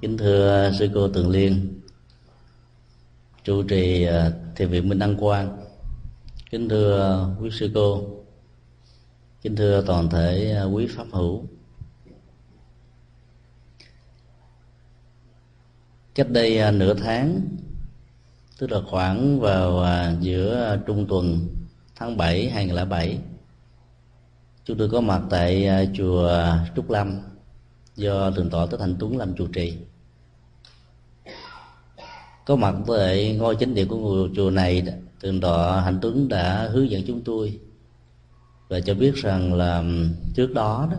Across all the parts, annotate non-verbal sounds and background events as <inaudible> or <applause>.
kính thưa sư cô tường liên, trụ trì à, thiền viện minh đăng quang. Kính thưa quý sư cô, kính thưa toàn thể à, quý pháp hữu. Cách đây à, nửa tháng, tức là khoảng vào giữa trung tuần tháng 7 2007 chúng tôi có mặt tại chùa Trúc Lâm do thượng tọa Thích Thành Tuấn làm chủ trì có mặt tại ngôi chính điện của ngôi chùa này thượng tọa Hạnh Tuấn đã hướng dẫn chúng tôi và cho biết rằng là trước đó đó,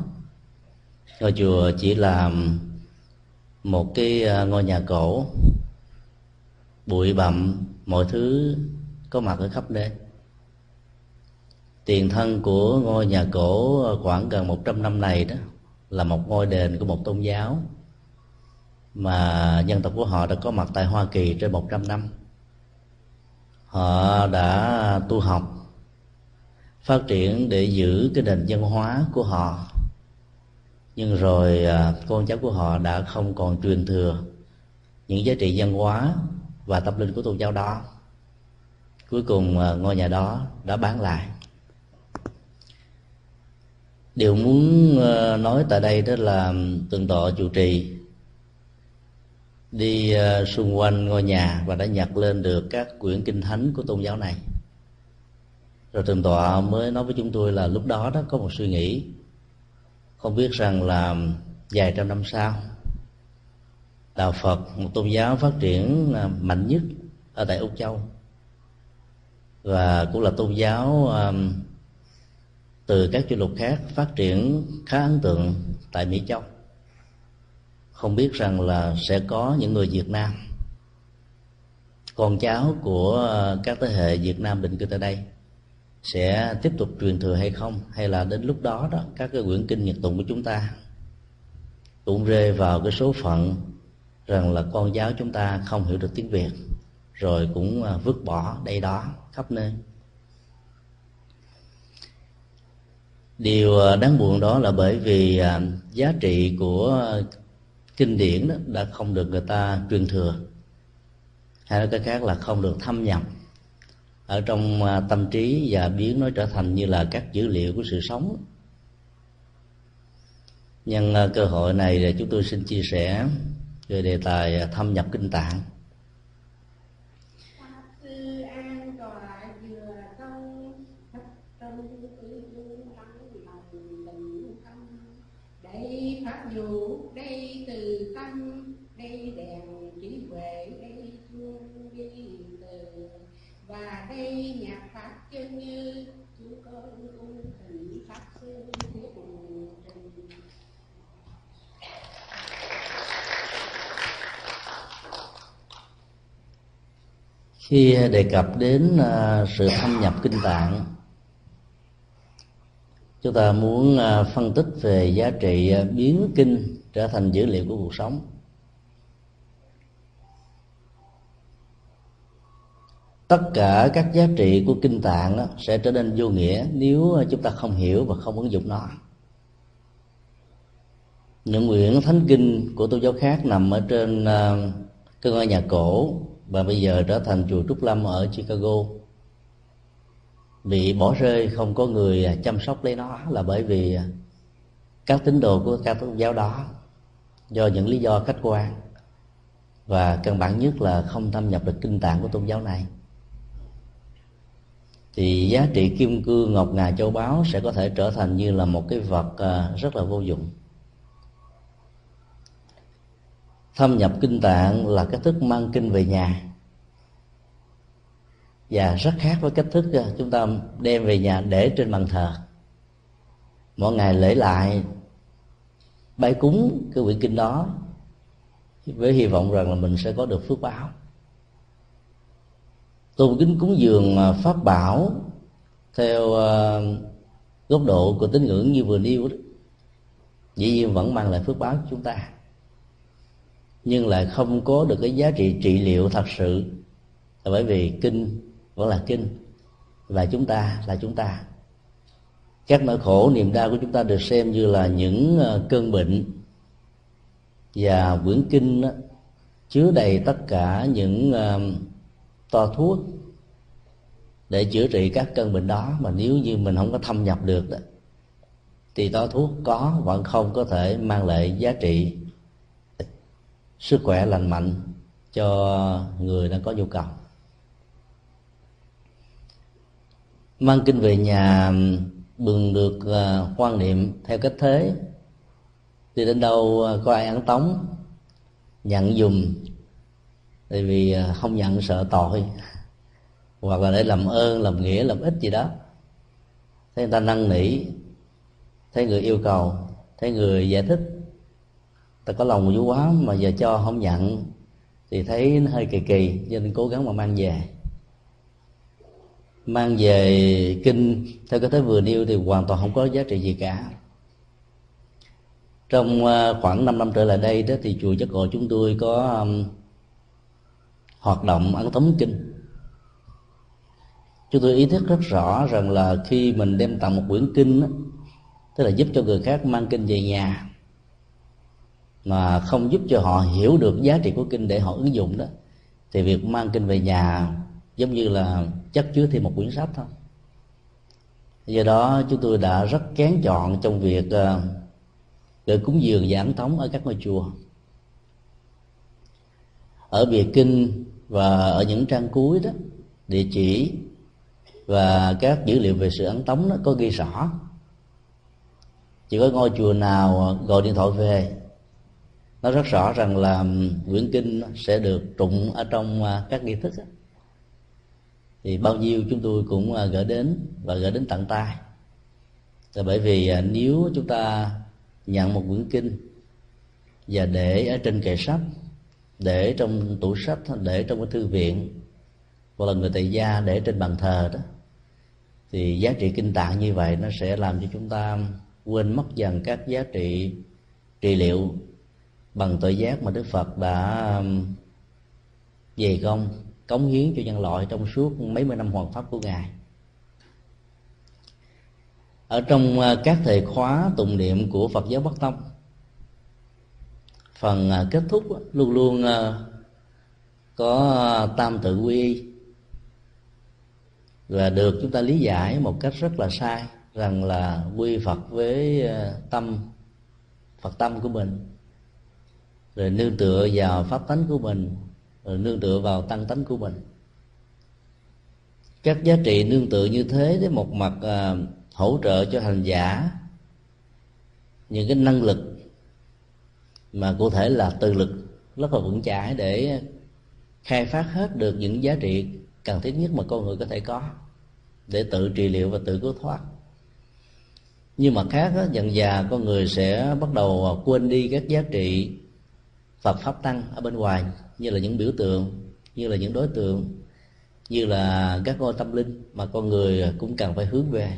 ngôi chùa chỉ là một cái à, ngôi nhà cổ, bụi bặm, mọi thứ có mặt ở khắp nơi tiền thân của ngôi nhà cổ à, khoảng gần 100 năm này đó là một ngôi đền của một tôn giáo mà dân tộc của họ đã có mặt tại Hoa Kỳ trên 100 năm. Họ đã tu học, phát triển để giữ cái nền văn hóa của họ. Nhưng rồi à, con cháu của họ đã không còn truyền thừa những giá trị văn hóa và tâm linh của tôn giáo đó. Cuối cùng à, ngôi nhà đó đã bán lại. Điều muốn à, nói tại đây đó là từng tọa chủ trì đi ờ, xung quanh ngôi nhà và đã nhặt lên được các quyển kinh thánh của tôn giáo này. Rồi thượng tọa mới nói với chúng tôi là lúc đó đó có một suy nghĩ. Không biết rằng là vài trăm năm sau, đạo phật, một tôn giáo phát triển ờ, mạnh nhất ở tại úc châu. Và cũng là tôn giáo ờ, từ các châu lục khác phát triển khá ấn tượng tại mỹ châu không biết rằng là sẽ có những người việt nam, con cháu của các thế hệ việt nam định cư tại đây, sẽ tiếp tục truyền thừa hay không? Hay là đến lúc đó đó, các cái quyển kinh nhật tụng của chúng ta cũng rơi vào cái số phận rằng là con giáo chúng ta không hiểu được tiếng việt, rồi cũng à, vứt bỏ đây đó khắp nơi. Điều à, đáng buồn đó là bởi vì à, giá trị của kinh điển đó đã không được người ta truyền thừa. Hay nói cái khác là không được thâm nhập ở trong à, tâm trí và biến nó trở thành như là các dữ liệu của sự sống. Nhân à, cơ hội này thì chúng tôi xin chia sẻ về đề tài à, thâm nhập kinh tạng. Pháp đây từ tâm, đây đèn trí huệ, đây chuông đi từ. Và đây nhạc pháp chân như chúng con cung thỉnh pháp sư thiết trình. Khi đề cập đến à, sự thâm nhập kinh tạng chúng ta muốn à, phân tích về giá trị à, biến kinh trở thành dữ liệu của cuộc sống. Tất cả các giá trị của kinh tạng sẽ trở nên vô nghĩa nếu à, chúng ta không hiểu và không ứng dụng nó. Những quyển thánh kinh của tôn giáo khác nằm ở trên cơ cái ngôi nhà cổ và bây giờ trở thành chùa trúc lâm ở chicago bị bỏ rơi không có người chăm sóc lấy nó là bởi vì các tín đồ của các tôn giáo đó, do những lý do khách quan và căn bản nhất là không thâm nhập được kinh tạng của tôn giáo này, thì giá trị kim cương ngọc ngà châu báu sẽ có thể trở thành như là một cái vật à, rất là vô dụng. Thâm nhập kinh tạng là cách thức mang kinh về nhà và rất khác với cách thức ờ, chúng ta đem về nhà để trên bàn thờ. Mỗi ngày lễ lại bái cúng cái quyển kinh đó, với hy vọng rằng là mình sẽ có được phước báo. Tôn kính cúng dường pháp bảo theo ờ, góc độ của tín ngưỡng như vừa nêu đó, dĩ nhiên vẫn mang lại phước báo cho chúng ta. Nhưng lại không có được cái giá trị trị liệu thật sự, là bởi vì kinh vẫn là kinh. Và chúng ta là chúng ta. Các nỗi khổ niềm đau của chúng ta được xem như là những ờ, cơn bệnh. Và quyển kinh đó, chứa đầy tất cả những uh, to thuốc để chữa trị các cơn bệnh đó. Mà nếu như mình không có thâm nhập được đó thì to thuốc có vẫn không có thể mang lại giá trị sức khỏe lành mạnh cho người đang có nhu cầu. Mang kinh về nhà bừng được ờ, quan niệm theo cách thế. Đi đến đâu ờ, có ai ăn tống? Nhận dùng tại vì ờ, không nhận sợ tội. <laughs> Hoặc là để làm ơn, làm nghĩa, làm ích gì đó. Thấy người ta năn nỉ. Thấy người yêu cầu. Thấy người giải thích. Ta có lòng vui quá mà giờ cho không nhận. Thì thấy nó hơi kỳ kỳ, cho nên cố gắng mà mang về mang về kinh. Theo cái thế vừa nêu thì hoàn toàn không có giá trị gì cả. Trong ờ, khoảng 5 năm trở lại đây đó thì chùa giác ngộ chúng tôi có um, hoạt động ấn tống kinh. Chúng tôi ý thức rất rõ rằng là khi mình đem tặng một quyển kinh đó, tức là giúp cho người khác mang kinh về nhà mà không giúp cho họ hiểu được giá trị của kinh để họ ứng dụng đó thì việc mang kinh về nhà giống như là chất chứa thêm một quyển sách thôi. Do đó chúng tôi đã rất kén chọn trong việc à, uh, gửi cúng dường và ấn tống ở các ngôi chùa. Ở bìa kinh và ở những trang cuối đó địa chỉ và các dữ liệu về sự ấn tống nó có ghi rõ. Chỉ có ngôi chùa nào gọi điện thoại về nó rất rõ rằng là quyển kinh sẽ được trụng ở trong à, các nghi thức đó thì bao nhiêu chúng tôi cũng à, gửi đến và gửi đến tận tay. Là bởi vì à, nếu chúng ta nhận một quyển kinh và để ở trên kệ sách, để trong tủ sách, để trong cái thư viện, hoặc là người tại gia để trên bàn thờ đó, thì giá trị kinh tạng như vậy nó sẽ làm cho chúng ta quên mất dần các giá trị trị liệu bằng tội giác mà đức phật đã dày về công cống hiến cho nhân loại trong suốt mấy mươi năm hoàn pháp của ngài. Ở trong à, các thời khóa tụng niệm của phật giáo bắc tông, phần à, kết thúc luôn luôn à, có tam tự quy và được chúng ta lý giải một cách rất là sai rằng là quy phật với tâm, phật tâm của mình, rồi nương tựa vào pháp tánh của mình rồi nương tựa vào tăng tánh của mình. Các giá trị nương tựa như thế với một mặt à, hỗ trợ cho hành giả. Những cái năng lực mà cụ thể là từ lực rất là vững chãi để khai phát hết được những giá trị cần thiết nhất mà con người có thể có để tự trị liệu và tự cứu thoát. Nhưng mà khác đó, dần già con người sẽ bắt đầu quên đi các giá trị Phật pháp tăng ở bên ngoài như là những biểu tượng như là những đối tượng như là các ngôi tâm linh mà con người cũng cần phải hướng về.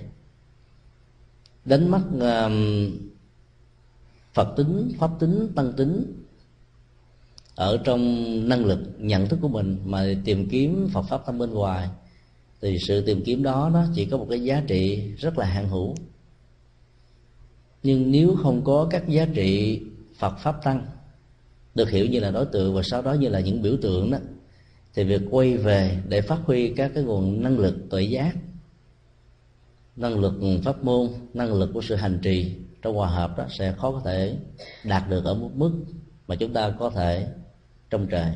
Đánh mất um, phật tính pháp tính tăng tính ở trong năng lực nhận thức của mình mà tìm kiếm phật pháp tâm bên ngoài thì sự tìm kiếm đó nó chỉ có một cái giá trị rất là hạn hữu. Nhưng nếu không có các giá trị phật pháp tăng được hiểu như là đối tượng và sau đó như là những biểu tượng đó thì việc quay về để phát huy các cái nguồn năng lực tuệ giác năng lực pháp môn năng lực của sự hành trì trong hòa hợp đó sẽ khó có thể đạt được ở một mức mà chúng ta có thể trong trời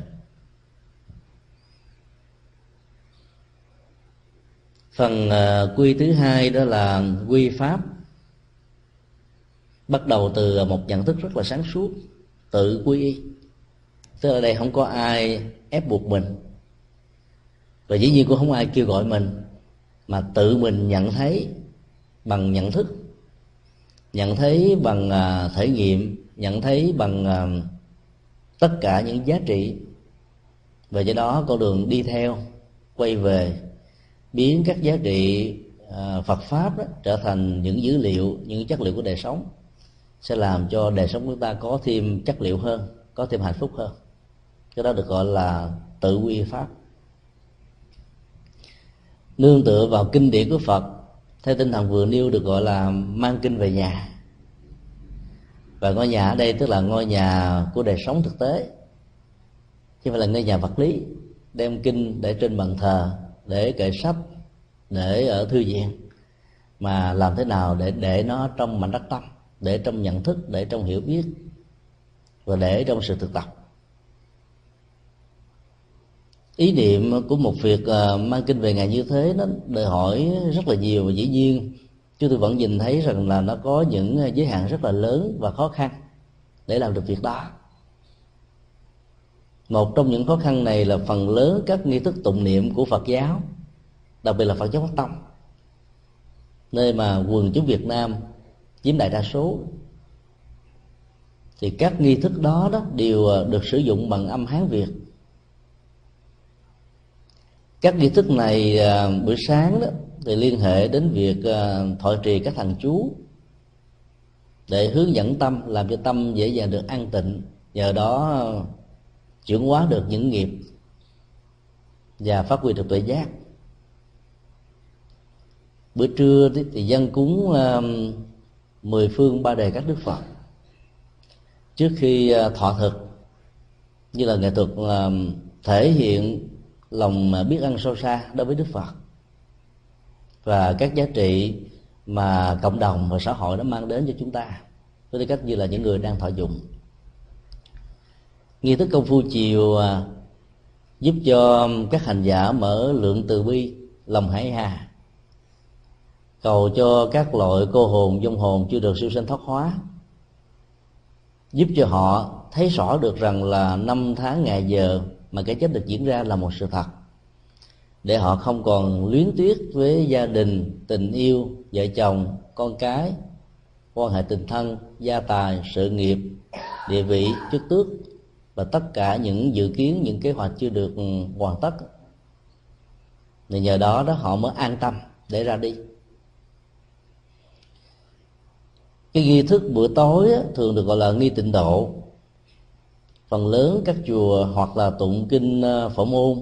phần uh, quy thứ hai đó là quy pháp bắt đầu từ một nhận thức rất là sáng suốt tự quy y. Tức là đây không có ai ép buộc mình. Và dĩ nhiên cũng không ai kêu gọi mình mà tự mình nhận thấy bằng nhận thức nhận thấy bằng uh, thể nghiệm nhận thấy bằng uh, tất cả những giá trị. Và do đó con đường đi theo quay về biến các giá trị uh, Phật pháp đó, trở thành những dữ liệu những chất liệu của đời sống sẽ làm cho đời sống của chúng ta có thêm chất liệu hơn, có thêm hạnh phúc hơn. Cái đó được gọi là tự quy pháp. Nương tựa vào kinh điển của phật, theo tinh thần vừa nêu được gọi là mang kinh về nhà. Và ngôi nhà ở đây tức là ngôi nhà của đời sống thực tế, chứ không phải là ngôi nhà vật lý, đem kinh để trên bàn thờ, để kệ sách, để ở thư viện, mà làm thế nào để để nó trong mảnh đất tâm để trong nhận thức, để trong hiểu biết và để trong sự thực tập. Ý niệm của một việc à, mang kinh về ngày như thế, nó đòi hỏi rất là nhiều và dĩ nhiên. Chúng tôi vẫn nhìn thấy rằng là nó có những giới hạn rất là lớn và khó khăn để làm được việc đó. Một trong những khó khăn này là phần lớn các nghi thức tụng niệm của phật giáo, đặc biệt là phật giáo bắc tông, nơi mà quần chúng việt nam chiếm đại đa số. Thì các nghi thức đó đó đều à, được sử dụng bằng âm hán việt. Các nghi thức này à, buổi sáng đó thì liên hệ đến việc à, thọ thoại trì các thằng chú để hướng dẫn tâm, làm cho tâm dễ dàng được an tịnh, nhờ đó chuyển hóa được những nghiệp và phát huy được tuệ giác. Bữa trưa thì dân cúng mười phương ba đề các đức phật. Trước khi à, thọ thực, như là nghệ thuật à, thể hiện lòng à, biết ơn sâu xa đối với đức phật và các giá trị mà cộng đồng và xã hội đã mang đến cho chúng ta, với tư cách như là những người đang thọ dụng. Nghi thức công phu chiều giúp cho các hành giả mở lượng từ bi, lòng hải hà cầu cho các loại cô hồn dung hồn chưa được siêu sinh thoát hóa. Giúp cho họ thấy rõ được rằng là năm tháng ngày giờ mà cái chết được diễn ra là một sự thật. Để họ không còn luyến tiếc với gia đình, tình yêu, vợ chồng, con cái, quan hệ tình thân, gia tài, sự nghiệp, địa vị, chức tước và tất cả những dự kiến, những kế hoạch chưa được hoàn tất. Thì nhờ đó đó họ mới an tâm để ra đi. Cái nghi thức bữa tối thường được gọi là nghi tịnh độ. Phần lớn các chùa hoặc là tụng kinh à, phổ môn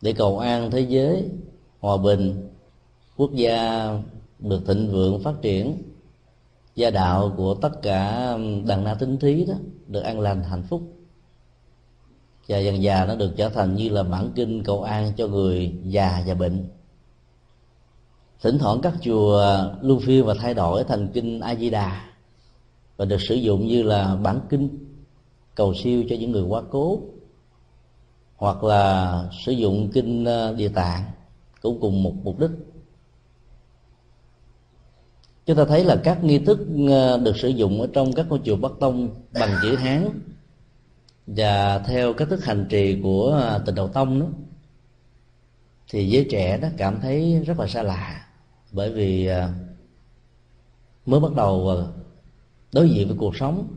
để cầu an thế giới, hòa bình, quốc gia được thịnh vượng phát triển. Gia đạo của tất cả đàn na tính thí đó được an lành hạnh phúc. Và dần già nó được trở thành như là bản kinh cầu an cho người già và bệnh thỉnh thoảng các chùa lưu phiên và thay đổi thành kinh a di đà và được sử dụng như là bản kinh cầu siêu cho những người quá cố, hoặc là sử dụng kinh ờ, địa tạng cũng cùng một mục đích. Chúng ta thấy là các nghi thức ờ, được sử dụng ở trong các ngôi chùa bắc tông bằng chữ hán và theo các thức hành trì của ờ, tịnh độ tông đó, thì giới trẻ đó cảm thấy rất là xa lạ bởi vì à, mới bắt đầu à, đối diện với cuộc sống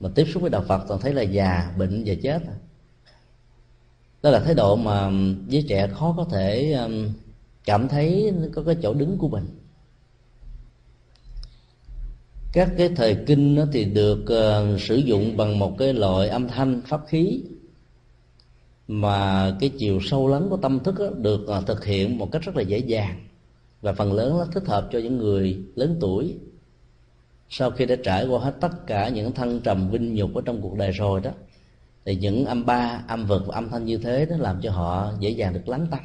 mà tiếp xúc với đạo Phật toàn thấy là già bệnh và chết. Đó là thái độ mà giới trẻ khó có thể à, cảm thấy có cái chỗ đứng của mình. Các cái thời kinh nó thì được uh, sử dụng bằng một cái loại âm thanh pháp khí mà cái chiều sâu lắng của tâm thức đó, được uh, thực hiện một cách rất là dễ dàng và phần lớn nó thích hợp cho những người lớn tuổi. Sau khi đã trải qua hết tất cả những thăng trầm vinh nhục ở trong cuộc đời rồi đó, thì những âm ba, âm vực và âm thanh như thế nó làm cho họ dễ dàng được lắng tâm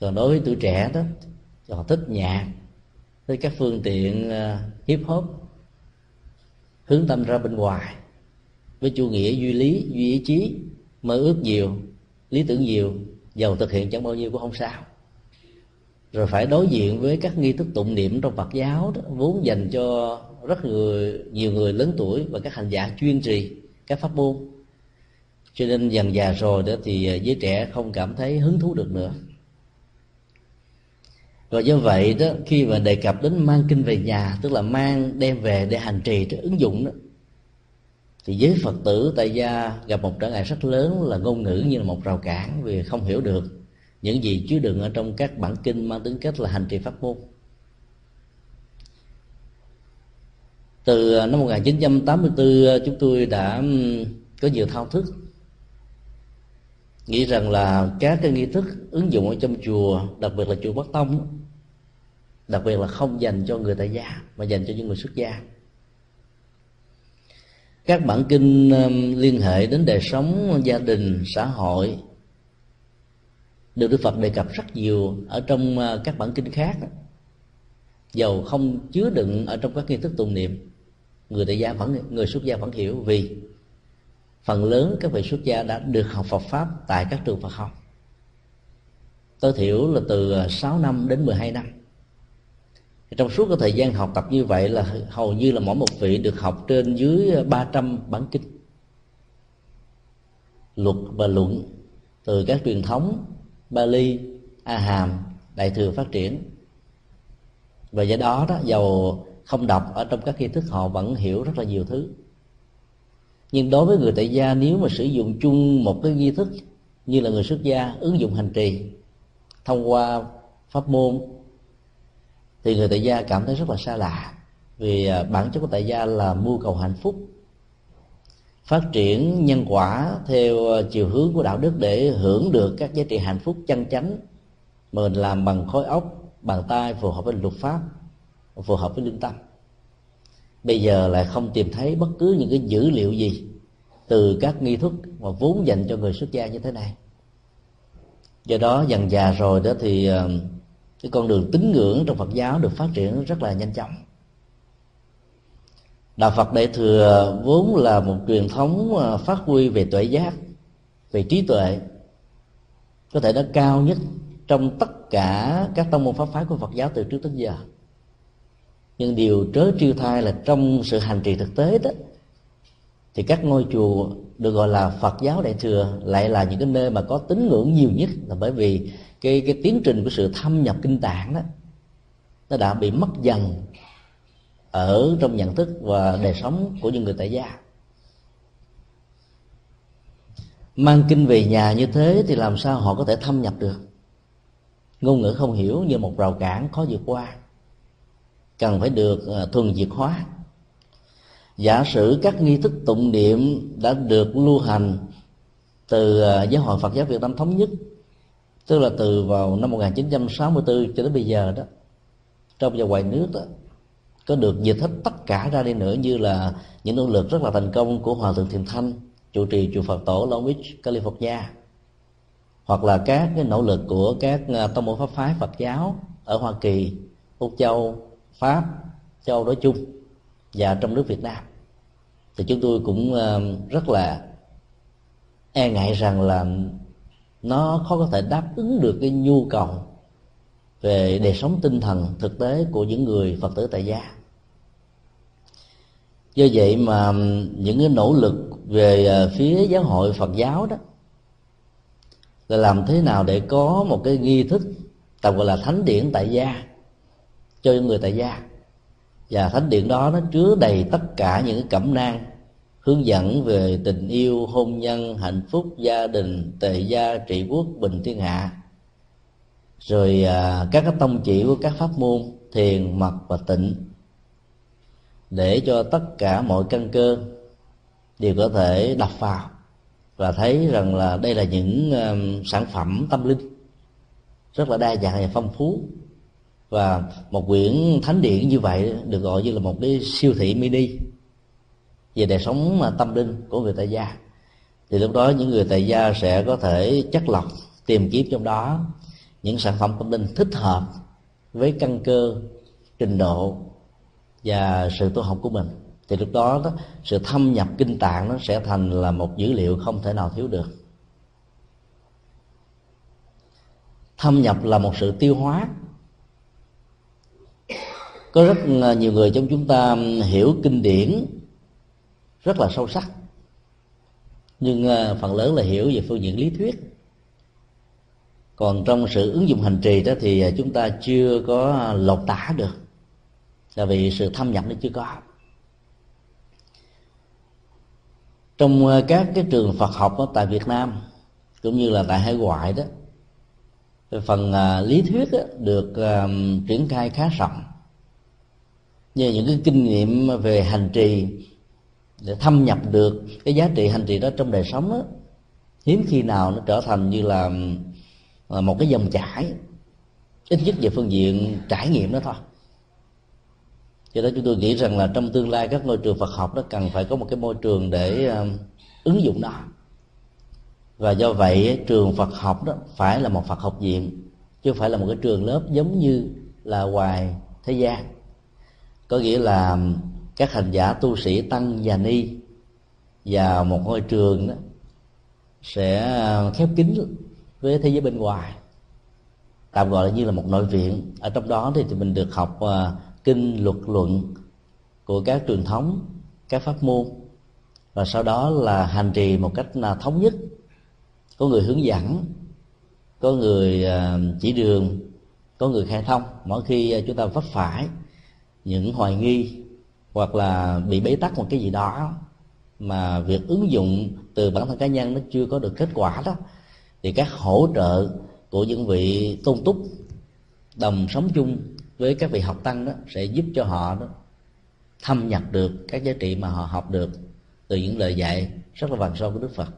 còn đối với tuổi trẻ đó, thì họ thích nhạc với các phương tiện ờ, hip hop, hướng tâm ra bên ngoài. Với chủ nghĩa duy lý, duy ý chí, mơ ước nhiều, lý tưởng nhiều, giàu thực hiện chẳng bao nhiêu cũng không sao rồi phải đối diện với các nghi thức tụng niệm trong Phật giáo đó, vốn dành cho rất người nhiều người lớn tuổi và các hành giả chuyên trì các pháp môn. Cho nên dần già rồi đó thì à, giới trẻ không cảm thấy hứng thú được nữa. Và do vậy đó khi mà đề cập đến mang kinh về nhà tức là mang đem về để hành trì để ứng dụng đó thì giới phật tử tại gia gặp một trở ngại rất lớn là ngôn ngữ như là một rào cản vì không hiểu được những gì chứa đựng ở trong các bản kinh mang tính cách là hành trì pháp môn. Từ à, năm 1984 à, chúng tôi đã có nhiều thao thức. Nghĩ rằng là các cái nghi thức ứng dụng ở trong chùa, đặc biệt là chùa Bắc Tông, đặc biệt là không dành cho người tại gia, mà dành cho những người xuất gia. Các bản kinh liên hệ đến đời sống, gia đình, xã hội được đức phật đề cập rất nhiều ở trong à, các bản kinh khác. Dầu không chứa đựng ở trong các nghi thức tụng niệm, người tại gia vẫn, người xuất gia vẫn hiểu vì phần lớn các vị xuất gia đã được học Phật pháp tại các trường Phật học. Tối thiểu là từ à, 6 năm đến 12 năm. Trong suốt cái thời gian học tập như vậy là hầu như là mỗi một vị được học trên dưới à, 300 bản kinh. Luật và luận từ các truyền thống Bali, A Hàm, Đại thừa phát triển. Và do đó đó dầu không đọc ở trong các nghi thức họ vẫn hiểu rất là nhiều thứ. Nhưng đối với người tại gia nếu mà sử dụng chung một cái nghi thức như là người xuất gia ứng dụng hành trì thông qua pháp môn thì người tại gia cảm thấy rất là xa lạ. Vì à, bản chất của tại gia là mưu cầu hạnh phúc phát triển nhân quả theo ờ, chiều hướng của đạo đức để hưởng được các giá trị hạnh phúc chân chánh. Mà mình làm bằng khối óc, bàn tay phù hợp với luật pháp, phù hợp với lương tâm. Bây giờ lại không tìm thấy bất cứ những cái dữ liệu gì từ các nghi thức mà vốn dành cho người xuất gia như thế này. Do đó dần già rồi đó thì ờ, cái con đường tín ngưỡng trong Phật giáo được phát triển rất là nhanh chóng đạo Phật Đại thừa vốn là một truyền thống à, phát huy về tuệ giác, về trí tuệ, có thể nó cao nhất trong tất cả các tông môn pháp phái của Phật giáo từ trước đến giờ. Nhưng điều trớ triêu thai là trong sự hành trì thực tế đó, thì các ngôi chùa được gọi là Phật giáo đại thừa lại là những cái nơi mà có tín ngưỡng nhiều nhất là bởi vì cái cái tiến trình của sự thâm nhập kinh tạng đó, nó đã bị mất dần ở trong nhận thức và đời sống của những người tại gia. Mang kinh về nhà như thế thì làm sao họ có thể thâm nhập được? Ngôn ngữ không hiểu như một rào cản khó vượt qua. Cần phải được ờ, thuần diệt hóa. Giả sử các nghi thức tụng niệm đã được lưu hành từ ờ, giáo hội Phật giáo Việt Nam thống nhất, tức là từ vào năm 1964 cho đến bây giờ đó, trong và ngoài nước đó có được dịch hết tất cả ra đi nữa như là những nỗ lực rất là thành công của hòa thượng thiền thanh chủ trì chùa Phật tổ Long Beach, California. Hoặc là các cái nỗ lực của các à, tông môn pháp phái Phật giáo ở Hoa Kỳ, Úc Châu, Pháp, châu nói chung và trong nước Việt Nam. Thì chúng tôi cũng à, rất là e ngại rằng là nó khó có thể đáp ứng được cái nhu cầu về đời sống tinh thần thực tế của những người phật tử tại gia do vậy mà những cái nỗ lực về à, phía giáo hội phật giáo đó là làm thế nào để có một cái nghi thức tạm gọi là thánh điển tại gia cho những người tại gia. Và thánh điện đó nó chứa đầy tất cả những cái cẩm nang hướng dẫn về tình yêu hôn nhân hạnh phúc gia đình tề gia trị quốc bình thiên hạ. Rồi à, các cái tông chỉ của các pháp môn thiền mật và tịnh để cho tất cả mọi căn cơ đều có thể đọc vào và thấy rằng là đây là những um, sản phẩm tâm linh rất là đa dạng và phong phú. Và một quyển thánh điển như vậy được gọi như là một cái siêu thị mini về đời sống tâm linh của người tại gia. Thì lúc đó những người tại gia sẽ có thể chất lọc, tìm kiếm trong đó những sản phẩm tâm linh thích hợp với căn cơ, trình độ và sự tu học của mình. Thì lúc đó, đó sự thâm nhập kinh tạng nó sẽ thành là một dữ liệu không thể nào thiếu được. Thâm nhập là một sự tiêu hóa. Có rất nhiều người trong chúng ta hiểu kinh điển rất là sâu sắc. Nhưng à, phần lớn là hiểu về phương diện lý thuyết. Còn trong sự ứng dụng hành trì đó thì à, chúng ta chưa có lột tả được là vì sự thâm nhập nó chưa có. Trong ờ, các cái trường Phật học ở tại Việt Nam cũng như là tại hải ngoại đó phần ờ, lý thuyết được ờ, triển khai khá rộng. Như những cái kinh nghiệm về hành trì để thâm nhập được cái giá trị hành trì đó trong đời sống đó, hiếm khi nào nó trở thành như là một cái dòng chảy ít nhất về phương diện trải nghiệm đó thôi do đó chúng tôi nghĩ rằng là trong tương lai các ngôi trường Phật học nó cần phải có một cái môi trường để um, ứng dụng đó và do vậy, trường Phật học đó phải là một Phật học viện, chứ không phải là một cái trường lớp giống như là ngoài thế gian. Có nghĩa là um, các hành giả, tu sĩ tăng và ni và một ngôi trường đó sẽ um, khép kín với thế giới bên ngoài, tạm gọi là như là một nội viện. Ở trong đó thì mình được học uh, kinh luật luận của các truyền thống, các pháp môn. Và sau đó là hành trì một cách là thống nhất. Có người hướng dẫn, có người à, chỉ đường, có người khai thông. Mỗi khi à, chúng ta vấp phải những hoài nghi hoặc là bị bế tắc một cái gì đó mà việc ứng dụng từ bản thân cá nhân nó chưa có được kết quả đó, thì các hỗ trợ của những vị tôn túc đồng sống chung với các vị học tăng đó, sẽ giúp cho họ đó thâm nhập được các giá trị mà họ học được từ những lời dạy rất là vàng sâu của Đức Phật.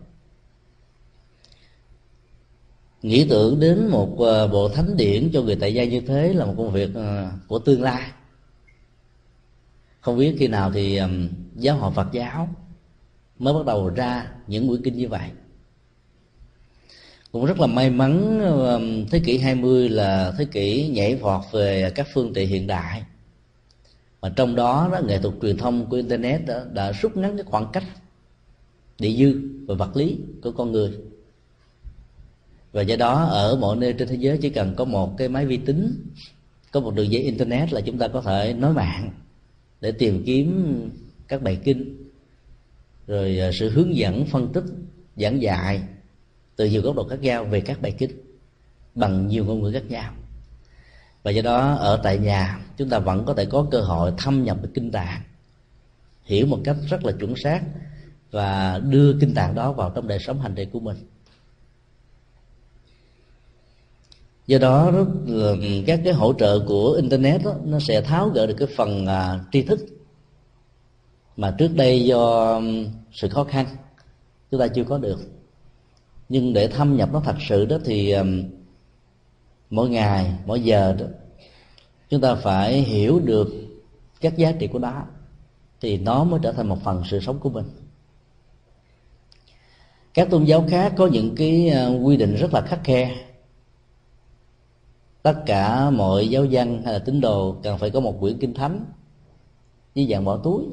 Nghĩ tưởng đến một ờ, bộ thánh điển cho người tại gia như thế là một công việc ờ, của tương lai. Không biết khi nào thì giáo hội Phật giáo mới bắt đầu ra những quyển kinh như vậy cũng rất là may mắn um, thế kỷ 20 là thế kỷ nhảy vọt về các phương tiện hiện đại. Mà trong đó, đó nghệ thuật truyền thông của internet đã, đã rút ngắn cái khoảng cách địa dư và vật lý của con người. Và do đó ở mọi nơi trên thế giới chỉ cần có một cái máy vi tính có một đường dây internet là chúng ta có thể nói mạng để tìm kiếm các bài kinh rồi à, sự hướng dẫn phân tích giảng dạy từ nhiều góc độ khác nhau về các bài kinh bằng nhiều ngôn ngữ khác nhau. Và do đó ở tại nhà chúng ta vẫn có thể có cơ hội thâm nhập được kinh tạng hiểu một cách rất là chuẩn xác và đưa kinh tạng đó vào trong đời sống hành trì của mình. Do đó các cái hỗ trợ của internet đó, nó sẽ tháo gỡ được cái phần à, tri thức mà trước đây do sự khó khăn chúng ta chưa có được nhưng để thâm nhập nó thật sự đó thì um, mỗi ngày, mỗi giờ đó, chúng ta phải hiểu được các giá trị của nó thì nó mới trở thành một phần sự sống của mình. Các tôn giáo khác có những cái uh, quy định rất là khắc khe. Tất cả mọi giáo dân hay là tín đồ cần phải có một quyển kinh thánh với dạng bỏ túi,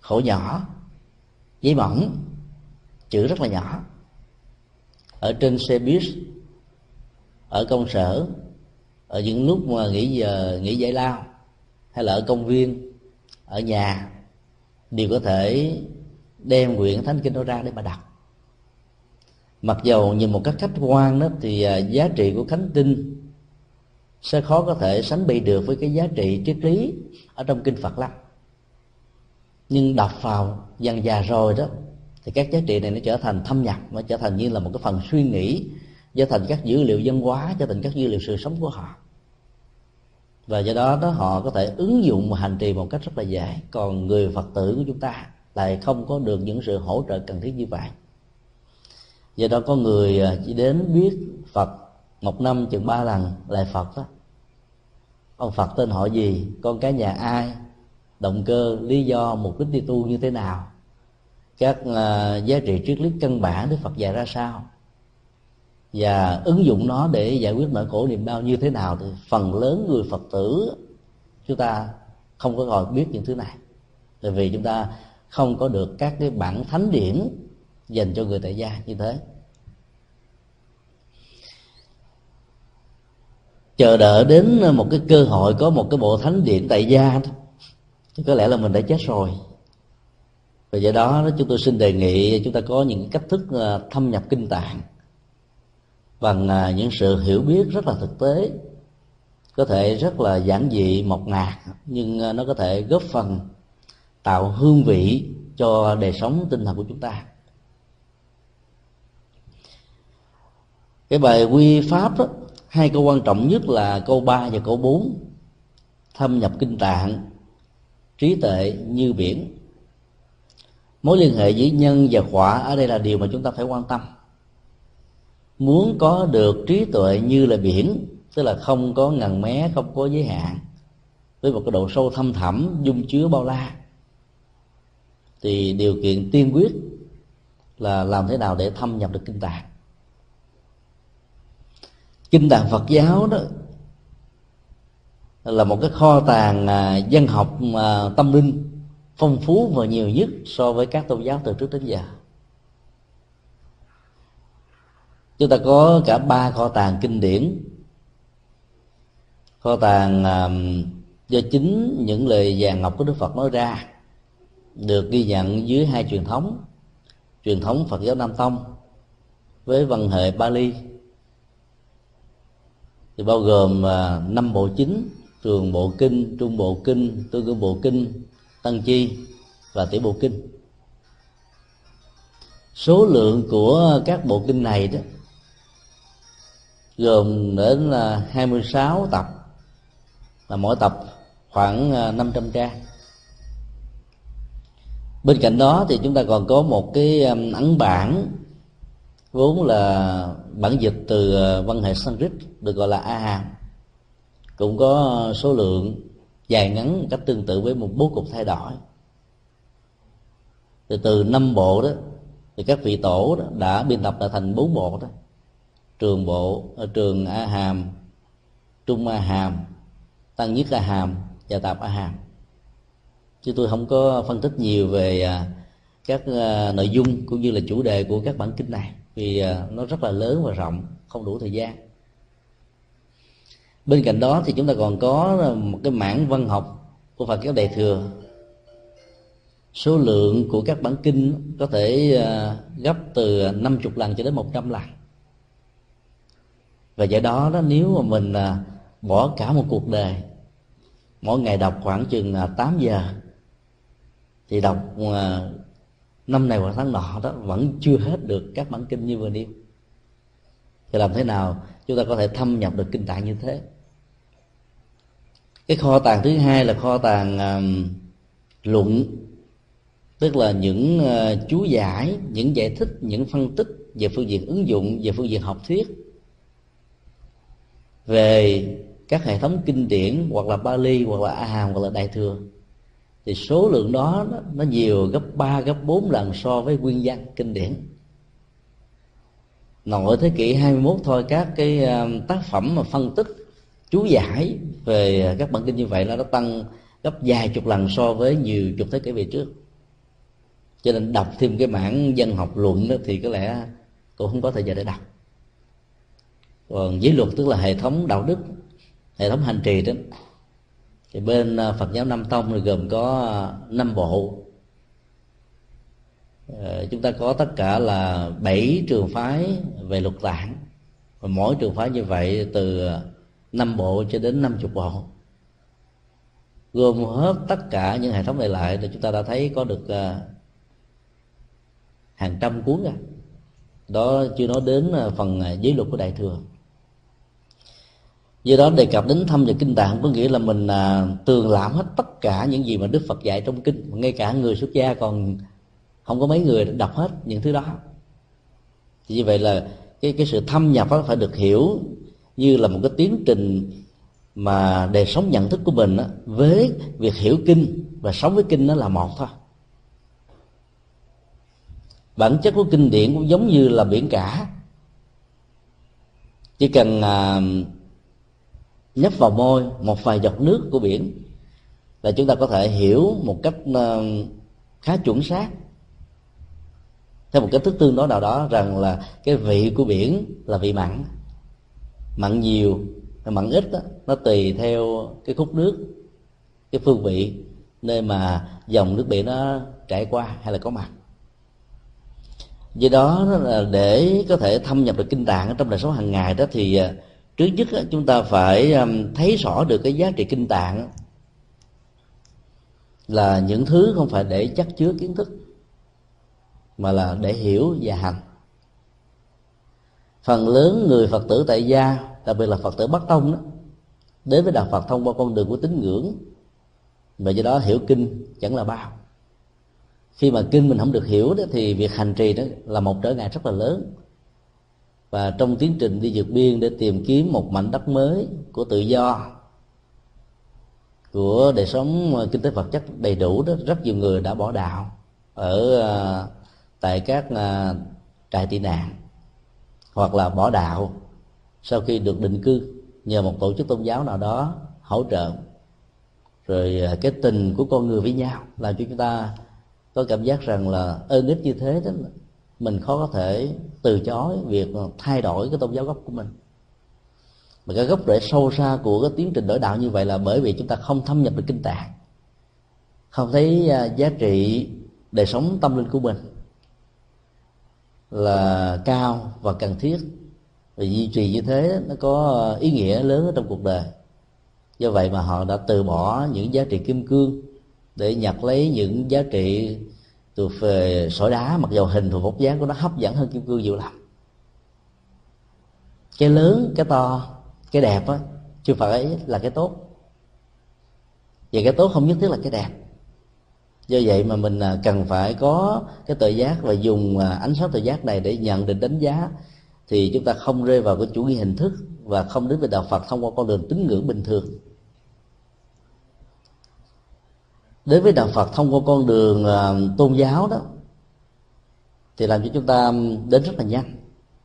khổ nhỏ, giấy mỏng chữ rất là nhỏ ở trên xe buýt, ở công sở, ở những lúc mà nghỉ giờ, nghỉ giải lao, hay là ở công viên, ở nhà, đều có thể đem quyển thánh kinh đó ra để mà đọc. Mặc dầu nhìn một cách khách quan đó, thì à, giá trị của khánh tinh sẽ khó có thể sánh bị được với cái giá trị triết lý ở trong kinh Phật lắm. Nhưng đọc vào dần già rồi đó thì các giá trị này nó trở thành thâm nhập, nó trở thành như là một cái phần suy nghĩ, trở thành các dữ liệu văn hóa, trở thành các dữ liệu sự sống của họ. Và do đó đó họ có thể ứng dụng và hành trì một cách rất là dễ. Còn người phật tử của chúng ta lại không có được những sự hỗ trợ cần thiết như vậy. Do đó có người à, chỉ đến biết phật một năm chừng ba lần, lại phật đó ông phật tên họ gì? Con cái nhà ai? Động cơ, lý do, mục đích đi tu như thế nào? Các uh, giá trị triết lý căn bản đức phật dạy ra sao? Và ứng dụng nó để giải quyết nỗi khổ niềm đau như thế nào thì phần lớn người phật tử chúng ta không có còn biết những thứ này. Tại vì chúng ta không có được các cái bản thánh điển dành cho người tại gia như thế. Chờ đợi đến một cái cơ hội có một cái bộ thánh điển tại gia thì có lẽ là mình đã chết rồi và do đó chúng tôi xin đề nghị chúng ta có những cách thức ờ, thâm nhập kinh tạng bằng ờ, những sự hiểu biết rất là thực tế. Có thể rất là giản dị mộc mạc nhưng ờ, nó có thể góp phần tạo hương vị cho đời sống tinh thần của chúng ta. Cái bài quy pháp đó, hai câu quan trọng nhất là câu 3 và câu 4 thâm nhập kinh tạng trí tuệ như biển mối liên hệ giữa nhân và quả ở đây là điều mà chúng ta phải quan tâm. Muốn có được trí tuệ như là biển, tức là không có ngần mé, không có giới hạn, với một cái độ sâu thâm thẳm, dung chứa bao la, thì điều kiện tiên quyết là làm thế nào để thâm nhập được kinh tạng. Kinh tạng phật giáo đó là một cái kho tàng văn dân học tâm linh phong phú và nhiều nhất so với các tôn giáo từ trước đến giờ. Chúng ta có cả ba kho tàng kinh điển. Kho tàng um, do chính những lời vàng ngọc của đức phật nói ra được ghi nhận dưới hai truyền thống. Truyền thống phật giáo nam tông với văn hệ bali. Thì bao gồm uh, năm bộ chính trường bộ kinh trung bộ kinh tương ương bộ kinh tăng chi và tiểu bộ kinh. Số lượng của các bộ kinh này đó gồm đến là 26 tập, là mỗi tập khoảng à, 500 trang. Bên cạnh đó thì chúng ta còn có một cái à, ấn bản vốn là bản dịch từ à, văn hệ Sanskrit, được gọi là A Hàm. Cũng có số lượng dài ngắn một cách tương tự với một bố cục thay đổi. Từ từ năm bộ đó, thì các vị tổ đó đã biên tập lại thành bốn bộ đó. Trường bộ ở trường a hàm trung a hàm tăng nhất a hàm và tạp a hàm chứ tôi không có phân tích nhiều về à, các à, nội dung cũng như là chủ đề của các bản kinh này, vì à, nó rất là lớn và rộng, không đủ thời gian bên cạnh đó thì chúng ta còn có ờ, một cái mảng văn học của Phật giáo Đại thừa. Số lượng của các bản kinh có thể ờ, gấp từ 50 lần cho đến 100 lần. Và do đó đó, nếu mà mình ờ, bỏ cả một cuộc đời, mỗi ngày đọc khoảng chừng 8 giờ, thì đọc năm này hoặc tháng nọ đó, vẫn chưa hết được các bản kinh như vừa nêu. Thì làm thế nào chúng ta có thể thâm nhập được kinh tạng như thế? Cái kho tàng thứ hai là kho tàng uh, luận. Tức là những uh, chú giải những giải thích những phân tích về phương diện ứng dụng về phương diện học thuyết. Về các hệ thống kinh điển hoặc là Bali hoặc là A Hàm hoặc là Đại thừa. Thì số lượng đó nó nhiều gấp 3 gấp 4 lần so với nguyên văn kinh điển. Nội thế kỷ 21 thôi các cái tác phẩm mà phân tích chú giải về các bản kinh như vậy nó đã tăng gấp vài chục lần so với nhiều chục thế kỷ về trước. Cho nên đọc thêm cái mảng dân học luận đó thì có lẽ cũng không có thời giờ để đọc. Còn giới luật tức là hệ thống đạo đức, hệ thống hành trì đó. Thì bên à, Phật giáo Nam Tông thì gồm có à, năm bộ. Ờ, chúng ta có tất cả là bảy trường phái về luật tạng. Và mỗi trường phái như vậy từ à, năm bộ cho đến năm chục bộ. Gồm hết tất cả những hệ thống này lại thì chúng ta đã thấy có được à, hàng trăm cuốn rồi đó chưa nói đến à, phần giới luật của đại thừa. Do đó đề cập đến thăm và kinh tạng có nghĩa là mình à, tường lãm hết tất cả những gì mà đức phật dạy trong kinh. Ngay cả người xuất gia còn không có mấy người đọc hết những thứ đó. Thì như vậy là cái cái sự thâm nhập đó phải được hiểu như là một cái tiến trình mà đời sống nhận thức của mình đó, với việc hiểu kinh và sống với kinh nó là một thôi. Bản chất của kinh điển cũng giống như là biển cả. Chỉ cần à, nhấp vào môi một vài giọt nước của biển là chúng ta có thể hiểu một cách à, khá chuẩn xác. Theo một cách thức tương đối nào đó rằng là cái vị của biển là vị mặn mặn nhiều mặn ít đó, nó tùy theo cái khúc nước cái phương vị nơi mà dòng nước biển nó trải qua hay là có mặt. Do đó là để có thể thâm nhập được kinh tạng trong đời sống hàng ngày đó thì à, trước nhất chúng ta phải à, thấy rõ được cái giá trị kinh tạng là những thứ không phải để chắc chứa kiến thức mà là để hiểu và hành phần lớn người phật tử tại gia, đặc biệt là phật tử bắc tông đó, đến với đạo phật thông qua con đường của tín ngưỡng và do đó hiểu kinh chẳng là bao. Khi mà kinh mình không được hiểu đó, thì việc hành trì đó là một trở ngại rất là lớn. Và trong tiến trình đi vượt biên để tìm kiếm một mảnh đất mới của tự do, của đời sống kinh tế vật chất đầy đủ đó, rất nhiều người đã bỏ đạo ở à, tại các à, trại tị nạn hoặc là bỏ đạo. Sau khi được định cư, nhờ một tổ chức tôn giáo nào đó hỗ trợ. Rồi à, cái tình của con người với nhau làm cho chúng ta có cảm giác rằng là ơn ích như thế đó, mình khó có thể từ chối việc thay đổi cái tôn giáo gốc của mình. Mà cái gốc rễ sâu xa của cái tiến trình đổi đạo như vậy là bởi vì chúng ta không thâm nhập được kinh tạng, không thấy à, giá trị đời sống tâm linh của mình là cao và cần thiết. Và duy trì như thế, nó có, ý nghĩa lớn trong cuộc đời. Do vậy mà họ đã từ bỏ những giá trị kim cương để nhặt lấy những giá trị từ về sỏi đá, mặc dầu hình thù vóc dáng của nó hấp dẫn hơn kim cương nhiều lắm. Cái lớn, cái to, cái đẹp á, chưa phải là cái tốt. Và cái tốt không nhất thiết là cái đẹp do vậy mà mình à, cần phải có cái tự giác và dùng à, ánh sáng tự giác này để nhận định đánh giá. Thì chúng ta không rơi vào cái chủ nghĩa hình thức và không đến với đạo Phật thông qua con đường tín ngưỡng bình thường. Đến với đạo Phật thông qua con đường à, tôn giáo đó, thì làm cho chúng ta đến rất là nhanh,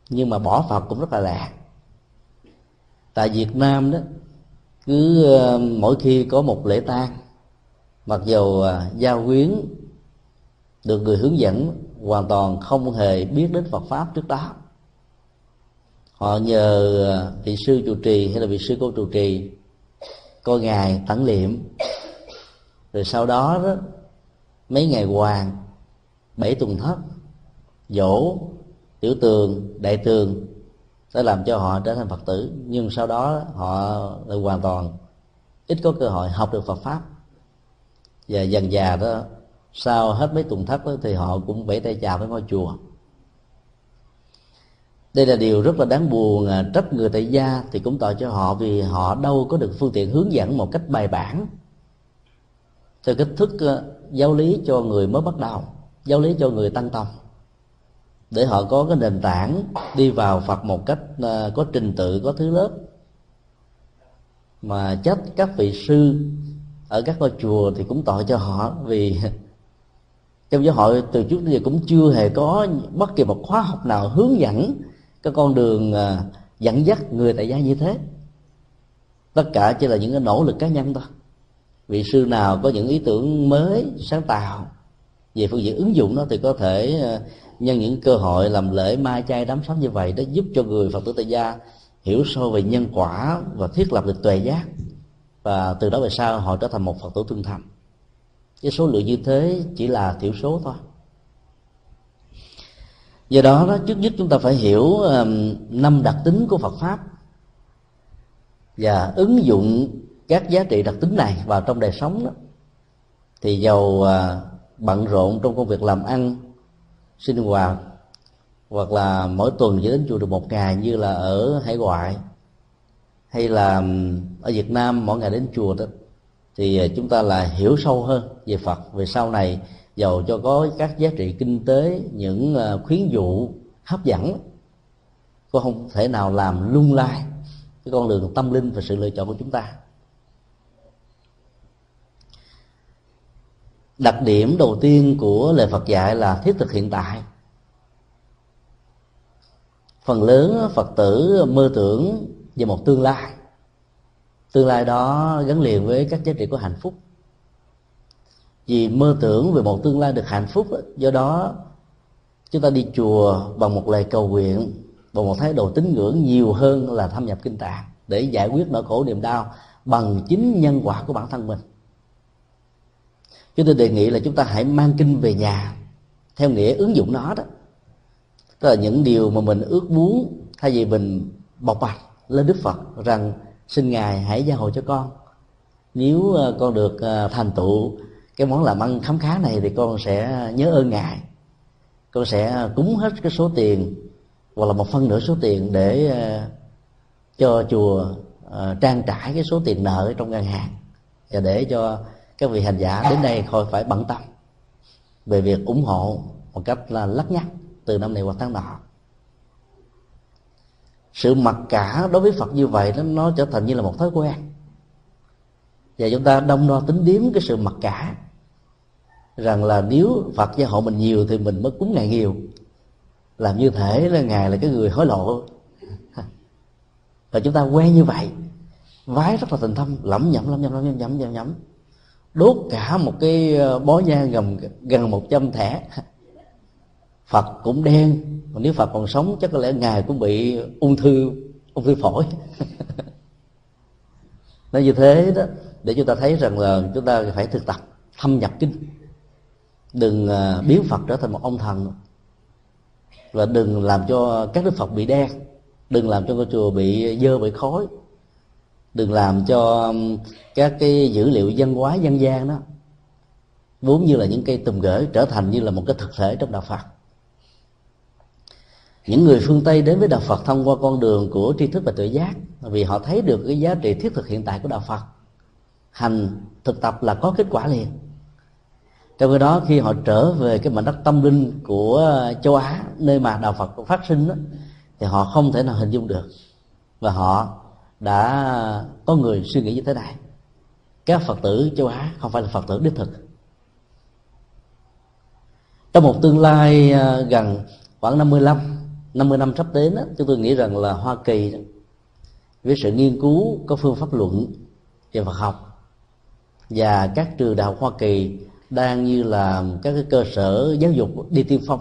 nhưng mà bỏ Phật cũng rất là lạ. Tại Việt Nam đó, cứ mỗi khi có một lễ tang mặc dù à, gia quyến được người hướng dẫn hoàn toàn không hề biết đến Phật pháp trước đó. Họ nhờ à, vị sư trụ trì hay là vị sư cô trụ trì coi ngài tẩn liệm. Rồi sau đó đó, mấy ngày hoàng, bảy tuần thất, dỗ tiểu tường, đại tường sẽ làm cho họ trở thành phật tử. Nhưng sau đó họ lại hoàn toàn ít có cơ hội học được phật pháp và dần già đó sau hết mấy tuần thất đó, thì họ cũng vẫy tay chào với ngôi chùa. Đây là điều rất là đáng buồn à, trách người tại gia thì cũng tội cho họ vì họ đâu có được phương tiện hướng dẫn một cách bài bản. Theo cách thức à, giáo lý cho người mới bắt đầu giáo lý cho người tăng tâm để họ có cái nền tảng đi vào phật một cách à, có trình tự có thứ lớp. Mà trách các vị sư ở các ngôi chùa thì cũng tội cho họ, vì <laughs> trong giáo hội từ trước đến giờ cũng chưa hề có bất kỳ một khóa học nào hướng dẫn cái con đường à, dẫn dắt người tại gia như thế. Tất cả chỉ là những cái nỗ lực cá nhân thôi. Vị sư nào có những ý tưởng mới, sáng tạo, về phương diện ứng dụng nó thì có thể à, nhân những cơ hội làm lễ mai chay đám sắm như vậy để giúp cho người phật tử tại gia hiểu sâu về nhân quả và thiết lập được tuệ giác và từ đó về sau họ trở thành một phật tử trung thành cái số lượng như thế chỉ là thiểu số thôi. Do đó đó, trước nhất chúng ta phải hiểu năm đặc tính của phật pháp và ứng dụng các giá trị đặc tính này vào trong đời sống đó. Thì giàu à, bận rộn trong công việc làm ăn, sinh hoạt, hoặc là mỗi tuần chỉ đến chùa được một ngày như là ở hải ngoại, hay là ở Việt Nam mỗi ngày đến chùa đó, thì à, chúng ta là hiểu sâu hơn về Phật, về sau này giàu cho có các giá trị kinh tế, những à, khuyến dụ hấp dẫn có không thể nào làm lung lai cái con đường tâm linh và sự lựa chọn của chúng ta. Đặc điểm đầu tiên của lời phật dạy là thiết thực hiện tại. Phần lớn phật tử mơ tưởng về một tương lai tương lai đó gắn liền với các giá trị của hạnh phúc. Vì mơ tưởng về một tương lai được hạnh phúc do đó chúng ta đi chùa bằng một lời cầu nguyện, bằng một thái độ tín ngưỡng nhiều hơn là thâm nhập kinh tạng để giải quyết nỗi khổ niềm đau bằng chính nhân quả của bản thân mình. Chúng tôi đề nghị là chúng ta hãy mang kinh về nhà theo nghĩa ứng dụng nó đó. Tức là những điều mà mình ước muốn thay vì mình bộc bạch lên đức phật rằng xin ngài hãy gia hộ cho con. Nếu ờ, con được ờ, thành tựu cái món làm ăn khám khá này thì con sẽ nhớ ơn ngài. Con sẽ cúng hết cái số tiền hoặc là một phân nửa số tiền để ờ, cho chùa trang trải cái số tiền nợ trong ngân hàng và để cho các vị hành giả đến đây khỏi phải bận tâm về việc ủng hộ một cách là lắc nhắc từ năm này qua tháng nọ sự mặc cả đối với phật như vậy nó, nó trở thành như là một thói quen. Và chúng ta đông đo tính điếm cái sự mặc cả. Rằng là nếu phật gia hộ mình nhiều thì mình mới cúng ngài nhiều. Làm như thể là ngài là cái người hối lộ. Và chúng ta quen như vậy. Vái rất là tình thâm lẩm nhẩm lẩm nhẩm lẩm nhẩm nhẩm nhẩm, nhẩm. đốt cả một cái ờ, bó nhang gần gần một trăm thẻ phật cũng đen. Mà nếu phật còn sống, chắc có lẽ ngài cũng bị ung thư ung thư phổi. <laughs> Nói như thế đó, để chúng ta thấy rằng là chúng ta phải thực tập, thâm nhập kinh đừng à, biến phật trở thành một ông thần. Và đừng làm cho các đức phật bị đen. Đừng làm cho ngôi chùa bị dơ bị khói. Đừng làm cho các cái dữ liệu văn hóa dân gian đó, vốn như là những cây tùm gỡ trở thành như là một cái thực thể trong đạo phật những người phương tây đến với đạo phật thông qua con đường của tri thức và tự giác vì họ thấy được cái giá trị thiết thực hiện tại của đạo phật. Hành thực tập là có kết quả liền. Trong khi đó khi họ trở về cái mảnh đất tâm linh của châu á nơi mà đạo phật phát sinh đó, thì họ không thể nào hình dung được. Và họ đã có người suy nghĩ như thế này. Các phật tử châu á không phải là phật tử đích thực. Trong một tương lai à, gần khoảng 55 50 năm sắp đến đó, chúng tôi nghĩ rằng là Hoa Kỳ với sự nghiên cứu có phương pháp luận về Phật học và các trường đại học Hoa Kỳ đang như là các cái cơ sở giáo dục đi tiên phong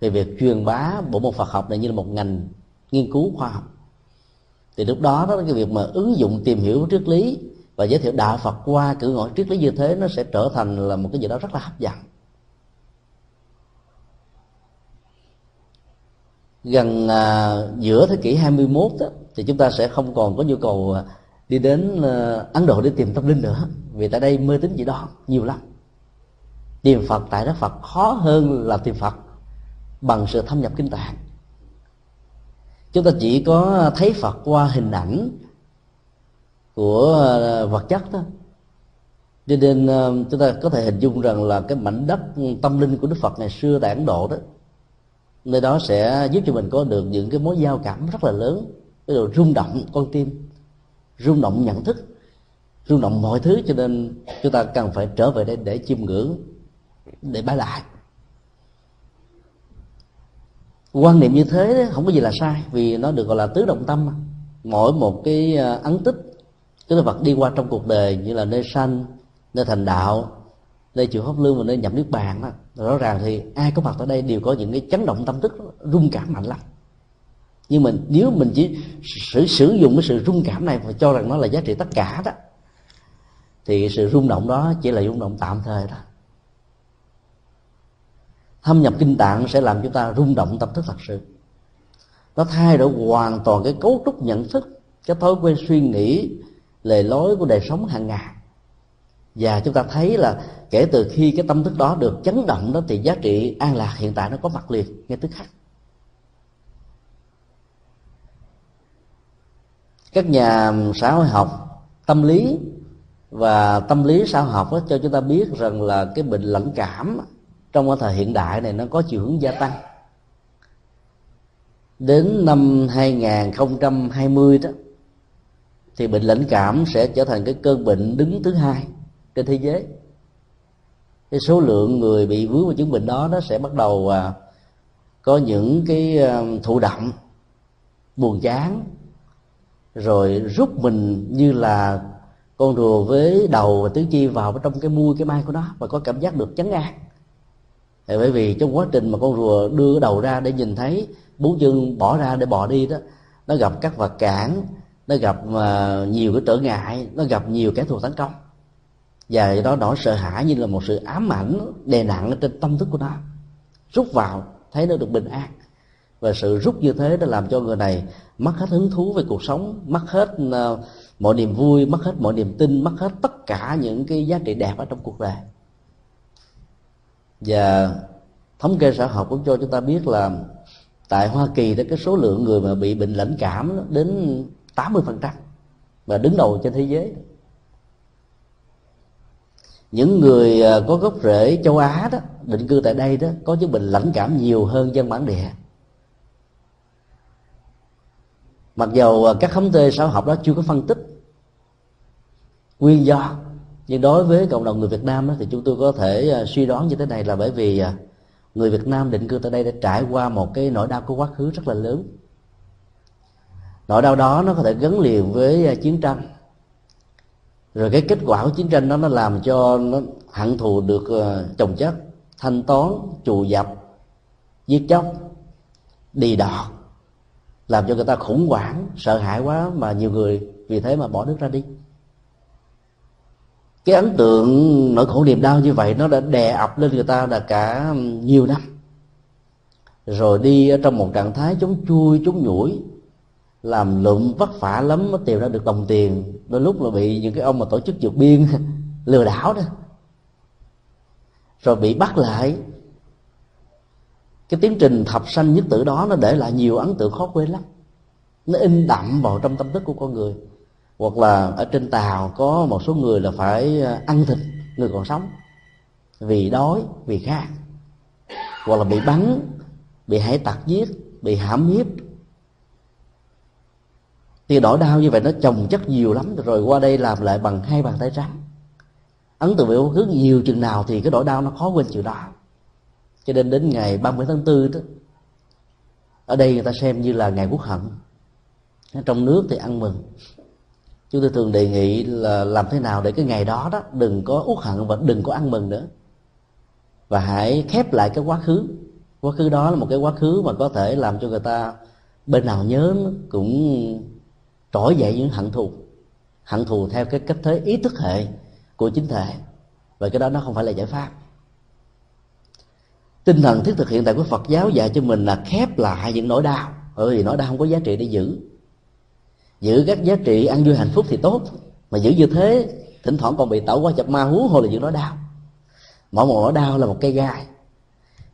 về việc truyền bá bộ môn Phật học này như là một ngành nghiên cứu khoa học. Thì lúc đó đó cái việc mà ứng dụng tìm hiểu triết lý và giới thiệu đạo Phật qua cử ngõ triết lý như thế nó sẽ trở thành là một cái gì đó rất là hấp dẫn. Gần à, giữa thế kỷ 21 đó, thì chúng ta sẽ không còn có nhu cầu à, đi đến à, Ấn Độ để tìm tâm linh nữa vì tại đây mê tín dị đoan nhiều lắm. Tìm Phật tại đất Phật khó hơn là tìm Phật bằng sự thâm nhập kinh tạng. Chúng ta chỉ có thấy phật qua hình ảnh của à, vật chất thôi. Cho nên à, chúng ta có thể hình dung rằng là cái mảnh đất tâm linh của đức phật ngày xưa tại ấn độ đó nơi đó sẽ giúp cho mình có được những cái mối giao cảm rất là lớn. Cái độ rung động con tim, rung động nhận thức, rung động mọi thứ, cho nên chúng ta cần phải trở về đây để chiêm ngưỡng, để bái lại. Quan niệm như thế không có gì là sai, vì nó được gọi là tứ động tâm. Mỗi một cái à, ấn tích, cái vật đi qua trong cuộc đời như là nơi sanh, nơi thành đạo, nơi chịu hấp lương và nơi nhập nước bàn đó rõ ràng thì ai có mặt ở đây đều có những cái chấn động tâm thức, rung cảm mạnh lắm. Nhưng mình nếu mình chỉ sử sử dụng cái sự rung cảm này và cho rằng nó là giá trị tất cả đó, thì sự rung động đó chỉ là rung động tạm thời thôi thâm nhập kinh tạng sẽ làm chúng ta rung động tâm thức thật sự. Nó thay đổi hoàn toàn cái cấu trúc nhận thức, cái thói quen suy nghĩ lề lối của đời sống hàng ngày và chúng ta thấy là kể từ khi cái tâm thức đó được chấn động đó, thì giá trị an lạc hiện tại nó có mặt liền ngay tức khắc. Các nhà xã hội học, tâm lý và tâm lý xã hội học đó cho chúng ta biết rằng là cái bệnh lãnh cảm trong cái thời hiện đại này nó có chiều hướng gia tăng. Đến năm 2020 đó, thì bệnh lãnh cảm sẽ trở thành cái cơn bệnh đứng thứ hai trên thế giới. Cái số lượng người bị vướng vào chứng bệnh đó nó sẽ bắt đầu à, có những cái à, thụ động buồn chán rồi rút mình như là con rùa với đầu và tứ chi vào trong cái mui cái mai của nó và có cảm giác được chấn an. Thì bởi vì trong quá trình mà con rùa đưa cái đầu ra để nhìn thấy bốn chân bỏ ra để bỏ đi đó nó gặp các vật cản nó gặp à, nhiều cái trở ngại nó gặp nhiều kẻ thù tấn công và do đó nỗi sợ hãi như là một sự ám ảnh đè nặng trên tâm thức của nó, rút vào, thấy nó được bình an. Và sự rút như thế đã làm cho người này mất hết hứng thú về cuộc sống, mất hết ờ, mọi niềm vui, mất hết mọi niềm tin, mất hết tất cả những cái giá trị đẹp ở trong cuộc đời. Và thống kê xã học cũng cho chúng ta biết là tại Hoa Kỳ đó cái số lượng người mà bị bệnh lãnh cảm đến 80% và đứng đầu trên thế giới những người à, có gốc rễ châu Á đó định cư tại đây đó có chứng bệnh lãnh cảm nhiều hơn dân bản địa. Mặc dầu à, các thống kê xã học đó chưa có phân tích nguyên do nhưng đối với cộng đồng người Việt Nam đó, thì chúng tôi có thể à, suy đoán như thế này là bởi vì người Việt Nam định cư tại đây đã trải qua một cái nỗi đau của quá khứ rất là lớn. Nỗi đau đó nó có thể gắn liền với chiến tranh rồi cái kết quả của chiến tranh đó nó làm cho nó hận thù được ờ, chồng chất thanh toán trù dập, giết chóc, đi đọt làm cho người ta khủng hoảng, sợ hãi quá mà nhiều người vì thế mà bỏ nước ra đi. Cái ấn tượng nỗi khổ niềm đau như vậy nó đã đè ập lên người ta là cả nhiều năm. Rồi đi ở trong một trạng thái chống chui, chống nhủi làm lụm vất vả lắm mới tìm ra được đồng tiền. Đôi lúc là bị những cái ông mà tổ chức vượt biên <laughs> lừa đảo đó. Rồi bị bắt lại. Cái tiến trình thập sanh nhất tử đó nó để lại nhiều ấn tượng khó quên lắm. Nó in đậm vào trong tâm thức của con người. Hoặc là ở trên tàu có một số người là phải à, ăn thịt người còn sống. Vì đói, vì khát. Hoặc là bị bắn, bị hải tặc giết, bị hãm hiếp thì nỗi đau như vậy nó chồng chất nhiều lắm, rồi qua đây làm lại bằng hai bàn tay trắng. Ấn tượng về quá khứ nhiều chừng nào thì cái nỗi đau nó khó quên chừng đó. Cho nên đến ngày 30 tháng 4 đó, ở đây người ta xem như là ngày quốc hận. Trong nước thì ăn mừng. Chúng tôi thường đề nghị là làm thế nào để cái ngày đó đó đừng có uất hận và đừng có ăn mừng nữa. Và hãy khép lại cái quá khứ. Quá khứ đó là một cái quá khứ mà có thể làm cho người ta bên nào nhớ cũng trỗi dậy những hận thù. Hận thù theo cái cách thế ý thức hệ của chính thể. Và cái đó nó không phải là giải pháp. Tinh thần thiết thực hiện tại của phật giáo dạy cho mình là khép lại những nỗi đau. Ừ, Bởi vì nỗi đau không có giá trị để giữ. Giữ các giá trị ăn vui hạnh phúc thì tốt. Mà giữ như thế, thỉnh thoảng còn bị tẩu qua chập ma hú hồi là giữ nỗi đau. Mỗi một nỗi đau là một cây gai.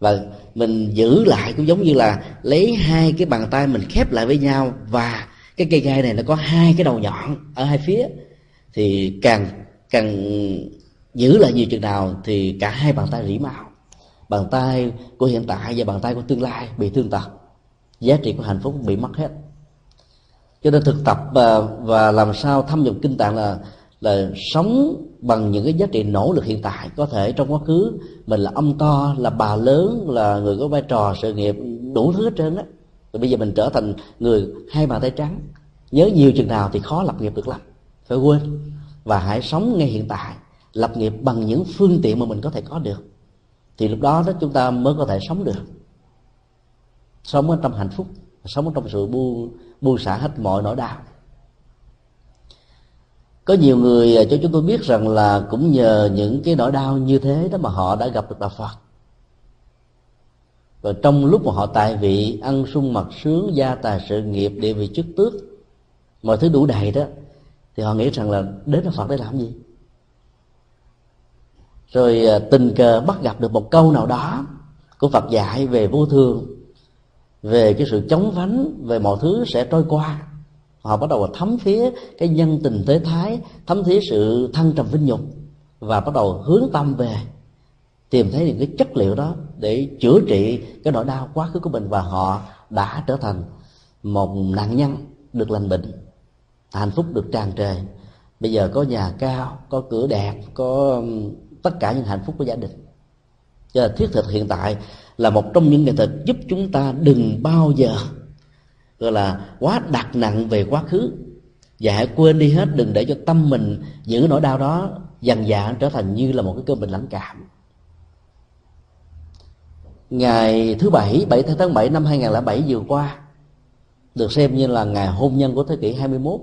Và mình giữ lại cũng giống như là lấy hai cái bàn tay mình khép lại với nhau và cái cây gai này nó có hai cái đầu nhọn ở hai phía. Thì càng càng giữ lại nhiều chừng nào thì cả hai bàn tay rỉ máu. Bàn tay của hiện tại và bàn tay của tương lai bị thương tật. Giá trị của hạnh phúc bị mất hết. Cho nên thực tập và, và làm sao thâm nhập kinh tạng là là sống bằng những cái giá trị nỗ lực hiện tại. Có thể trong quá khứ mình là ông to là bà lớn là người có vai trò sự nghiệp đủ thứ hết trơn á rồi bây giờ mình trở thành người hai bàn tay trắng. Nhớ nhiều chừng nào thì khó lập nghiệp được lắm. Phải quên. Và hãy sống ngay hiện tại. Lập nghiệp bằng những phương tiện mà mình có thể có được. Thì lúc đó đó chúng ta mới có thể sống được. Sống ở trong hạnh phúc. Sống ở trong sự buông buông xả hết mọi nỗi đau. Có nhiều người cho chúng tôi biết rằng là cũng nhờ những cái nỗi đau như thế đó mà họ đã gặp được đạo Phật và trong lúc mà họ tại vị ăn sung mặc sướng, gia tài sự nghiệp, địa vị chức tước, mọi thứ đủ đầy đó, thì họ nghĩ rằng là đến là Phật để làm gì? Rồi à, tình cờ bắt gặp được một câu nào đó của Phật dạy về vô thường, về cái sự chống vánh, về mọi thứ sẽ trôi qua. Họ bắt đầu thấm thía cái nhân tình thế thái, thấm thía sự thăng trầm vinh nhục và bắt đầu hướng tâm về tìm thấy những cái chất liệu đó để chữa trị cái nỗi đau quá khứ của mình và họ đã trở thành một nạn nhân được lành bệnh, hạnh phúc được tràn trề. Bây giờ có nhà cao, có cửa đẹp, có tất cả những hạnh phúc của gia đình. Cho là thiết thực hiện tại là một trong những nghệ thuật giúp chúng ta đừng bao giờ, gọi là, quá đặt nặng về quá khứ. Và hãy quên đi hết, đừng để cho tâm mình giữ nỗi đau đó dần dà trở thành như là một cái cơn bệnh lãnh cảm ngày thứ bảy 7 tháng 7 năm 2007 vừa qua, được xem như là ngày hôn nhân của thế kỷ 21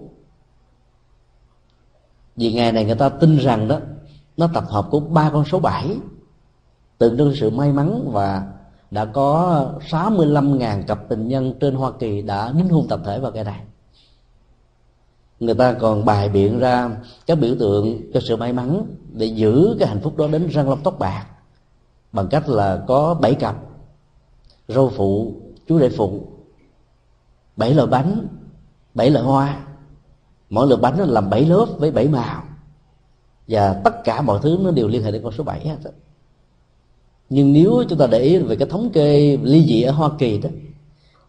vì ngày này người ta tin rằng đó, nó tập hợp của ba con số 7 tượng trưng sự may mắn và đã có 65.000 cặp tình nhân trên Hoa Kỳ đã đính hôn tập thể vào ngày này. Người ta còn bài biện ra các biểu tượng cho sự may mắn để giữ cái hạnh phúc đó đến răng lông tóc bạc bằng cách là có bảy cặp râu phụ chú rể phụ bảy loại bánh bảy loại hoa. Mỗi loại bánh nó làm bảy lớp với bảy màu và tất cả mọi thứ nó đều liên hệ đến con số bảy hết nhưng nếu chúng ta để ý về cái thống kê ly dị ở Hoa Kỳ đó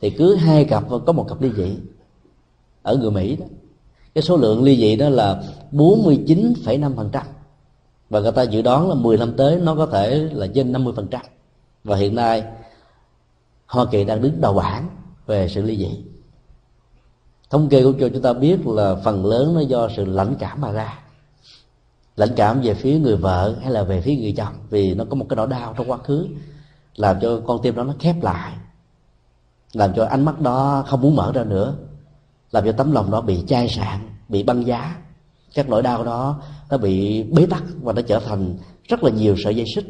thì cứ hai cặp có một cặp ly dị ở người Mỹ đó. Cái số lượng ly dị đó là 49,5% và người ta dự đoán là 10 năm tới nó có thể là trên 50% và hiện nay, Hoa Kỳ đang đứng đầu bảng về sự ly dị. Thống kê của cho chúng ta biết là phần lớn nó do sự lãnh cảm mà ra. Lãnh cảm về phía người vợ hay là về phía người chồng, vì nó có một cái nỗi đau trong quá khứ, làm cho con tim đó nó khép lại, làm cho ánh mắt đó không muốn mở ra nữa, làm cho tấm lòng đó bị chai sạn, bị băng giá. Các nỗi đau đó nó bị bế tắc và nó trở thành rất là nhiều sợi dây xích,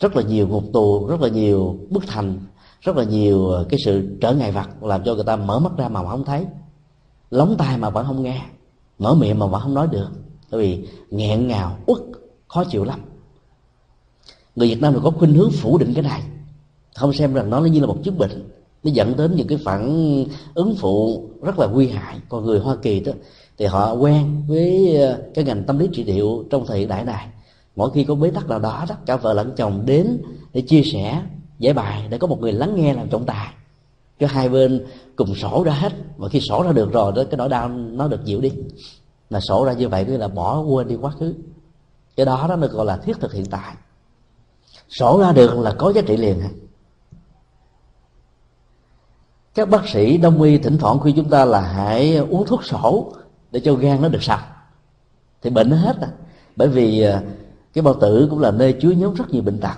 rất là nhiều ngục tù, rất là nhiều bức thành, rất là nhiều ờ, cái sự trở ngại vật làm cho người ta mở mắt ra mà không thấy. Lóng tai mà vẫn không nghe, mở miệng mà vẫn không nói được, bởi vì nghẹn ngào, uất, khó chịu lắm. Người việt nam thì có khuynh hướng phủ định cái này. Không xem rằng nó như là một chứng bệnh, nó dẫn đến những cái phản ứng phụ rất là nguy hại. Còn người hoa kỳ đó thì họ quen với ờ, cái ngành tâm lý trị liệu trong thời hiện đại này. Mỗi khi có bế tắc nào đó đó, cả vợ lẫn chồng đến để chia sẻ, giải bài, để có một người lắng nghe làm trọng tài. Cho hai bên cùng sổ ra hết. Và khi sổ ra được rồi, đó, cái nỗi đau nó được dịu đi. Là sổ ra như vậy tức là bỏ quên đi quá khứ. Cái đó đó được gọi là thiết thực hiện tại. Sổ ra được là có giá trị liền. Các bác sĩ đông y thỉnh thoảng khi chúng ta là hãy uống thuốc sổ để cho gan nó được sạch. Thì bệnh nó hết à. Bởi vì à, cái bao tử cũng là nơi chứa nhóm rất nhiều bệnh tật.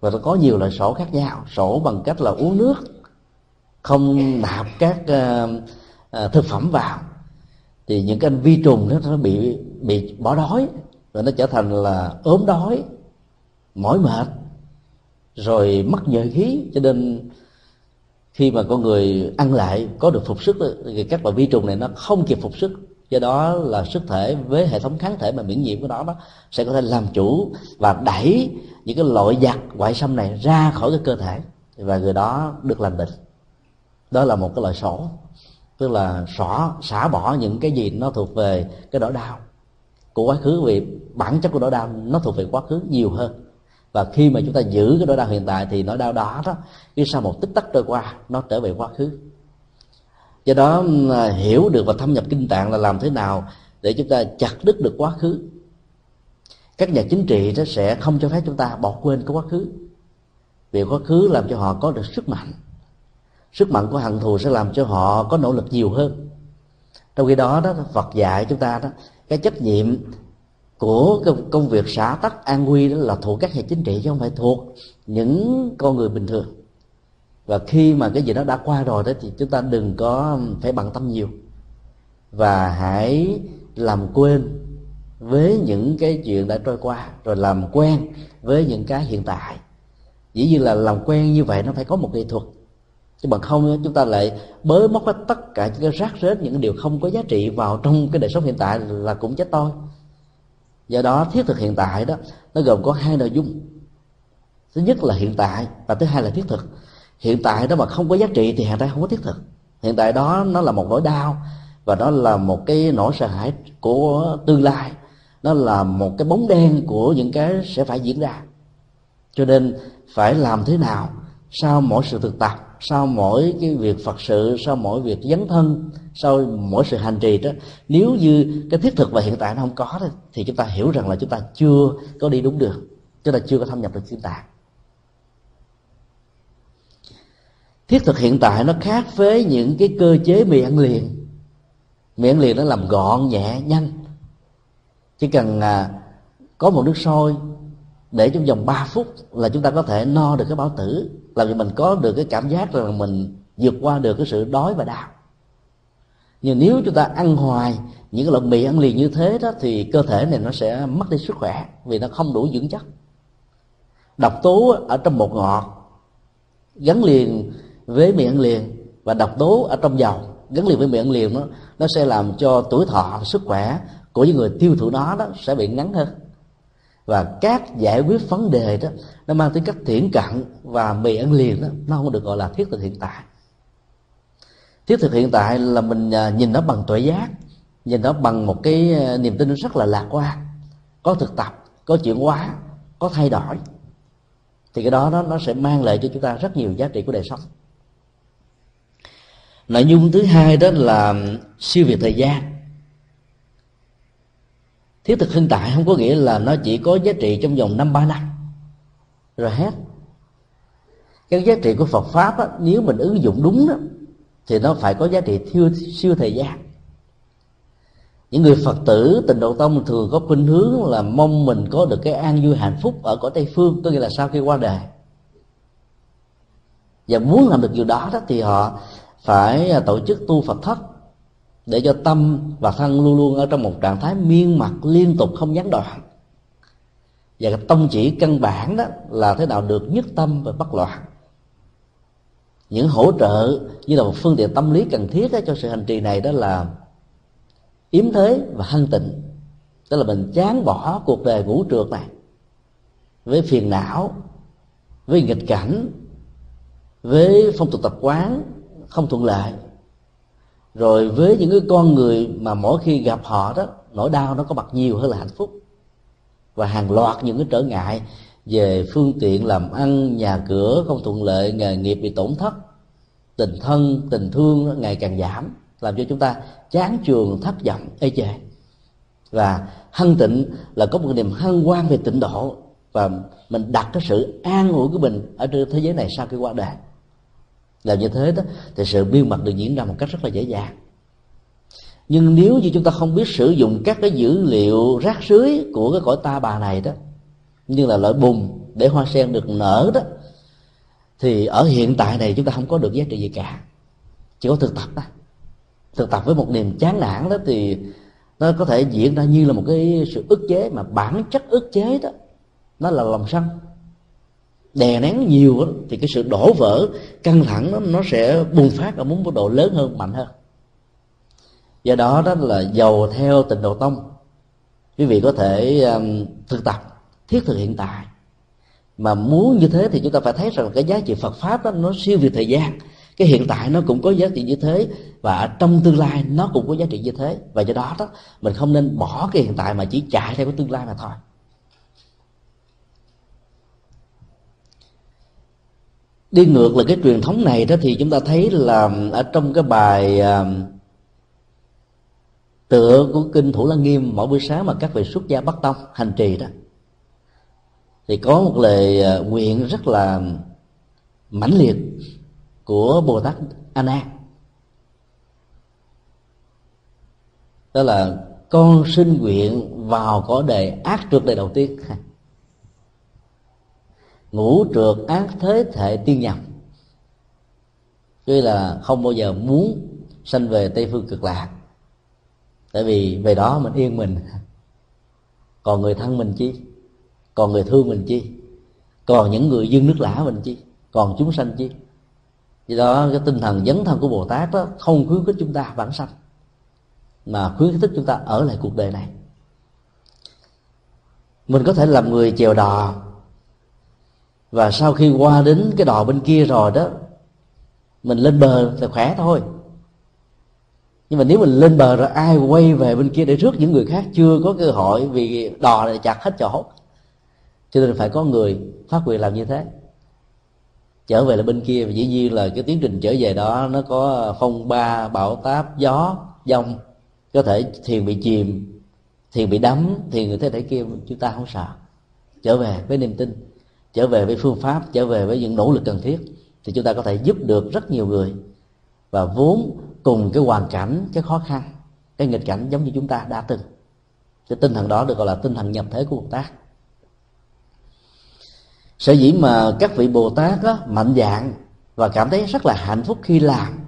Và nó có nhiều loại sổ khác nhau. Sổ bằng cách là uống nước không nạp các uh, uh, thực phẩm vào. Thì những cái vi trùng đó nó bị bị bỏ đói rồi nó trở thành là ốm đói mỏi mệt rồi mất nhờ khí. Cho nên khi mà con người ăn lại có được phục sức thì các loại vi trùng này nó không kịp phục sức do đó là sức thể với hệ thống kháng thể mà miễn nhiễm của nó đó sẽ có thể làm chủ và đẩy những cái loại giặc ngoại xâm này ra khỏi cái cơ thể. Và người đó được lành bệnh. Đó là một cái loại sổ. Tức là xỏ, xả bỏ những cái gì nó thuộc về cái nỗi đau của quá khứ. Vì bản chất của nỗi đau nó thuộc về quá khứ nhiều hơn. Và khi mà chúng ta giữ cái nỗi đau hiện tại thì nỗi đau đó đó khi sau một tích tắc trôi qua, nó trở về quá khứ do đó ừ, à, hiểu được và thâm nhập kinh tạng là làm thế nào để chúng ta chặt đứt được quá khứ. Các nhà chính trị nó sẽ không cho phép chúng ta bỏ quên cái quá khứ. Vì quá khứ làm cho họ có được sức mạnh. Sức mạnh của hận thù sẽ làm cho họ có nỗ lực nhiều hơn. Trong khi đó đó, Phật dạy chúng ta đó, cái trách nhiệm của công việc xã tắc an nguy đó là thuộc các hệ chính trị chứ không phải thuộc những con người bình thường và khi mà cái gì đó đã qua rồi đó, thì chúng ta đừng có phải bận tâm nhiều. Và hãy làm quên với những cái chuyện đã trôi qua, rồi làm quen với những cái hiện tại. Dĩ nhiên là làm quen như vậy nó phải có một nghệ thuật. Chứ bằng không chúng ta lại bới móc hết tất cả những cái rác rết những cái điều không có giá trị vào trong cái đời sống hiện tại là cũng chết tôi do đó, thiết thực hiện tại đó, nó gồm có hai nội dung. Thứ nhất là hiện tại và thứ hai là thiết thực hiện tại đó mà không có giá trị thì hiện tại không có thiết thực. Hiện tại đó nó là một nỗi đau và nó là một cái nỗi sợ hãi của tương lai. Nó là một cái bóng đen của những cái sẽ phải diễn ra. Cho nên phải làm thế nào sau mỗi sự thực tập, sau mỗi cái việc phật sự, sau mỗi việc dấn thân, sau mỗi sự hành trì đó, nếu như cái thiết thực và hiện tại nó không có thì chúng ta hiểu rằng là chúng ta chưa có đi đúng đường, chúng ta chưa có thâm nhập được thiên tạng. Thiết thực hiện tại nó khác với những cái cơ chế mì ăn liền. Mì ăn liền nó làm gọn nhẹ nhanh. Chỉ cần à, có một nước sôi để trong vòng 3 phút là chúng ta có thể no được cái bao tử làm cho mình có được cái cảm giác là mình vượt qua được cái sự đói và đau. Nhưng nếu chúng ta ăn hoài những cái loại mì ăn liền như thế đó thì cơ thể này nó sẽ mất đi sức khỏe vì nó không đủ dưỡng chất. Độc tố ở trong bột ngọt gắn liền với miệng liền và độc tố ở trong dầu gắn liền với miệng liền nó nó sẽ làm cho tuổi thọ sức khỏe của những người tiêu thụ nó đó sẽ bị ngắn hơn. Và các giải quyết vấn đề đó nó mang tính cách thiển cận và mì ăn liền đó nó không được gọi là thiết thực hiện tại. Thiết thực hiện tại là mình à, nhìn nó bằng tuệ giác nhìn nó bằng một cái à, niềm tin rất là lạc quan có thực tập có chuyển hóa có thay đổi. Thì cái đó nó, nó sẽ mang lại cho chúng ta rất nhiều giá trị của đời sống nội dung thứ hai đó là siêu việt thời gian. Thiết thực hiện tại không có nghĩa là nó chỉ có giá trị trong vòng năm ba năm. Rồi hết. Cái giá trị của Phật pháp á, nếu mình ứng dụng đúng đó thì nó phải có giá trị siêu siêu thời gian. Những người phật tử tịnh độ tông thường có khuynh hướng là mong mình có được cái an vui hạnh phúc ở cõi tây phương có nghĩa là sau khi qua đời. Và muốn làm được điều đó đó thì họ phải à, tổ chức tu phật thất để cho tâm và thân luôn luôn ở trong một trạng thái miên mặt liên tục không gián đoạn. Và cái tông chỉ căn bản đó là thế nào được nhất tâm và bất loạn. Những hỗ trợ như là một phương tiện tâm lý cần thiết cho sự hành trì này đó là yếm thế và hân tịnh. Tức là mình chán bỏ cuộc đời ngũ trượt này với phiền não, với nghịch cảnh, với phong tục tập quán không thuận lợi. Rồi với những cái con người mà mỗi khi gặp họ đó, nỗi đau nó có mặt nhiều hơn là hạnh phúc. Và hàng loạt những cái trở ngại về phương tiện làm ăn, nhà cửa không thuận lợi, nghề nghiệp bị tổn thất, tình thân, tình thương ngày càng giảm, làm cho chúng ta chán trường thất vọng, ê chề. Và hân tịnh là có một niềm hân hoan về tịnh độ và mình đặt cái sự an ủi của mình ở trên thế giới này sau khi qua đời làm như thế đó, thì sự biên mặt được diễn ra một cách rất là dễ dàng. Nhưng nếu như chúng ta không biết sử dụng các cái dữ liệu rác rưới của cái cõi ta bà này đó, như là loại bùn để hoa sen được nở đó, thì ở hiện tại này chúng ta không có được giá trị gì cả. Chỉ có thực tập đó thực tập với một niềm chán nản đó thì nó có thể diễn ra như là một cái sự ức chế, mà bản chất ức chế đó, nó là lòng sân đè nén nhiều đó, thì cái sự đổ vỡ căng thẳng đó, nó sẽ bùng phát ở muốn mức độ lớn hơn mạnh hơn. Do đó đó là giàu theo tình độ tông. Quý vị có thể um, thực tập thiết thực hiện tại. Mà muốn như thế thì chúng ta phải thấy rằng cái giá trị Phật pháp đó nó siêu việt thời gian. Cái hiện tại nó cũng có giá trị như thế và trong tương lai nó cũng có giá trị như thế. Và do đó đó mình không nên bỏ cái hiện tại mà chỉ chạy theo cái tương lai mà thôi. Đi ngược là cái truyền thống này đó thì chúng ta thấy là ở trong cái bài à, tựa của kinh thủ lăng nghiêm, mỗi buổi sáng mà các vị xuất gia bắt tông hành trì đó, thì có một lời à, nguyện rất là mãnh liệt của bồ tát a nan đó là con xin nguyện vào cõi đề ác trước đời đầu tiên ngũ trượt ác thế thể tiên nhập tuy là không bao giờ muốn sanh về tây phương cực lạc, tại vì về đó mình yên mình. Còn người thân mình chi? Còn người thương mình chi? Còn những người dân nước lã mình chi? Còn chúng sanh chi? Vì đó, cái tinh thần dấn thân của bồ tát đó, không khuyến khích chúng ta bản sanh, mà khuyến khích chúng ta ở lại cuộc đời này. Mình có thể làm người chèo đò và sau khi qua đến cái đò bên kia rồi đó, mình lên bờ là khỏe thôi. Nhưng mà nếu mình lên bờ rồi ai quay về bên kia để rước những người khác chưa có cơ hội vì đò này chặt hết chỗ. Cho nên phải có người phát quyền làm như thế. Trở về là bên kia và dĩ nhiên là cái tiến trình trở về đó nó có phong ba, bão táp, gió, dông. Có thể thuyền bị chìm, thuyền bị đắm thì người thế thể kia, chúng ta không sợ. Trở về với niềm tin trở về với phương pháp trở về với những nỗ lực cần thiết thì chúng ta có thể giúp được rất nhiều người. Và vốn cùng cái hoàn cảnh cái khó khăn cái nghịch cảnh giống như chúng ta đã từng. Cái tinh thần đó được gọi là tinh thần nhập thế của Bồ Tát. Sở dĩ mà các vị bồ tát đó, mạnh dạng và cảm thấy rất là hạnh phúc khi làm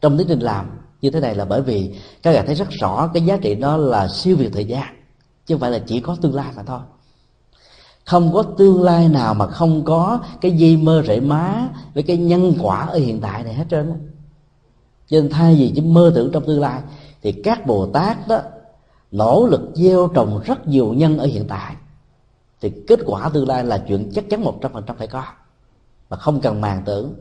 trong tiến trình làm như thế này là bởi vì các bạn thấy rất rõ cái giá trị đó là siêu việt thời gian chứ không phải là chỉ có tương lai mà thôi không có tương lai nào mà không có cái dây mơ rễ má với cái nhân quả ở hiện tại này hết trơn cho nên thay vì chỉ mơ tưởng trong tương lai, thì các bồ tát đó nỗ lực gieo trồng rất nhiều nhân ở hiện tại. Thì kết quả tương lai là chuyện chắc chắn một trăm phần trăm phải có, mà không cần màng tưởng.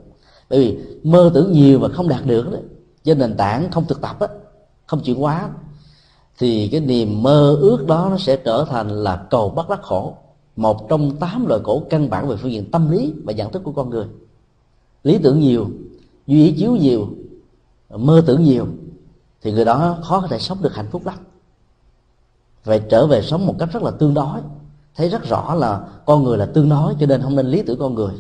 Bởi vì mơ tưởng nhiều mà không đạt được đó trên nền tảng không thực tập á, không chuyển hóa. Thì cái niềm mơ ước đó nó sẽ trở thành là cầu bắt đắc khổ một trong tám loại khổ căn bản về phương diện tâm lý và nhận thức của con người. Lý tưởng nhiều, duy ý chiếu nhiều, mơ tưởng nhiều, thì người đó khó có thể sống được hạnh phúc lắm. Phải trở về sống một cách rất là tương đối, thấy rất rõ là con người là tương đối cho nên không nên lý tưởng con người.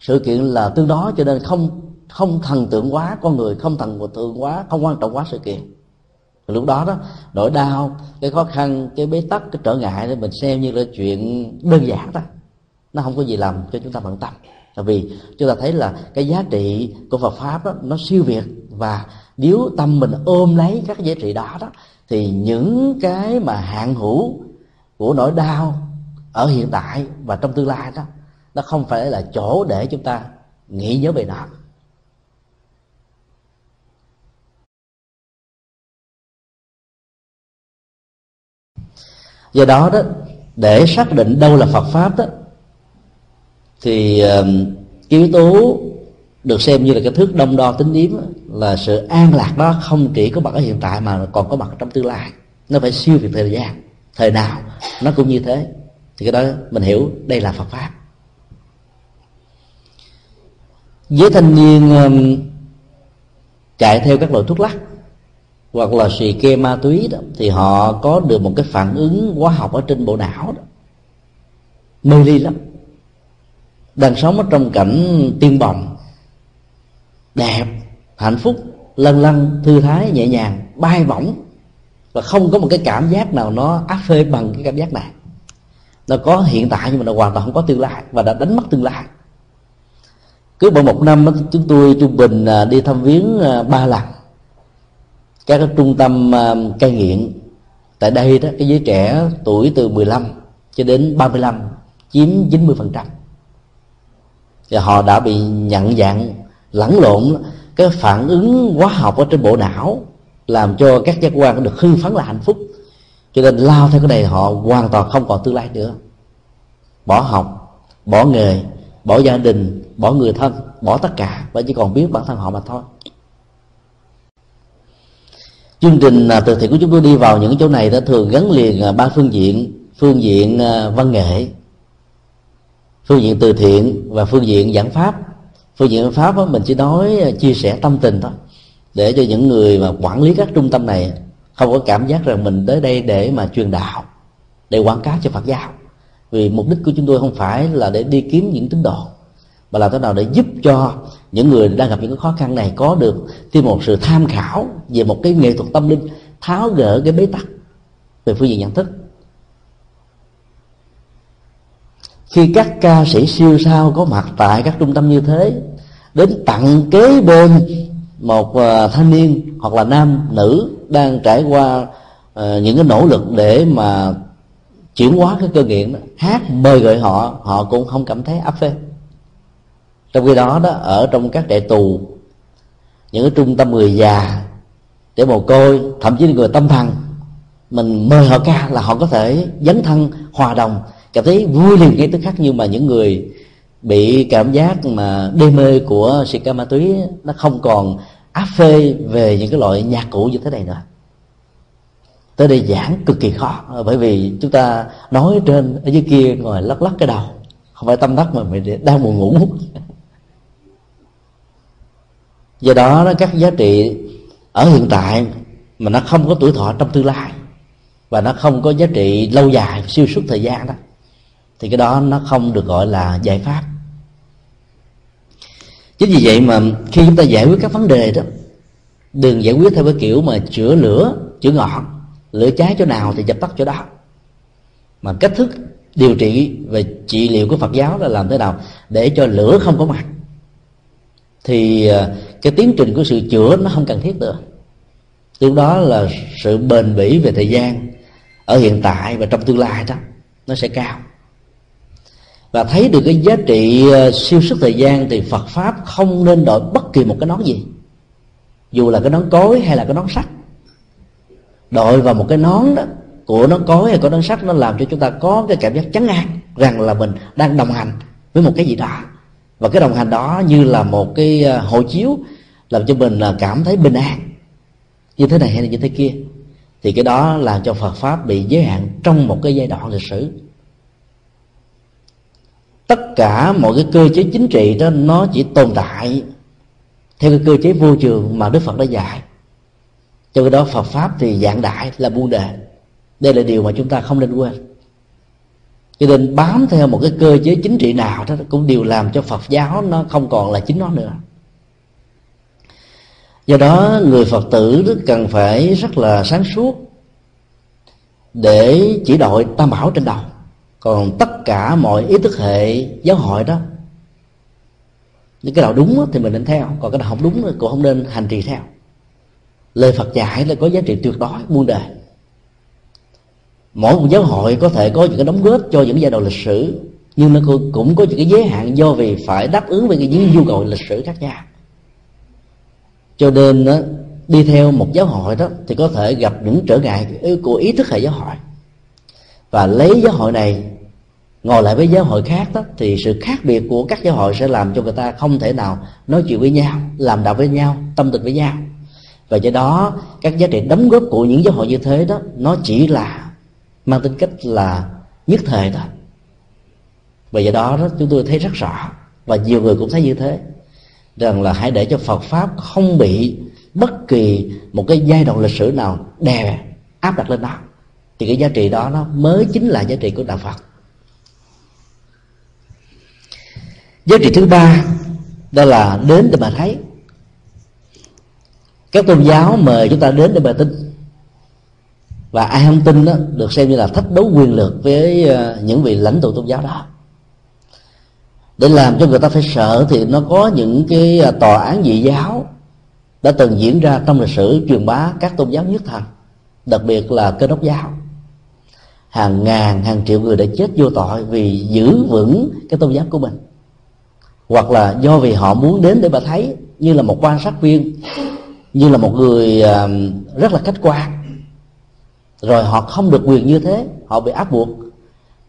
Sự kiện là tương đối cho nên không không thần tượng quá con người, không thần tượng quá không quan trọng quá sự kiện lúc đó đó nỗi đau cái khó khăn cái bế tắc cái trở ngại thì mình xem như là chuyện đơn giản đó nó không có gì làm cho chúng ta bận tâm. Tại vì chúng ta thấy là cái giá trị của Phật pháp đó, nó siêu việt. Và nếu tâm mình ôm lấy các giá trị đó đó thì những cái mà hạn hữu của nỗi đau ở hiện tại và trong tương lai đó nó không phải là chỗ để chúng ta nghĩ nhớ về nó. Do đó đó, để xác định đâu là Phật pháp đó, thì cái yếu tố được xem như là cái thước đông đo tính điếm là sự an lạc đó không chỉ có mặt ở hiện tại mà còn có mặt trong tương lai. Nó phải siêu việt thời gian, thời nào nó cũng như thế. Thì cái đó mình hiểu đây là Phật pháp. Với thanh niên chạy theo các loại thuốc lắc hoặc là xì ke ma túy đó, thì họ có được một cái phản ứng hóa học ở trên bộ não đó. Mê ly lắm. Đang sống ở trong cảnh tiên bồng. Đẹp, hạnh phúc lân lân thư thái, nhẹ nhàng, bay bổng. Và không có một cái cảm giác nào nó áp phê bằng cái cảm giác này. Nó có hiện tại nhưng mà nó hoàn toàn không có tương lai và đã đánh mất tương lai. Cứ mỗi một năm chúng tôi trung bình à, đi thăm viếng à, ba lần các cái trung tâm um, cai nghiện, tại đây đó, cái giới trẻ tuổi từ 15 cho đến 35 chiếm 90 phần trăm. Và họ đã bị nhận dạng lẫn lộn, cái phản ứng hóa học ở trên bộ não làm cho các giác quan được hưng phấn là hạnh phúc. Cho nên lao theo cái này họ hoàn toàn không còn tương lai nữa. Bỏ học, bỏ nghề, bỏ gia đình, bỏ người thân, bỏ tất cả và chỉ còn biết bản thân họ mà thôi chương trình à, từ thiện của chúng tôi đi vào những chỗ này đã thường gắn liền à, ba phương diện phương diện à, văn nghệ. Phương diện từ thiện và phương diện giảng pháp. Phương diện pháp đó, mình chỉ nói chia sẻ tâm tình thôi để cho những người mà quản lý các trung tâm này không có cảm giác rằng mình tới đây để mà truyền đạo để quảng cáo cho phật giáo. Vì mục đích của chúng tôi không phải là để đi kiếm những tín đồ mà là thế nào để giúp cho những người đang gặp những cái khó khăn này có được thêm một sự tham khảo về một cái nghệ thuật tâm linh tháo gỡ cái bế tắc về phương diện nhận thức. Khi các ca sĩ siêu sao có mặt tại các trung tâm như thế đến tặng kế bên một ờ, thanh niên hoặc là nam nữ đang trải qua uh, những cái nỗ lực để mà chuyển hóa cái cơ nghiện đó, hát mời gọi họ họ cũng không cảm thấy áp phê trong khi đó đó, ở trong các trại tù, những cái trung tâm người già, để mồ côi, thậm chí là người tâm thần, mình mời họ ca là họ có thể dấn thân, hòa đồng. Cảm thấy vui liền ngay tức khắc nhưng mà những người bị cảm giác mà đê mê của xì ca ma túy nó không còn áp phê về những cái loại nhạc cụ như thế này nữa. Tới đây giảng cực kỳ khó, bởi vì chúng ta nói trên ở dưới kia ngồi lắc lắc cái đầu. Không phải tâm đắc mà mình đang buồn ngủ do đó các giá trị ở hiện tại mà nó không có tuổi thọ trong tương lai và nó không có giá trị lâu dài, siêu suốt thời gian đó, thì cái đó nó không được gọi là giải pháp. Chính vì vậy mà khi chúng ta giải quyết các vấn đề đó, đừng giải quyết theo cái kiểu mà chữa lửa, chữa ngọn, lửa cháy chỗ nào thì dập tắt chỗ đó. Mà cách thức điều trị về trị liệu của Phật giáo là làm thế nào để cho lửa không có mặt. Thì à, cái tiến trình của sự chữa nó không cần thiết nữa. Lúc đó là sự bền bỉ về thời gian ở hiện tại và trong tương lai đó, nó sẽ cao. Và thấy được cái giá trị ờ, siêu sức thời gian thì Phật pháp không nên đổi bất kỳ một cái nón gì. Dù là cái nón cối hay là cái nón sắt. Đội vào một cái nón đó, của nón cối hay của nón sắt, nó làm cho chúng ta có cái cảm giác chấn an rằng là mình đang đồng hành với một cái gì đó và cái đồng hành đó như là một cái à, hộ chiếu làm cho mình là cảm thấy bình an. Như thế này hay là như thế kia. Thì cái đó làm cho Phật pháp bị giới hạn trong một cái giai đoạn lịch sử. Tất cả mọi cái cơ chế chính trị đó, nó chỉ tồn tại theo cái cơ chế vô trường mà đức phật đã dạy. Cho cái đó phật pháp thì dạng đại là buôn đề. Đây là điều mà chúng ta không nên quên cho nên bám theo một cái cơ chế chính trị nào đó cũng đều làm cho phật giáo nó không còn là chính nó nữa. Do đó, người phật tử rất cần phải rất là sáng suốt để chỉ đội tam bảo trên đầu. Còn tất cả mọi ý thức hệ giáo hội đó, những cái nào đúng thì mình nên theo, còn cái nào không đúng thì cũng không nên hành trì theo. Lời phật dạy là có giá trị tuyệt đối, muôn đời mỗi một giáo hội có thể có những cái đóng góp cho những giai đoạn lịch sử, nhưng nó cũng có những cái giới hạn do vì phải đáp ứng với những nhu cầu lịch sử khác nhau. Cho nên đi theo một giáo hội đó thì có thể gặp những trở ngại của ý thức hệ giáo hội. Và lấy giáo hội này, ngồi lại với giáo hội khác đó, thì sự khác biệt của các giáo hội sẽ làm cho người ta không thể nào nói chuyện với nhau, làm đạo với nhau, tâm tình với nhau. Và do đó, các giá trị đóng góp của những giáo hội như thế đó, nó chỉ là mang tính cách là nhất thời thôi. Và do đó, đó chúng tôi thấy rất rõ và nhiều người cũng thấy như thế rằng là hãy để cho Phật pháp không bị bất kỳ một cái giai đoạn lịch sử nào đè áp đặt lên đó. Thì cái giá trị đó nó mới chính là giá trị của đạo Phật. Giá trị thứ ba đó là đến để mà thấy. Các tôn giáo mời chúng ta đến để mà tin và ai không tin đó, được xem như là thách đấu quyền lực với ờ, những vị lãnh tụ tôn giáo đó. Để làm cho người ta phải sợ thì nó có những cái ờ, tòa án dị giáo đã từng diễn ra trong lịch sử truyền bá các tôn giáo nhất thần đặc biệt là cơ đốc giáo. Hàng ngàn, hàng triệu người đã chết vô tội vì giữ vững cái tôn giáo của mình. Hoặc là do vì họ muốn đến để mà thấy, như là một quan sát viên, như là một người ờ, rất là khách quan rồi họ không được quyền như thế, họ bị áp buộc,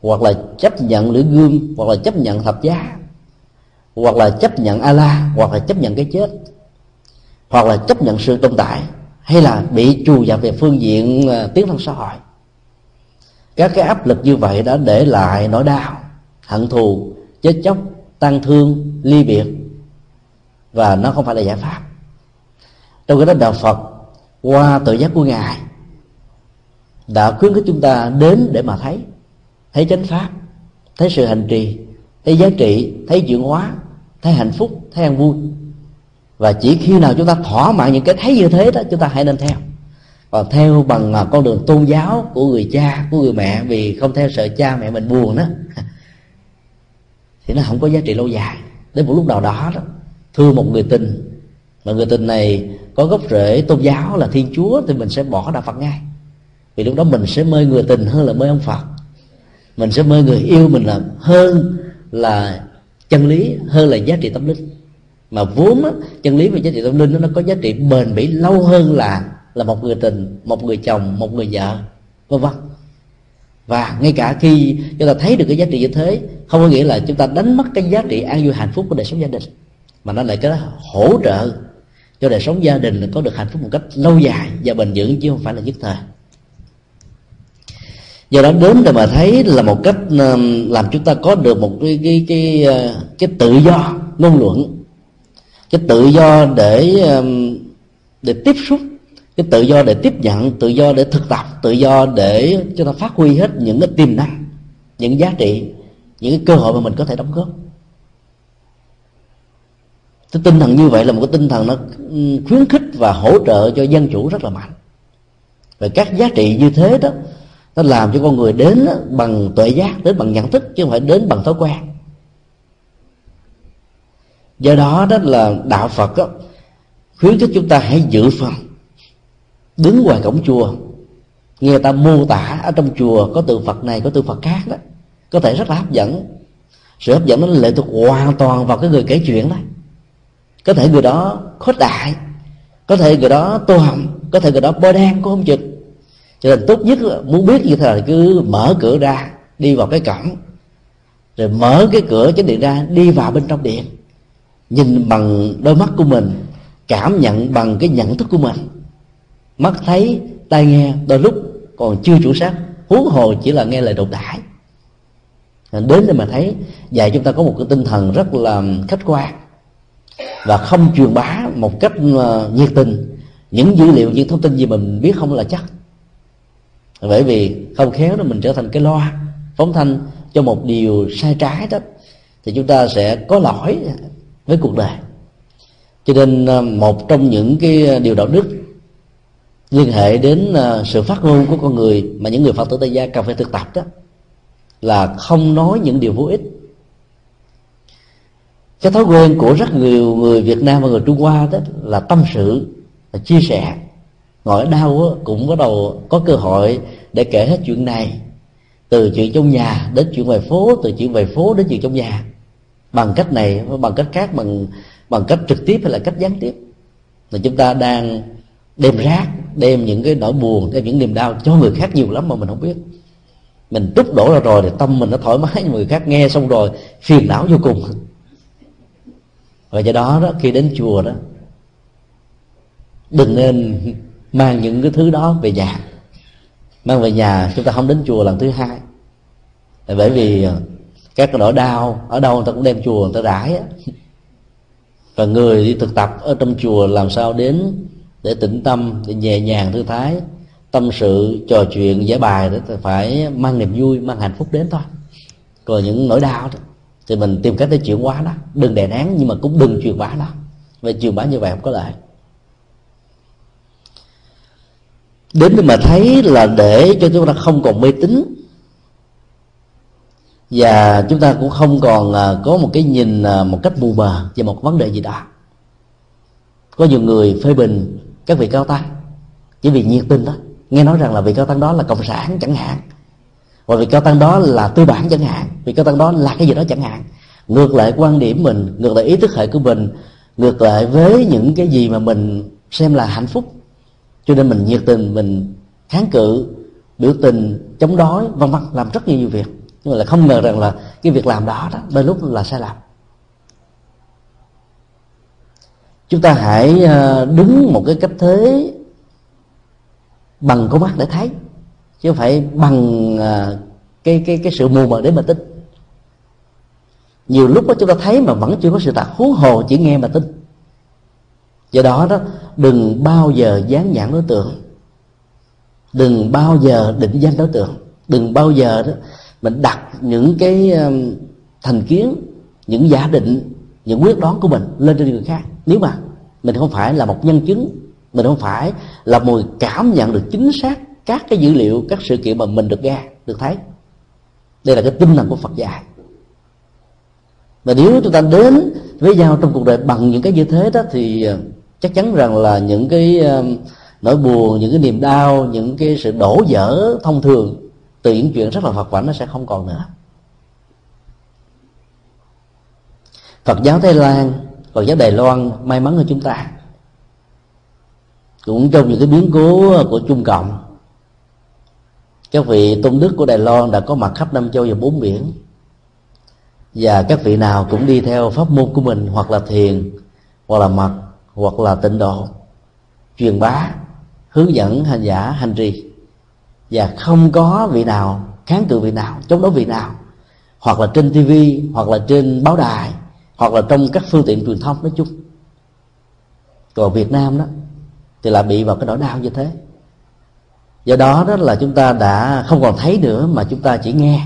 hoặc là chấp nhận lưỡi gươm hoặc là chấp nhận thập giá, hoặc là chấp nhận a la hoặc là chấp nhận cái chết, hoặc là chấp nhận sự tồn tại, hay là bị trù dập về phương diện à, tiến thân xã hội. Các cái áp lực như vậy đã để lại nỗi đau, hận thù, chết chóc tăng thương, ly biệt, và nó không phải là giải pháp. Trong cái đó đạo phật qua tự giác của ngài đã khuyến khích chúng ta đến để mà thấy thấy chánh pháp, thấy sự hành trì, thấy giá trị, thấy chuyển hóa, thấy hạnh phúc, thấy an vui. Và chỉ khi nào chúng ta thỏa mãn những cái thấy như thế đó, chúng ta hãy nên theo. Và theo bằng à, con đường tôn giáo của người cha, của người mẹ, vì không theo sợ cha mẹ mình buồn đó, <laughs> thì nó không có giá trị lâu dài. Đến một lúc nào đó đó thương một người tình, mà người tình này có gốc rễ tôn giáo là thiên chúa, thì mình sẽ bỏ đạo phật ngay vì lúc đó mình sẽ mê người tình hơn là mê ông phật. Mình sẽ mê người yêu mình là hơn là chân lý hơn là giá trị tâm linh. Mà vốn á, chân lý và giá trị tâm linh nó có giá trị bền bỉ lâu hơn là là một người tình một người chồng một người vợ vân vân. Và ngay cả khi chúng ta thấy được cái giá trị như thế không có nghĩa là chúng ta đánh mất cái giá trị an vui hạnh phúc của đời sống gia đình mà nó lại cái hỗ trợ cho đời sống gia đình có được hạnh phúc một cách lâu dài và bền vững chứ không phải là nhất thời do đó đến để mà thấy là một cách ờ, làm chúng ta có được một cái cái cái ờ, cái tự do ngôn luận. Cái tự do để ờ, để tiếp xúc, cái tự do để tiếp nhận, tự do để thực tập, tự do để cho ta phát huy hết những cái tiềm năng, những giá trị, những cái cơ hội mà mình có thể đóng góp. Cái tinh thần như vậy là một cái tinh thần nó ừ, khuyến khích và hỗ trợ cho dân chủ rất là mạnh. Và các giá trị như thế đó nó làm cho con người đến bằng tuệ giác đến bằng nhận thức chứ không phải đến bằng thói quen. Do đó đó là đạo phật đó, khuyến khích chúng ta hãy giữ phần đứng ngoài cổng chùa. Nghe ta mô tả ở trong chùa có tượng phật này có tượng phật khác đó có thể rất là hấp dẫn. Sự hấp dẫn nó lệ thuộc hoàn toàn vào cái người kể chuyện đó. Có thể người đó khuếch đại có thể người đó tô hồng có thể người đó bôi đen cũng không chừng cho nên tốt nhất muốn biết như thế nào cứ mở cửa ra, đi vào cái cổng. Rồi mở cái cửa chánh điện ra, đi vào bên trong điện. Nhìn bằng đôi mắt của mình, cảm nhận bằng cái nhận thức của mình. Mắt thấy, tai nghe, đôi lúc còn chưa chủ xác, huống hồ chỉ là nghe lời đồn đại. Đến để mà thấy dạy chúng ta có một cái tinh thần rất là khách quan và không truyền bá một cách ờ, nhiệt tình. Những dữ liệu, những thông tin gì mình biết không là chắc bởi vì không khéo đó mình trở thành cái loa, phóng thanh cho một điều sai trái đó, thì chúng ta sẽ có lỗi với cuộc đời. Cho nên à, một trong những cái điều đạo đức liên hệ đến à, sự phát ngôn của con người mà những người phật tử tại gia cần phải thực tập đó, là không nói những điều vô ích. Cái thói quen của rất nhiều người Việt Nam và người Trung Hoa đó là tâm sự, là chia sẻ ngồi ở đâu cũng bắt đầu có cơ hội để kể hết chuyện này. Từ chuyện trong nhà đến chuyện ngoài phố, từ chuyện ngoài phố đến chuyện trong nhà. Bằng cách này, bằng cách khác, bằng bằng cách trực tiếp hay là cách gián tiếp. Là chúng ta đang đem rác đem những cái nỗi buồn đem những niềm đau cho người khác nhiều lắm mà mình không biết. Mình trút đổ ra rồi thì tâm mình nó thoải mái, người khác nghe xong rồi phiền não vô cùng. Và do đó đó, khi đến chùa đó, đừng nên mang những cái thứ đó về nhà. Mang về nhà, chúng ta không đến chùa lần thứ hai. Bởi vì ờ, các cái nỗi đau, ở đâu người ta cũng đem chùa người ta rải á. <laughs> Và người đi thực tập ở trong chùa làm sao đến để tĩnh tâm, để nhẹ nhàng thư thái, tâm sự, trò chuyện, giải bài đó phải mang niềm vui, mang hạnh phúc đến thôi. Còn những nỗi đau đó, thì mình tìm cách để chuyển hóa nó đừng đè nén, nhưng mà cũng đừng truyền bá nó. Về truyền bá như vậy không có lợi. Đến mà thấy là để cho chúng ta không còn mê tín, và chúng ta cũng không còn à, có một cái nhìn à, một cách mù mờ về một vấn đề gì đó có nhiều người phê bình các vị cao tăng chỉ vì nhiệt tình đó nghe nói rằng là vị cao tăng đó là cộng sản chẳng hạn, và vị cao tăng đó là tư bản chẳng hạn, vị cao tăng đó là cái gì đó chẳng hạn. Ngược lại quan điểm mình, ngược lại ý thức hệ của mình, ngược lại với những cái gì mà mình xem là hạnh phúc cho nên mình nhiệt tình, mình kháng cự, biểu tình, chống đối, vân vân, làm rất nhiều việc. Nhưng mà lại không ngờ rằng là cái việc làm đó đó, đôi lúc là sai lầm. Chúng ta hãy ờ, đứng một cái cách thế bằng con mắt để thấy, chứ không phải bằng ờ, cái cái cái sự mù mờ để mà tin. Nhiều lúc đó chúng ta thấy mà vẫn chưa có sự thật, huống hồ chỉ nghe mà tin do đó đó, đừng bao giờ dán nhãn đối tượng. Đừng bao giờ định danh đối tượng. Đừng bao giờ đó mình đặt những cái um, thành kiến, những giả định, những quyết đoán của mình lên trên người khác. Nếu mà mình không phải là một nhân chứng, mình không phải là người cảm nhận được chính xác các cái dữ liệu, các sự kiện mà mình được nghe, được thấy. Đây là cái tinh thần của phật dạy. Và nếu chúng ta đến với nhau trong cuộc đời bằng những cái như thế đó thì chắc chắn rằng là những cái um, nỗi buồn, những cái niềm đau, những cái sự đổ vỡ thông thường từ những chuyện rất là phật vảnh nó sẽ không còn nữa. Phật giáo Thái Lan, Phật giáo Đài Loan may mắn hơn chúng ta. Cũng trong những cái biến cố của Trung Cộng, các vị tôn đức của Đài Loan đã có mặt khắp năm châu và bốn biển. Và các vị nào cũng đi theo pháp môn của mình, hoặc là thiền, hoặc là mật hoặc là tịnh độ. Truyền bá, hướng dẫn hành giả hành trì. Và không có vị nào, kháng cự vị nào, chống đối vị nào. Hoặc là trên tv hoặc là trên báo đài, hoặc là trong các phương tiện truyền thông nói chung. Còn việt nam đó, thì là bị vào cái nỗi đau như thế. Do đó đó là chúng ta đã không còn thấy nữa mà chúng ta chỉ nghe.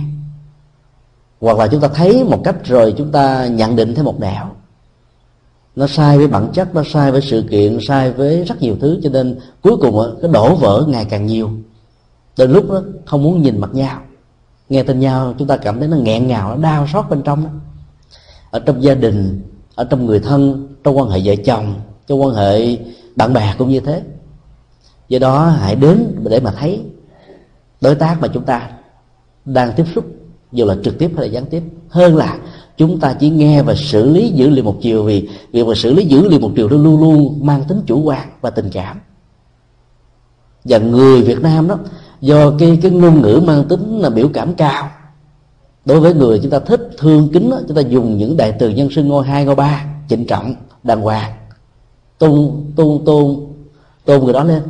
Hoặc là chúng ta thấy một cách rồi chúng ta nhận định theo một nẻo nó sai với bản chất, nó sai với sự kiện, sai với rất nhiều thứ. Cho nên cuối cùng cái đổ vỡ ngày càng nhiều. Đến lúc đó, không muốn nhìn mặt nhau. Nghe tin nhau, chúng ta cảm thấy nó nghẹn ngào, nó đau xót bên trong đó. Ở trong gia đình, ở trong người thân, trong quan hệ vợ chồng, trong quan hệ bạn bè cũng như thế. Do đó, hãy đến để mà thấy đối tác mà chúng ta đang tiếp xúc, dù là trực tiếp hay là gián tiếp. Hơn là chúng ta chỉ nghe và xử lý dữ liệu một chiều vì việc mà xử lý dữ liệu một chiều nó luôn luôn mang tính chủ quan và tình cảm. Và người Việt Nam đó do cái cái ngôn ngữ mang tính là biểu cảm cao đối với người chúng ta thích thương kính đó, chúng ta dùng những đại từ nhân xưng ngôi hai ngôi ba trịnh trọng đàng hoàng tôn tôn tôn tôn người đó lên.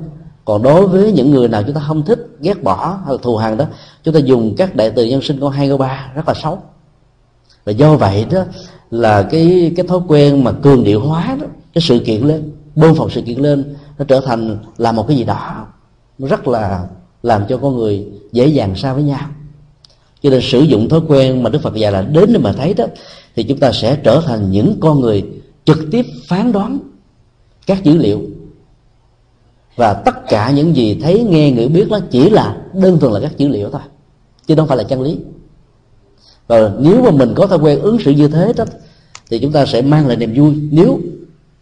Còn đối với những người nào chúng ta không thích ghét bỏ hoặc thù hằn đó chúng ta dùng các đại từ nhân sinh ngôi hai ngôi ba rất là xấu và do vậy đó là cái cái thói quen mà cường điệu hóa đó, cái sự kiện lên, bơm phòng sự kiện lên, nó trở thành là một cái gì đó nó rất là làm cho con người dễ dàng xa với nhau. Cho nên sử dụng thói quen mà đức phật dạy là đến để mà thấy đó, thì chúng ta sẽ trở thành những con người trực tiếp phán đoán các dữ liệu. Và tất cả những gì thấy, nghe, ngửi, biết đó chỉ là đơn thuần là các dữ liệu thôi, chứ không phải là chân lý và nếu mà mình có thói quen ứng xử như thế đó thì chúng ta sẽ mang lại niềm vui. Nếu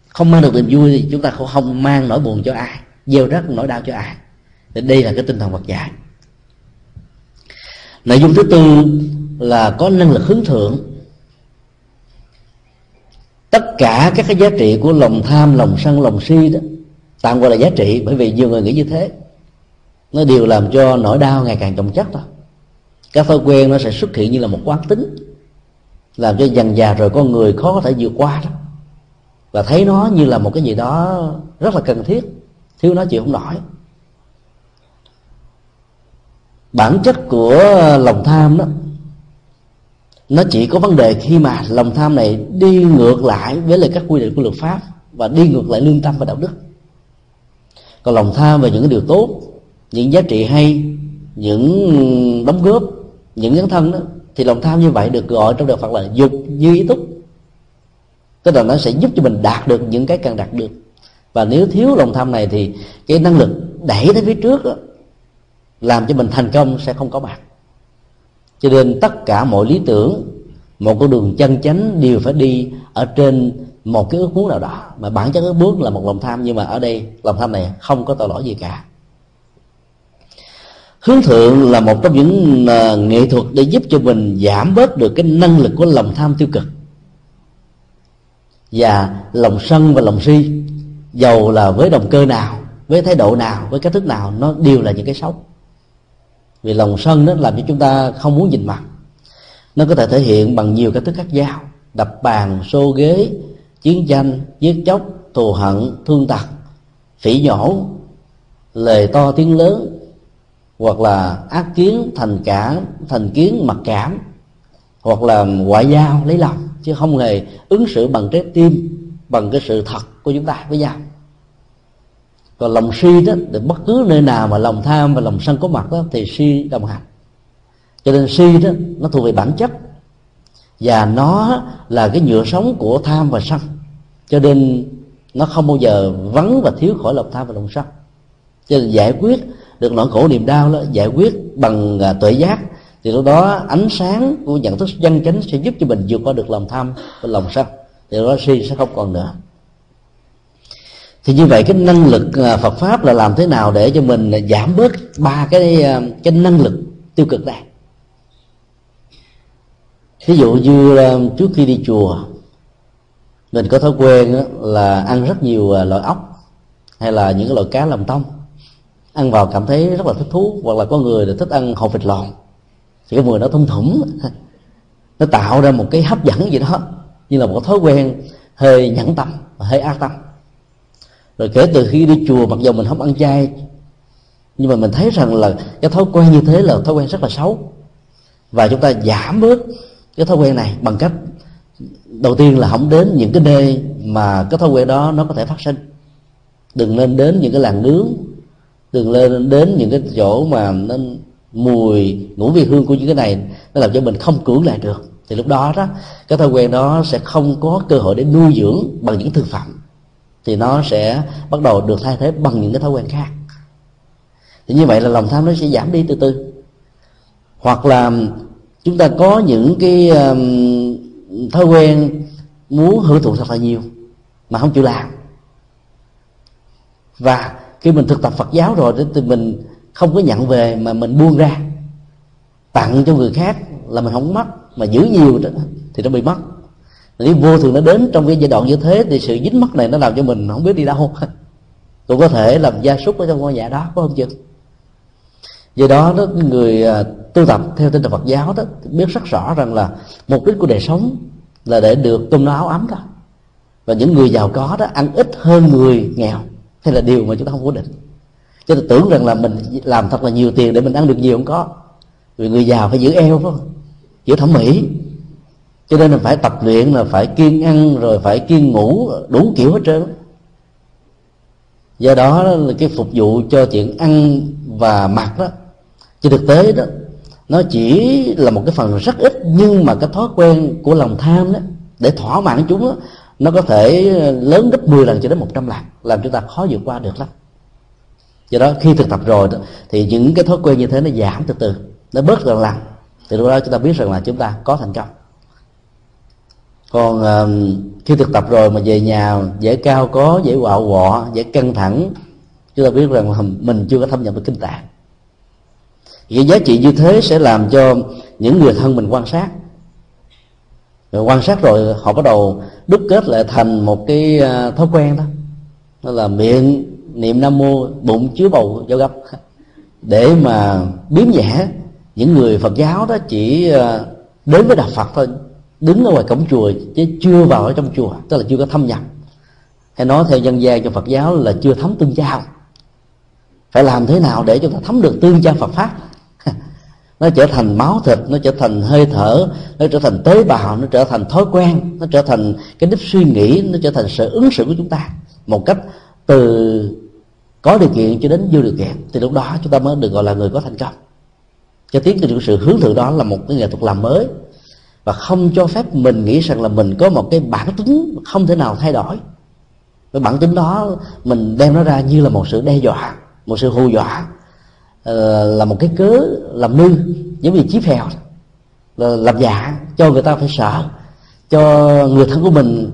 không mang được niềm vui thì chúng ta không, không mang nỗi buồn cho ai gieo rắc nỗi đau cho ai. Thì đây là cái tinh thần Phật dạy. Nội dung thứ tư là có năng lực hướng thượng. Tất cả các cái giá trị của lòng tham lòng sân lòng si đó tạm gọi là giá trị bởi vì nhiều người nghĩ như thế. Nó đều làm cho nỗi đau ngày càng chồng chất thôi các thói quen nó sẽ xuất hiện như là một quán tính. Làm cho dần già rồi con người khó có thể vượt qua đó. Và thấy nó như là một cái gì đó rất là cần thiết. Thiếu nó chịu không nổi. Bản chất của lòng tham đó, nó chỉ có vấn đề khi mà lòng tham này đi ngược lại với lại các quy định của luật pháp và đi ngược lại lương tâm và đạo đức. Còn lòng tham về những cái điều tốt, những giá trị hay, những đóng góp những dấn thân đó thì lòng tham như vậy được gọi trong đạo Phật là dục như ý túc. Tức là nó sẽ giúp cho mình đạt được những cái cần đạt được. Và nếu thiếu lòng tham này thì cái năng lực đẩy tới phía trước đó, làm cho mình thành công sẽ không có mặt. Cho nên tất cả mọi lý tưởng một con đường chân chánh đều phải đi ở trên một cái ước muốn nào đó. Mà bản chất ước muốn là một lòng tham nhưng mà ở đây lòng tham này không có tội lỗi gì cả hướng thượng là một trong những à, nghệ thuật để giúp cho mình giảm bớt được cái năng lực của lòng tham tiêu cực. Và lòng sân và lòng si, dầu là với động cơ nào, với thái độ nào, với cách thức nào, nó đều là những cái xấu. Vì lòng sân nó làm cho chúng ta không muốn nhìn mặt. Nó có thể thể hiện bằng nhiều cách thức khác nhau. Đập bàn, xô ghế, chiến tranh, giết chóc, thù hận, thương tật, phỉ nhổ, lời to tiếng lớn hoặc là ác kiến thành cảm thành kiến mặc cảm, hoặc là ngoại giao lấy lòng, chứ không hề ứng xử bằng trái tim, bằng cái sự thật của chúng ta với nhau còn lòng si đó, thì bất cứ nơi nào mà lòng tham và lòng sân có mặt đó, thì si đồng hành. Cho nên si đó, nó thuộc về bản chất, và nó là cái nhựa sống của tham và sân. Cho nên nó không bao giờ vắng và thiếu khỏi lòng tham và lòng sân. Cho nên giải quyết được nỗi khổ niềm đau đó giải quyết bằng à, tuệ giác, thì lúc đó ánh sáng của nhận thức chân chánh sẽ giúp cho mình vượt qua được lòng tham và lòng sân. Thì đó si sẽ không còn nữa. Thì như vậy cái năng lực à, Phật pháp là làm thế nào để cho mình à, giảm bớt ba cái cái năng lực tiêu cực này? Ví dụ như trước khi đi chùa, mình có thói quen là ăn rất nhiều loại ốc hay là những loại cá làm tông ăn vào cảm thấy rất là thích thú, hoặc là có người là thích ăn hột vịt lòn thì cái mùi nó thông thủng <laughs> nó tạo ra một cái hấp dẫn gì đó, như là một thói quen hơi nhẫn tâm và hơi ác tâm. Rồi kể từ khi đi chùa, mặc dù mình không ăn chay, nhưng mà mình thấy rằng là cái thói quen như thế là thói quen rất là xấu. Và chúng ta giảm bớt cái thói quen này bằng cách, đầu tiên là không đến những cái nơi mà cái thói quen đó nó có thể phát sinh. Đừng nên đến những cái làng nướng đừng lên đến những cái chỗ mà nó mùi ngũ vị hương của những cái này nó làm cho mình không cưỡng lại được. Thì lúc đó đó cái thói quen đó sẽ không có cơ hội để nuôi dưỡng bằng những thực phẩm. Thì nó sẽ bắt đầu được thay thế bằng những cái thói quen khác. Thì như vậy là lòng tham nó sẽ giảm đi từ từ. Hoặc là chúng ta có những cái um, thói quen muốn hưởng thụ thật là nhiều mà không chịu làm. Và khi mình thực tập Phật giáo rồi thì mình không có nhận về mà mình buông ra. Tặng cho người khác là mình không mất, mà giữ nhiều thì nó bị mất. Nếu vô thường nó đến trong cái giai đoạn như thế thì sự dính mắc này nó làm cho mình không biết đi đâu. <laughs> Cũng có thể làm gia súc ở trong ngôi nhà đó, có không chừng? Do đó đó, người à, tu tập theo tinh thần Phật giáo đó, biết rất rõ rằng là mục đích của đời sống là để được cơm no áo ấm đó. Và những người giàu có đó ăn ít hơn người nghèo hay là điều mà chúng ta không cố định. Cho nên tưởng rằng là mình làm thật là nhiều tiền để mình ăn được nhiều không có. Vì người giàu phải giữ eo phải không? Giữ thẩm mỹ. Cho nên là phải tập luyện là phải kiên ăn rồi phải kiên ngủ đủ kiểu hết trơn. Do đó là cái phục vụ cho chuyện ăn và mặc đó. Trên thực tế đó nó chỉ là một cái phần rất ít nhưng mà cái thói quen của lòng tham đó để thỏa mãn chúng đó, nó có thể lớn gấp 10 lần cho đến 100 lần làm chúng ta khó vượt qua được lắm. Do đó khi thực tập rồi đó, thì những cái thói quen như thế nó giảm từ từ nó bớt dần lần. Thì lúc đó chúng ta biết rằng là chúng ta có thành công. Còn uh, khi thực tập rồi mà về nhà dễ cao có dễ quạo quọ dễ căng thẳng chúng ta biết rằng là mình chưa có thâm nhập được kinh tạng. Cái giá trị như thế sẽ làm cho những người thân mình quan sát rồi quan sát rồi họ bắt đầu đúc kết lại thành một cái à, thói quen đó. Đó là miệng, niệm nam mô, bụng chứa bầu, giao gấp. Để mà biếm nhẹ những người phật giáo đó chỉ à, đến với đạo phật thôi, đứng ở ngoài cổng chùa chứ chưa vào ở trong chùa, tức là chưa có thâm nhập. Hay nói theo dân gian cho phật giáo là chưa thấm tương giao. Phải làm thế nào để chúng ta thấm được tương giao phật pháp? Nó trở thành máu thịt, nó trở thành hơi thở, nó trở thành tế bào, nó trở thành thói quen, nó trở thành cái đích suy nghĩ, nó trở thành sự ứng xử của chúng ta một cách từ có điều kiện cho đến vô điều kiện. Thì lúc đó chúng ta mới được gọi là người có thành công. Cho tiến trình sự hướng thượng đó là một cái nghệ thuật làm mới và không cho phép mình nghĩ rằng là mình có một cái bản tính không thể nào thay đổi. Cái bản tính đó mình đem nó ra như là một sự đe dọa, một sự hù dọa. Ờ, là một cái cớ làm nư giống như chí phèo, là làm giả, cho người ta phải sợ, cho người thân của mình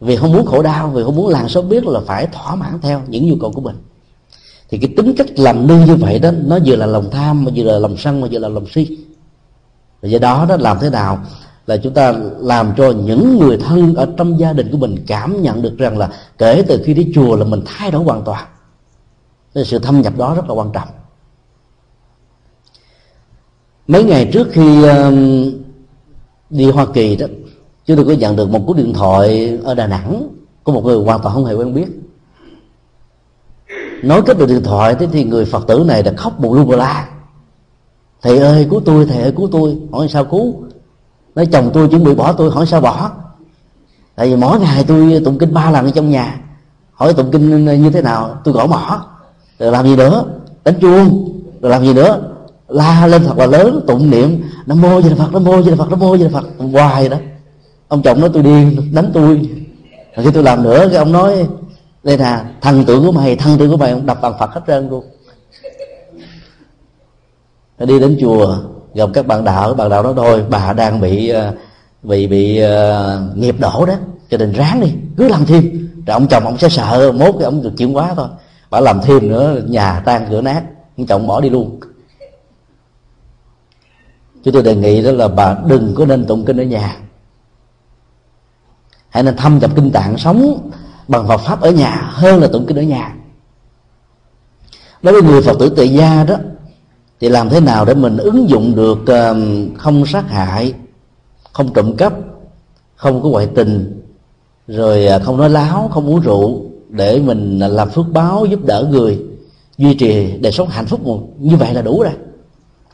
vì không muốn khổ đau, vì không muốn làng xóm biết là phải thỏa mãn theo những nhu cầu của mình. Thì cái tính cách làm nư như vậy đó, nó vừa là lòng tham, mà vừa là lòng sân, mà vừa là lòng si. Và do đó đó, làm thế nào là chúng ta làm cho những người thân ở trong gia đình của mình cảm nhận được rằng là kể từ khi đi chùa là mình thay đổi hoàn toàn. Nên sự thâm nhập đó rất là quan trọng mấy ngày trước khi um, đi Hoa Kỳ đó, chúng tôi có nhận được một cú điện thoại ở Đà Nẵng của một người hoàn toàn không hề quen biết. Nói kết được điện thoại, thế thì người phật tử này đã khóc bù lu bù la. Thầy ơi, cứu tôi, thầy ơi, cứu tôi. Hỏi sao cứu? Nói chồng tôi chuẩn bị bỏ tôi, hỏi sao bỏ? Tại vì mỗi ngày tôi tụng kinh ba lần ở trong nhà. Hỏi tụng kinh như thế nào? Tôi gõ mỏ rồi làm gì nữa? Đánh chuông. Rồi làm gì nữa? La lên thật là lớn tụng niệm nó mô gì là phật nó mô gì là phật nó mô gì là phật. Hoài đó. Ông chồng nói tôi điên đánh tôi. Rồi khi tôi làm nữa cái ông nói đây là thần tượng của mày thần tượng của mày ông đập bằng phật hết trơn luôn. Đi đến chùa gặp các bạn đạo các bạn đạo nói thôi bà đang bị ờ, bị bị uh, nghiệp đổ đó cho nên ráng đi cứ làm thêm. Rồi ông chồng ông sẽ sợ mốt cái ông được chuyển quá thôi. Bà làm thêm nữa nhà tan cửa nát ông chồng bỏ đi luôn chúng tôi đề nghị đó là bà đừng có nên tụng kinh ở nhà. Hãy nên thâm nhập kinh tạng sống bằng Phật pháp ở nhà hơn là tụng kinh ở nhà. Đối với người Phật tử tại gia đó, thì làm thế nào để mình ứng dụng được không sát hại, không trộm cắp, không có ngoại tình, rồi à, không nói láo, không uống rượu để mình à, làm phước báo giúp đỡ người, duy trì đời sống hạnh phúc như vậy là đủ rồi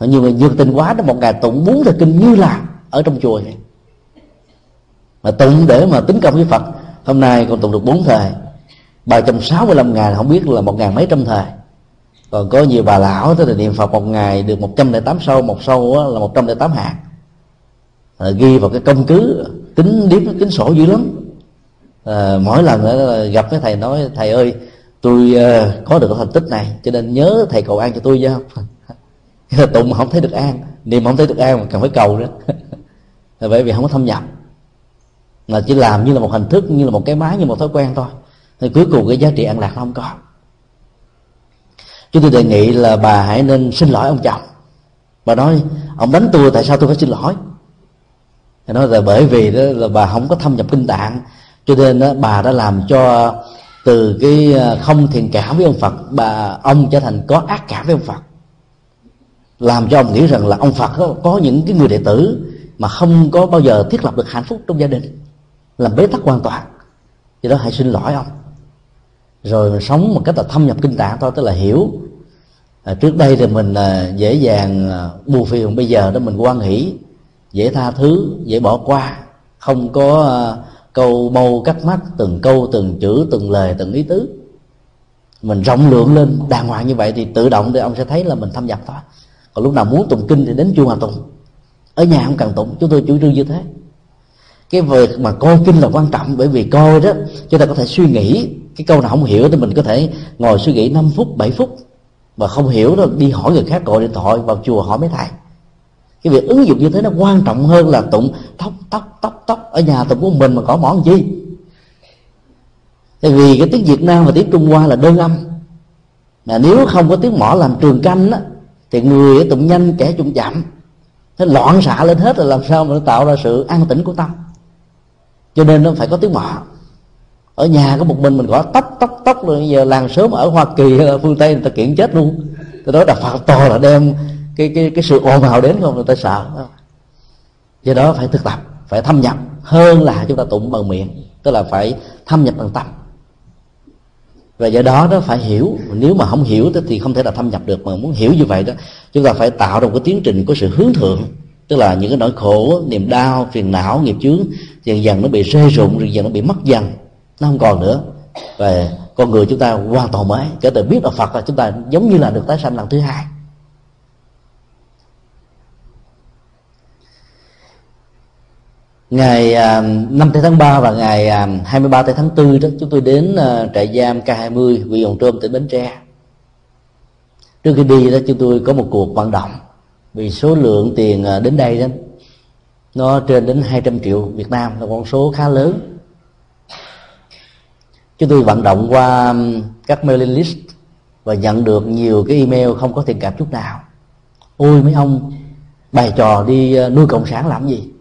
nhiều người nhiệt tình quá đó một ngày tụng bốn thời kinh như là ở trong chùa vậy. Mà tụng để mà tính công với phật hôm nay còn tụng được bốn thời ba trăm sáu mươi lăm ngày không biết là một ngàn mấy trăm thời. Còn có nhiều bà lão tới là niệm phật một ngày được một trăm lẻ tám sâu một sâu là một trăm lẻ tám hạt. À, ghi vào cái công cứ tính điếm tính sổ dữ lắm. À, mỗi lần gặp cái thầy nói thầy ơi tôi uh, có được cái thành tích này cho nên nhớ thầy cầu an cho tôi chứ không tụng mà không thấy được an. Niệm không thấy được an mà cần phải cầu đó. <laughs> Bởi vì không có thâm nhập. Mà chỉ làm như là một hình thức như là một cái máy như một thói quen thôi. Thì cuối cùng cái giá trị an lạc nó không có. Chúng tôi đề nghị là bà hãy nên xin lỗi ông chồng. Bà nói ông đánh tôi tại sao tôi phải xin lỗi? Thì nói là bởi vì đó là bà không có thâm nhập kinh tạng. Cho nên đó, bà đã làm cho từ cái à, không thiện cảm với ông phật bà ông trở thành có ác cảm với ông phật làm cho ông nghĩ rằng là ông phật có, có những cái người đệ tử mà không có bao giờ thiết lập được hạnh phúc trong gia đình làm bế tắc hoàn toàn. Do đó hãy xin lỗi ông. Rồi mình sống một cách là thâm nhập kinh tạng thôi tức là hiểu. À, trước đây thì mình à, dễ dàng à, bù phiền bây giờ đó mình quan hỷ dễ tha thứ dễ bỏ qua. Không có à, câu mâu cắt mắt từng câu từng chữ từng lời từng ý tứ. Mình rộng lượng lên đàng hoàng như vậy thì tự động thì ông sẽ thấy là mình thâm nhập thôi còn lúc nào muốn tụng kinh thì đến chùa mà tụng. Ở nhà không cần tụng, chúng tôi chủ trương như thế. Cái việc mà coi kinh là quan trọng, bởi vì coi đó, chúng ta có thể suy nghĩ. Cái câu nào không hiểu thì mình có thể ngồi suy nghĩ 5 phút 7 phút. Và không hiểu đó, đi hỏi người khác, gọi điện thoại vào chùa hỏi mấy thầy. Cái việc ứng dụng như thế nó quan trọng hơn là tụng tóc tóc tóc tóc. Ở nhà tụng của mình mà có món chi? Tại vì cái tiếng việt nam và tiếng trung hoa là đơn âm. Mà nếu không có tiếng mỏ làm trường canh á thì người tụng nhanh kẻ tụng chậm nó loạn xạ lên hết là làm sao mà nó tạo ra sự an tĩnh của tâm. Cho nên nó phải có tiếng mọ ở nhà có một mình mình gõ tóc tóc tóc rồi giờ làng sớm ở hoa kỳ hay là phương tây người ta kiện chết luôn. Cái đó là phạt to là đem cái cái cái sự ồn ào đến không? Người ta sợ. Do đó phải thực tập, phải thâm nhập hơn là chúng ta tụng bằng miệng. Tức là phải thâm nhập bằng tâm và do đó nó phải hiểu. Nếu mà không hiểu thì không thể là thâm nhập được. Mà muốn hiểu như vậy đó, chúng ta phải tạo ra một cái tiến trình của sự hướng thượng. Tức là những cái nỗi khổ, niềm đau, phiền não, nghiệp chướng, dần dần nó bị rơi rụng, dần dần nó bị mất dần. Nó không còn nữa. Và con người chúng ta hoàn toàn mới. Kể từ biết là phật là chúng ta giống như là được tái sanh lần thứ hai. Ngày à, 5 tháng 3 và ngày à, 23 tháng 4 đó, chúng tôi đến à, trại giam K20 huyện Hồng Trôm, tỉnh Bến Tre. Trước khi đi đó, chúng tôi có một cuộc vận động vì số lượng tiền đến đây đó, nó trên đến 200 triệu Việt Nam, là con số khá lớn. Chúng tôi vận động qua các mailing list và nhận được nhiều cái email không có tiền cảm chút nào. Ôi mấy ông, bày trò đi nuôi cộng sản làm gì?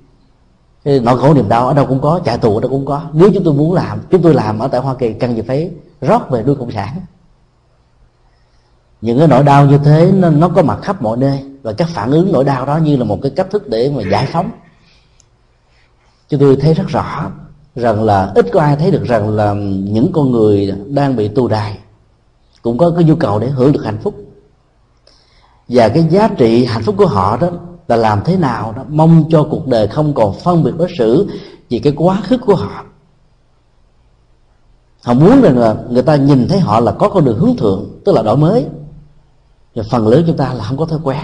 Nỗi khổ niềm đau ở đâu cũng có chạy tù ở đâu cũng có. Nếu chúng tôi muốn làm chúng tôi làm ở tại hoa kỳ cần gì phải rót về nuôi cộng sản? Những cái nỗi đau như thế nó, nó có mặt khắp mọi nơi. Và các phản ứng nỗi đau đó như là một cái cách thức để mà giải phóng. Chúng tôi thấy rất rõ rằng là ít có ai thấy được rằng là những con người đang bị tù đài cũng có cái nhu cầu để hưởng được hạnh phúc. Và cái giá trị hạnh phúc của họ đó là làm thế nào đó mong cho cuộc đời không còn phân biệt đối xử vì cái quá khứ của họ. Họ muốn rằng là người ta nhìn thấy họ là có con đường hướng thượng, tức là đổi mới. Và phần lớn chúng ta là không có thói quen.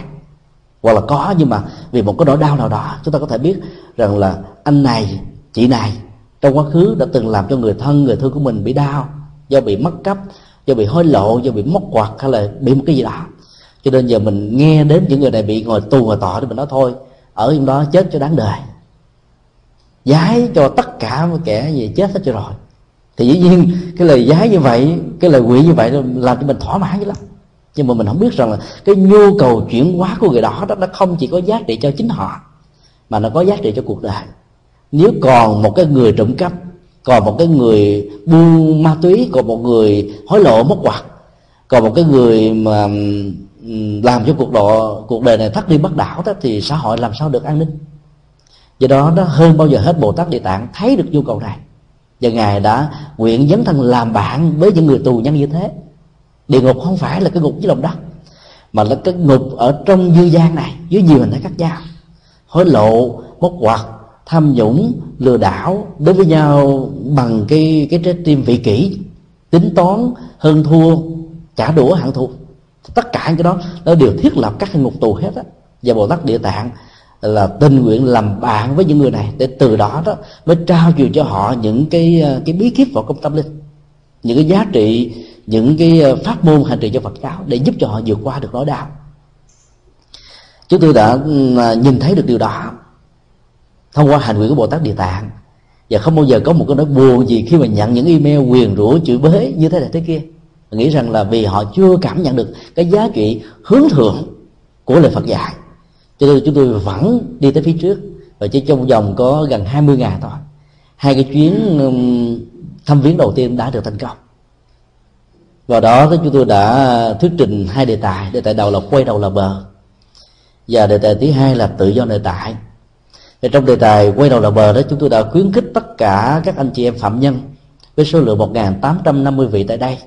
Hoặc là có, nhưng mà vì một cái nỗi đau nào đó, chúng ta có thể biết rằng là anh này, chị này, trong quá khứ đã từng làm cho người thân, người thương của mình bị đau, do bị mất cấp do bị hối lộ, do bị móc quạt hay là bị một cái gì đó cho nên giờ mình nghe đến những người này bị ngồi tù ngồi tọ thì mình nói thôi, ở trong đó chết cho đáng đời. Giá cho tất cả mọi kẻ gì chết hết cho rồi. Thì dĩ nhiên, cái lời giá như vậy, cái lời quỷ như vậy làm cho mình thỏa mãn dữ lắm. Nhưng mà mình không biết rằng là cái nhu cầu chuyển hóa của người đó đó nó không chỉ có giá trị cho chính họ, mà nó có giá trị cho cuộc đời. Nếu còn một cái người trộm cắp, còn một cái người buôn ma túy, còn một người hối lộ mất quạt, còn một cái người mà làm cho cuộc độ cuộc đời này thắt đi bất đảo đó, thì xã hội làm sao được an ninh? Do đó nó hơn bao giờ hết bồ tát địa tạng thấy được nhu cầu này. Và ngài đã nguyện dấn thân làm bạn với những người tù nhân như thế. Địa ngục không phải là cái ngục dưới lòng đất, mà là cái ngục ở trong dư gian này, dưới nhiều hình thái khác nhau. Hối lộ, móc quạt tham nhũng, lừa đảo đối với nhau bằng cái cái trái tim vị kỷ, tính toán, hơn thua trả đũa hạng thua tất cả những cái đó, nó đều thiết lập các cái ngục tù hết á. Và bồ tát địa tạng là tình nguyện làm bạn với những người này, để từ đó đó mới trao truyền cho họ những cái ờ, cái bí kíp vào công tâm linh, những cái giá trị, những cái ờ, pháp môn hành trì cho Phật giáo để giúp cho họ vượt qua được nỗi đau. Chúng tôi đã ừ, nhìn thấy được điều đó thông qua hành nguyện của Bồ Tát Địa Tạng. Và không bao giờ có một cái nỗi buồn gì khi mà nhận những email quyền rủa chửi bới như thế này thế kia nghĩ rằng là vì họ chưa cảm nhận được cái giá trị hướng thượng của lời Phật dạy. Cho nên chúng tôi vẫn đi tới phía trước, và chỉ trong vòng có gần 20 ngày thôi. Hai cái chuyến thăm viếng đầu tiên đã được thành công. Vào đó chúng tôi đã thuyết trình hai đề tài. Đề tài đầu là quay đầu là bờ, và đề tài thứ hai là tự do nội tại. Thì trong đề tài quay đầu là bờ đó, chúng tôi đã khuyến khích tất cả các anh chị em phạm nhân với số lượng 1.850 vị tại đây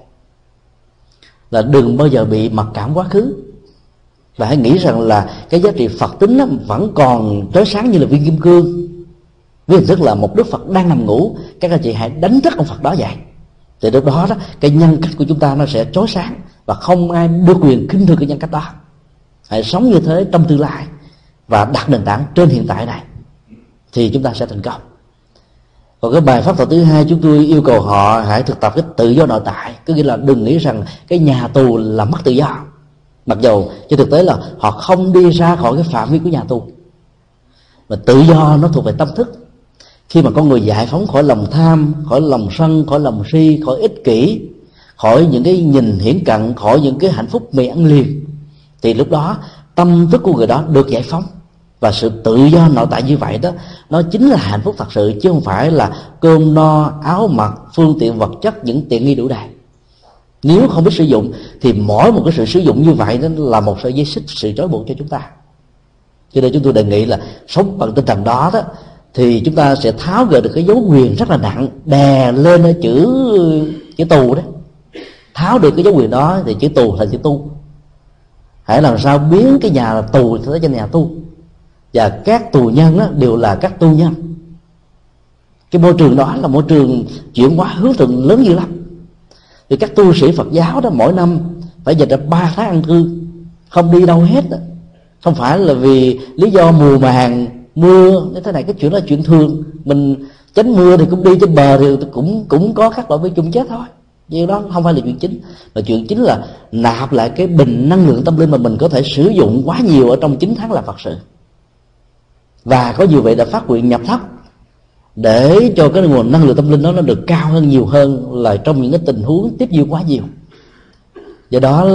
là đừng bao giờ bị mặc cảm quá khứ. Và hãy nghĩ rằng là cái giá trị phật tính nó vẫn còn trói sáng như là viên kim cương. Với hình thức là một đức phật đang nằm ngủ, các anh chị hãy đánh thức ông phật đó dậy. Thì lúc đó đó, cái nhân cách của chúng ta nó sẽ chói sáng và không ai được quyền khinh thường cái nhân cách đó. Hãy sống như thế trong tương lai và đặt nền tảng trên hiện tại này thì chúng ta sẽ thành công còn cái bài pháp thoại thứ hai chúng tôi yêu cầu họ hãy thực tập cái tự do nội tại. Có nghĩa là đừng nghĩ rằng cái nhà tù là mất tự do. Mặc dù trên thực tế là họ không đi ra khỏi cái phạm vi của nhà tù. Mà tự do nó thuộc về tâm thức. Khi mà con người giải phóng khỏi lòng tham, khỏi lòng sân, khỏi lòng si, khỏi ích kỷ, khỏi những cái nhìn hiển cận, khỏi những cái hạnh phúc mì ăn liền, thì lúc đó tâm thức của người đó được giải phóng và sự tự do nội tại như vậy đó, nó chính là hạnh phúc thật sự, chứ không phải là cơm no, áo mặc, phương tiện vật chất, những tiện nghi đủ đầy. Nếu không biết sử dụng, thì mỗi một cái sự sử dụng như vậy đó là một sợi dây xích, sự trói buộc cho chúng ta. Cho nên chúng tôi đề nghị là sống bằng tinh thần đó đó, thì chúng ta sẽ tháo gỡ được cái dấu quyền rất là nặng, đè lên ở chữ chữ tù đó. Tháo được cái dấu quyền đó thì chữ tù thành chữ tu. Hãy làm sao biến cái nhà tù thành cái nhà tu và các tù nhân đó đều là các tu nhân. Cái môi trường đó là môi trường chuyển hóa hướng thượng lớn dữ lắm. Thì các tu sĩ Phật giáo đó mỗi năm phải dành ra ba tháng ăn cư. Không đi đâu hết đó. không phải là vì lý do mùa màng, mưa như thế này, cái chuyện đó là chuyện thường. Mình tránh mưa thì cũng đi trên bờ thì cũng cũng có các loại vi trùng chết thôi. Nhưng đó, không phải là chuyện chính. Mà chuyện chính là nạp lại cái bình năng lượng tâm linh mà mình có thể sử dụng quá nhiều ở trong 9 tháng là Phật sự và có nhiều vậy đã phát nguyện nhập thấp để cho cái nguồn năng lượng tâm linh đó nó được cao hơn, nhiều hơn là trong những cái tình huống tiếp diêu quá nhiều. Do đó,